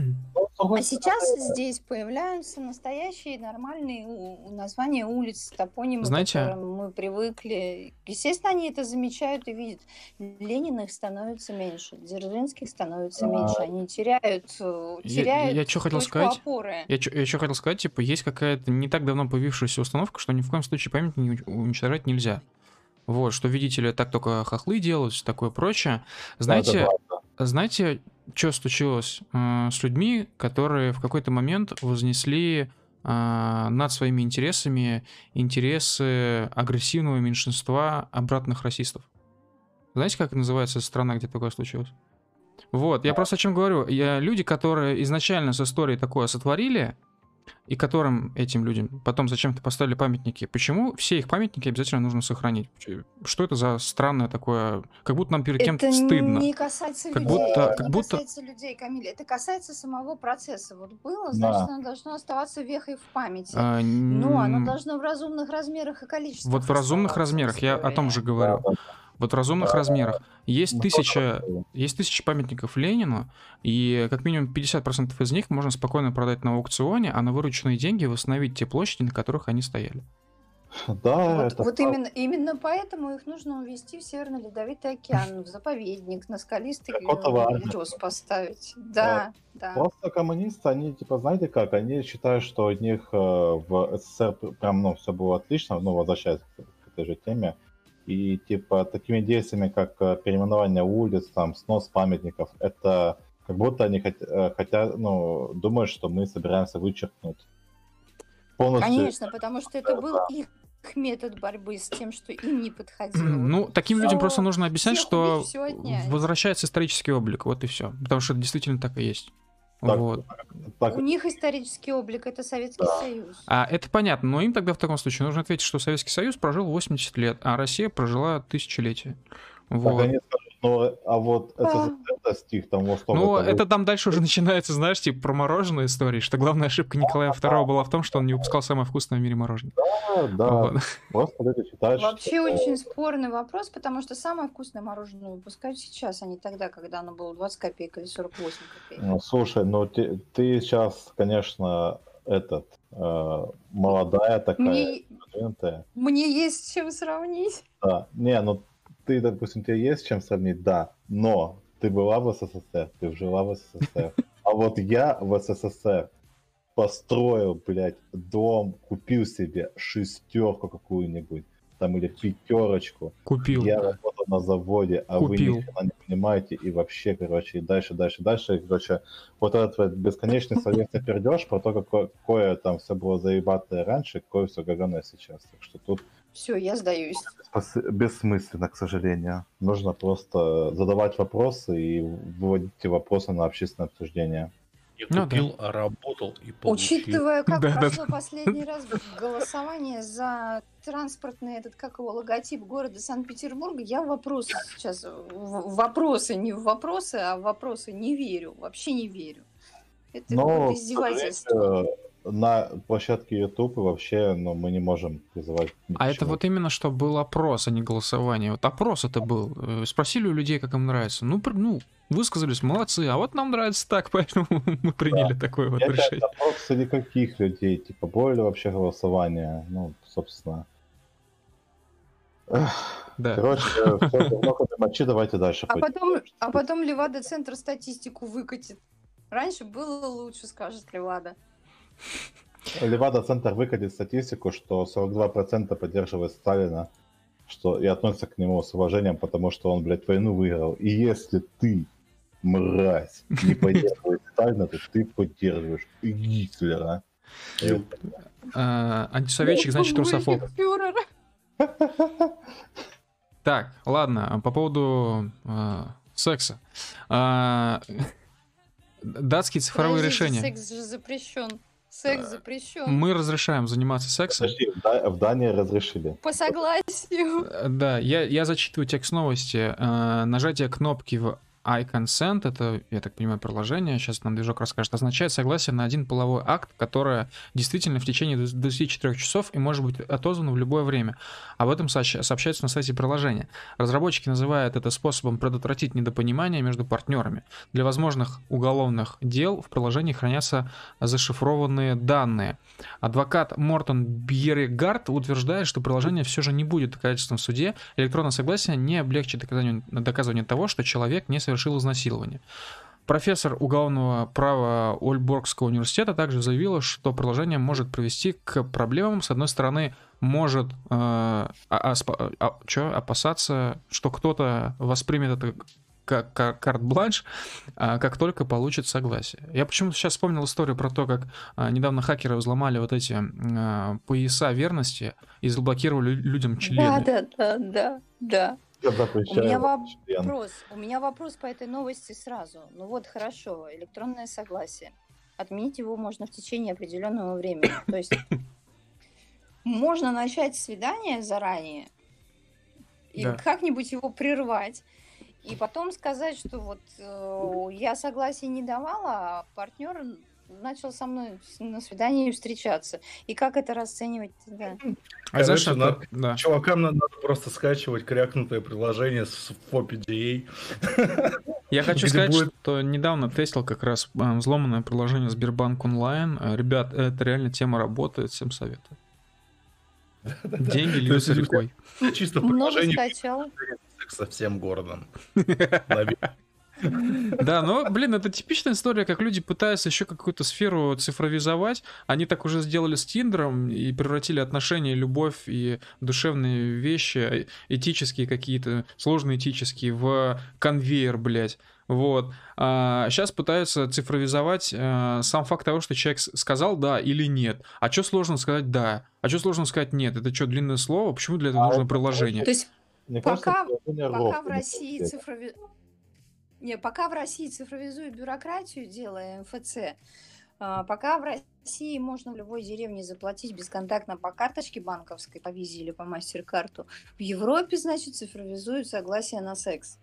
А сейчас здесь появляются настоящие нормальные названия улиц, топонимы, Знаете- к которым мы привыкли. Естественно, они это замечают и видят. Лениных становится меньше, Дзержинских становится А. меньше. Они теряют, э, Я- теряют я чё хотел точку сказать? опоры. Я еще хотел сказать, типа, есть какая-то не так давно появившаяся установка, что ни в коем случае память не уч- уничтожать нельзя. Вот, что, видите ли, так только хохлы делают, все такое прочее. Знаете, знаете, что случилось э, с людьми, которые в какой-то момент вознесли э, над своими интересами интересы агрессивного меньшинства обратных расистов? Знаете, как называется страна, где такое случилось? Вот, я просто о чем говорю. Я, люди, которые изначально с историей такое сотворили, и которым, этим людям, потом зачем-то поставили памятники, почему все их памятники обязательно нужно сохранить? Что это за странное такое? Как будто нам перед кем-то это стыдно. не касается Как людей. будто- это как не будто- касается людей, Камиль. Это касается самого процесса. Вот было, Да. значит, оно должно оставаться вехой в памяти. А, Но оно должно в разумных размерах и количествах. Вот в разумных размерах, я о том же говорю. Вот в разумных размерах. Есть Ну, тысяча, есть тысяча памятников Ленину, и как минимум 50% из них можно спокойно продать на аукционе, а на вырученные деньги восстановить те площади, на которых они стояли. Да, Вот, это вот правда. именно, именно поэтому их нужно увезти в Северный Ледовитый океан, в заповедник, на скалистый утес поставить. Да, да. Просто коммунисты, они, типа, знаете как, они считают, что у них э, в СССР пр- прям, ну, все было отлично, ну, возвращаясь к, к этой же теме, и, типа, такими действиями, как э, переименование улиц, там, снос памятников, это как будто они хот- э, хотят, ну, думают, что мы собираемся вычеркнуть полностью Конечно, потому что это был их метод борьбы с тем, что им не подходило. Ну, таким людям просто нужно объяснять, что убить, возвращается исторический облик, вот и все. Потому что это действительно так и есть. Так, Вот. Так, У них исторический облик это Советский Союз. А это понятно, но им тогда в таком случае нужно ответить, что Советский Союз прожил 80 лет, а Россия прожила тысячелетие. так Вот. они скажут, ну, а вот СССР достиг там во что Ну, это это там дальше уже начинается, знаешь, типа про мороженое истории, что главная ошибка Николая II была в том, что он не выпускал самое вкусное в мире мороженое. Да, да, Вот. просто люди считают, Вообще что... очень спорный вопрос, потому что самое вкусное мороженое выпускают сейчас, а не тогда, когда оно было 20 копеек или 48 копеек. Ну, слушай, ну ты, ты сейчас, конечно, этот, э, молодая такая, Мне, мне есть с чем сравнить. Да. Не, ну ты, допустим, тебе есть чем сравнить, да, но ты была в СССР, ты жила в СССР. А вот я в СССР построил, блядь, дом, купил себе шестерку какую-нибудь, там или пятерочку. Купил. Я работал на заводе, а Купил. вы не понимаете, и вообще, короче, и дальше, дальше, дальше, и, короче, вот этот вот бесконечный словесный пердеж про то, какое, какое там все было заебатое раньше, какое все говёное сейчас. Так что тут Все, я сдаюсь. бес- бессмысленно, к сожалению. Нужно просто задавать вопросы и выводить эти вопросы на общественное обсуждение. Не Ну да. купил, а работал и получил. Учитывая, как Да, да, прошло последний раз голосование за транспортный этот, как его, логотип города Санкт-Петербурга, я вопросы сейчас, вопросы, не в вопросы, а в вопросы не верю, вообще не верю. Это Но, издевательство. На площадке YouTube и вообще ну, мы не можем призывать ни А это вот именно что был опрос, а не голосование. Вот опрос это был. Э, Спросили у людей, как им нравится. Ну, ну высказались, молодцы. А вот нам нравится так, поэтому мы приняли такое вот опять решение. вопрос среди каких людей, типа, ли вообще голосование, ну, собственно. Да. Короче, все равно мочи, давайте дальше. А пойдем. потом, а потом Левада-центр статистику выкатит. Раньше было лучше, скажет Левада. Левада-центр выкатит статистику, что 42% поддерживает Сталина, что и относятся к нему с уважением, потому что он, блядь, войну выиграл. И если ты, мразь, не поддерживаешь Сталина, то ты поддерживаешь Гитлера. А, антисоветчик, значит, русофоб. Так, ладно, по поводу а, секса. А, датские цифровые Подождите, решения. Секс же запрещен. Секс запрещен. Мы разрешаем заниматься сексом. Подожди, в Дании разрешили. По согласию. Э, Да, я, я зачитываю текст новости. Э, нажатие кнопки в iConsent, это, я так понимаю, приложение, сейчас нам движок расскажет, означает согласие на один половой акт, которое действительно в течение 24 часов и может быть отозвано в любое время. Об этом сообщ- сообщается на сайте приложения. Разработчики называют это способом предотвратить недопонимание между партнерами. Для возможных уголовных дел в приложении хранятся зашифрованные данные. Адвокат Мортон Бьерригард утверждает, что приложение все же не будет доказательством в суде. Электронное согласие не облегчит доказание, доказывание того, что человек не совершил изнасилование. Профессор уголовного права Ольборгского университета также заявила, что приложение может привести к проблемам. С одной стороны, может э, а- а- а- чё, опасаться, что кто-то воспримет это карт-бланш, а, как только получит согласие. Я почему-то сейчас вспомнил историю про то, как а, недавно хакеры взломали вот эти а, пояса верности и заблокировали людям Да, члены. да, да, да, да. Я У меня вопрос. У меня вопрос по этой новости сразу. Ну вот хорошо, электронное согласие. Отменить его можно в течение определенного времени. То есть можно начать свидание заранее и Да. как-нибудь его прервать. И потом сказать, что вот э, я согласия не давала, а партнер начал со мной на свидании встречаться. И как это расценивать тогда? А знаешь, это- надо- да. Чувакам надо просто скачивать крякнутое приложение с FOPDA. Я хочу где сказать, будет- что недавно тестил как раз а, взломанное приложение Сбербанк онлайн. А, Ребят, это реально тема работает, всем советую. Деньги льются рекой. Чисто Много скачал. со всем городом. Да, но, блин, это типичная история, как люди пытаются еще какую-то сферу цифровизовать. Они так уже сделали с Тиндером и превратили отношения, любовь и душевные вещи, э, этические какие-то, сложные этические, в конвейер, блядь. Вот. А, сейчас пытаются цифровизовать а, сам факт того, что человек сказал да или нет. А что сложно сказать да? А что сложно сказать нет? Это что, длинное слово? Почему для этого А нужно это приложение? То есть Мне Пока- кажется, пока в России цифрови... Не, пока в России цифровизуют бюрократию, делая МФЦ, а, пока в России можно в любой деревне заплатить бесконтактно по карточке банковской, по визе или по мастер-карту, в Европе, значит, цифровизуют согласие на секс.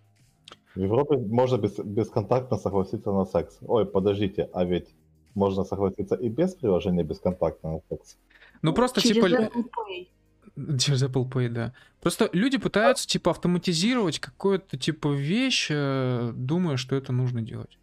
В Европе можно без- бесконтактно согласиться на секс. Ой, подождите, а ведь можно согласиться и без приложения бесконтактно на секс. Ну просто Через типа... Apple Pay. Через Apple Pay, да. Просто люди пытаются, типа, автоматизировать какую-то, типа, вещь, э, думая, что это нужно делать.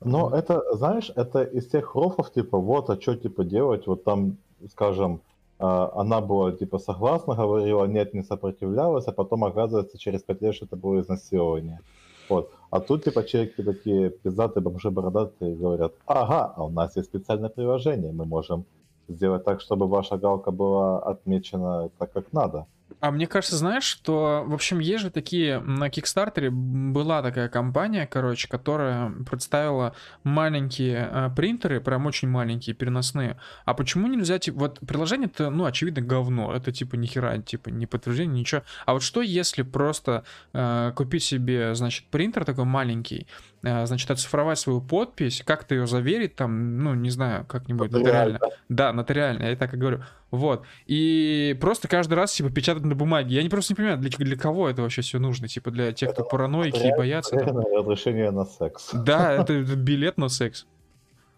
Но Вот. это, знаешь, это из тех рофов, типа, вот, а что, типа, делать, вот там, скажем, а, она была, типа, согласна, говорила, нет, не сопротивлялась, а потом, оказывается, через пять лет, что это было изнасилование. Вот. А тут, типа, челики такие пиздатые, бомжи бородатые говорят, ага, а у нас есть специальное приложение, мы можем сделать так, чтобы ваша галка была отмечена так, как надо. А мне кажется, знаешь, что, в общем, есть же такие, на Кикстартере была такая компания, короче, которая представила маленькие э, принтеры, прям очень маленькие, переносные. А почему нельзя, типа, вот приложение-то, ну, очевидно, говно, это, типа, ни хера, типа, не подтверждение, ничего. А вот что, если просто э, купить себе, значит, принтер такой маленький, значит, оцифровать свою подпись, как-то ее заверить там, ну, не знаю, как-нибудь нотариально. Да, нотариально, я и так и говорю. Вот. И просто каждый раз, типа, печатать на бумаге. Я не просто не понимаю, для, для кого это вообще все нужно. Типа, для тех, кто параноики и боятся. там. Проверенное разрешение на секс. Да, это, это билет на секс.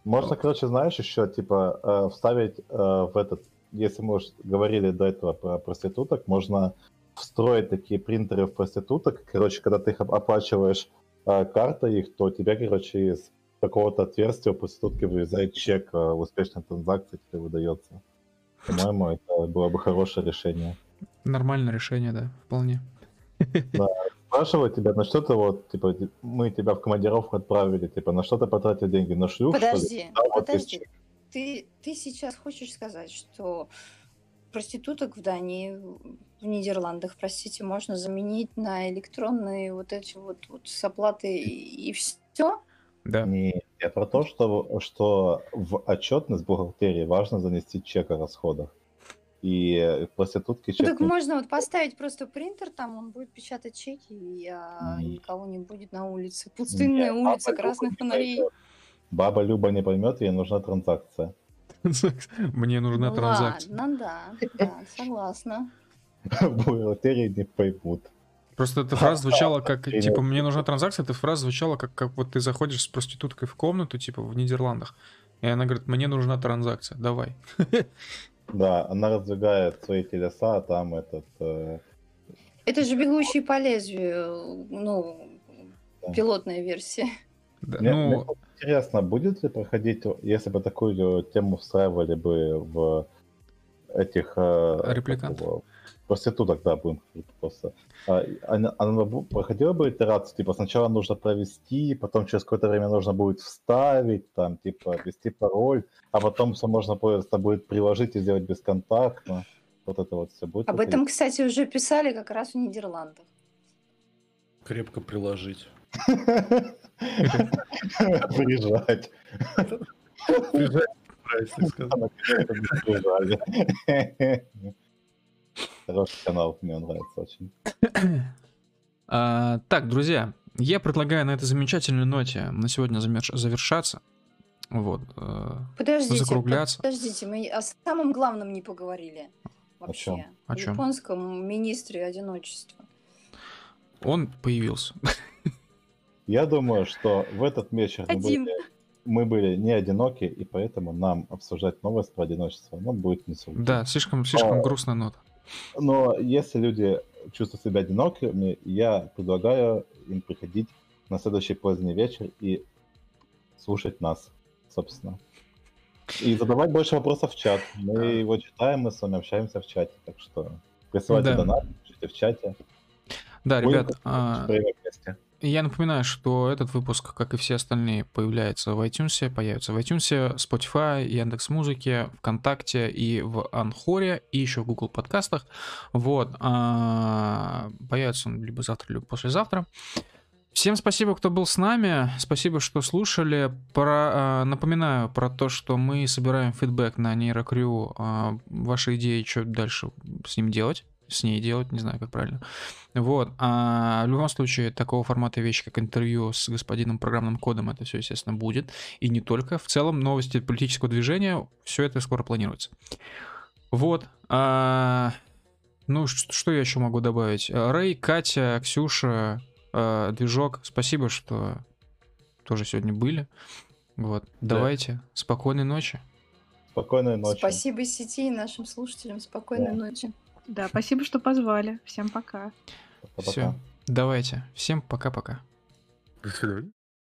Можно, короче, знаешь, еще типа э, вставить э, в этот, если мы уж говорили до этого про проституток, можно встроить такие принтеры в проституток. Короче, когда ты их оп- оплачиваешь э, картой их, то тебя, короче, из какого-то отверстия у проститутки вырезает чек э, успешной транзакции, тебе выдается. По-моему, это было бы хорошее решение. Нормальное решение, да, вполне. Спрашиваю тебя, на что ты вот, типа, мы тебя в командировку отправили, типа, на что ты потратил деньги? На шлюх, что ли? Подожди, Да, вот подожди. есть Ты, ты сейчас хочешь сказать, что проституток в Дании, в Нидерландах, простите, можно заменить на электронные вот эти вот, вот с оплатой и все? Да. Не, я про то, что, что в отчетность бухгалтерии важно занести чек о расходах. И проститутки Ну, чек... так не- можно вот поставить просто принтер, там он будет печатать чеки, и а, Не. никого не будет на улице. Пустынная Не, улица Баба красных Люба фонарей. Баба Люба не поймет, ей нужна транзакция. Мне нужна Ну транзакция. ладно, да, да, согласна. Бухгалтерии не поймут. Просто эта фраза звучала как, типа, мне нужна транзакция, эта фраза звучала как, как вот ты заходишь с проституткой в комнату, типа, в Нидерландах, и она говорит, мне нужна транзакция, давай. Да, она раздвигает свои телеса, а там этот... э, Это же бегущий по лезвию, ну, Да. пилотная версия. Да, Мне, мне ну, вот интересно, будет ли проходить, если бы такую тему встраивали бы в этих... э, Репликант. как его, Проституток, да, будем говорить просто. А, Она, она проходила бы итерацию, типа сначала нужно провести, потом через какое-то время нужно будет вставить, там, типа, ввести пароль, а потом все можно просто будет приложить и сделать бесконтактно. Вот это вот все будет. Об этом, кстати, уже писали как раз в Нидерландах. Крепко приложить. Приезжать. Приезжать. Хороший канал, мне нравится очень. а, так, друзья, я предлагаю на этой замечательной ноте на сегодня завершаться. Вот. э, Подождите, Закругляться. подождите, мы о самом главном не поговорили. Вообще. О чём? японском министре одиночества. Он появился. Я думаю, что в этот вечер мы Один. были, мы были не одиноки, и поэтому нам обсуждать новость про одиночество ну, будет не сложно. Да, слишком, слишком О. грустная нота. Но если люди чувствуют себя одинокими, я предлагаю им приходить на следующий поздний вечер и слушать нас, собственно. И задавать больше вопросов в чат. Мы его читаем, мы с вами общаемся в чате. Так что присылайте Да. донаты, пишите в чате. Да, Будем ребят, а, вместе. Я напоминаю, что этот выпуск, как и все остальные, появляется в iTunes, появится в iTunes, Spotify, Яндекс Музыке, ВКонтакте и в Анхоре, и еще в Google подкастах. Вот. а, Появится он либо завтра, либо послезавтра. Всем спасибо, кто был с нами. Спасибо, что слушали. Про, э, напоминаю про то, что мы собираем фидбэк на нейрокрю. Э, ваши идеи, что дальше с ним делать с ней делать, не знаю, как правильно. Вот. А в любом случае, такого формата вещи, как интервью с господином программным кодом, это все, естественно, будет. И не только. В целом, новости политического движения, все это скоро планируется. Вот. А, ну, что, я еще могу добавить? Рэй, Катя, Ксюша, а, Движок, спасибо, что тоже сегодня были. Вот. Да. Давайте. Спокойной ночи. Спокойной ночи. Спасибо сети и нашим слушателям. Спокойной Да. ночи. Да, спасибо, что позвали. Всем пока. Все. Давайте. Всем пока-пока. До свидания.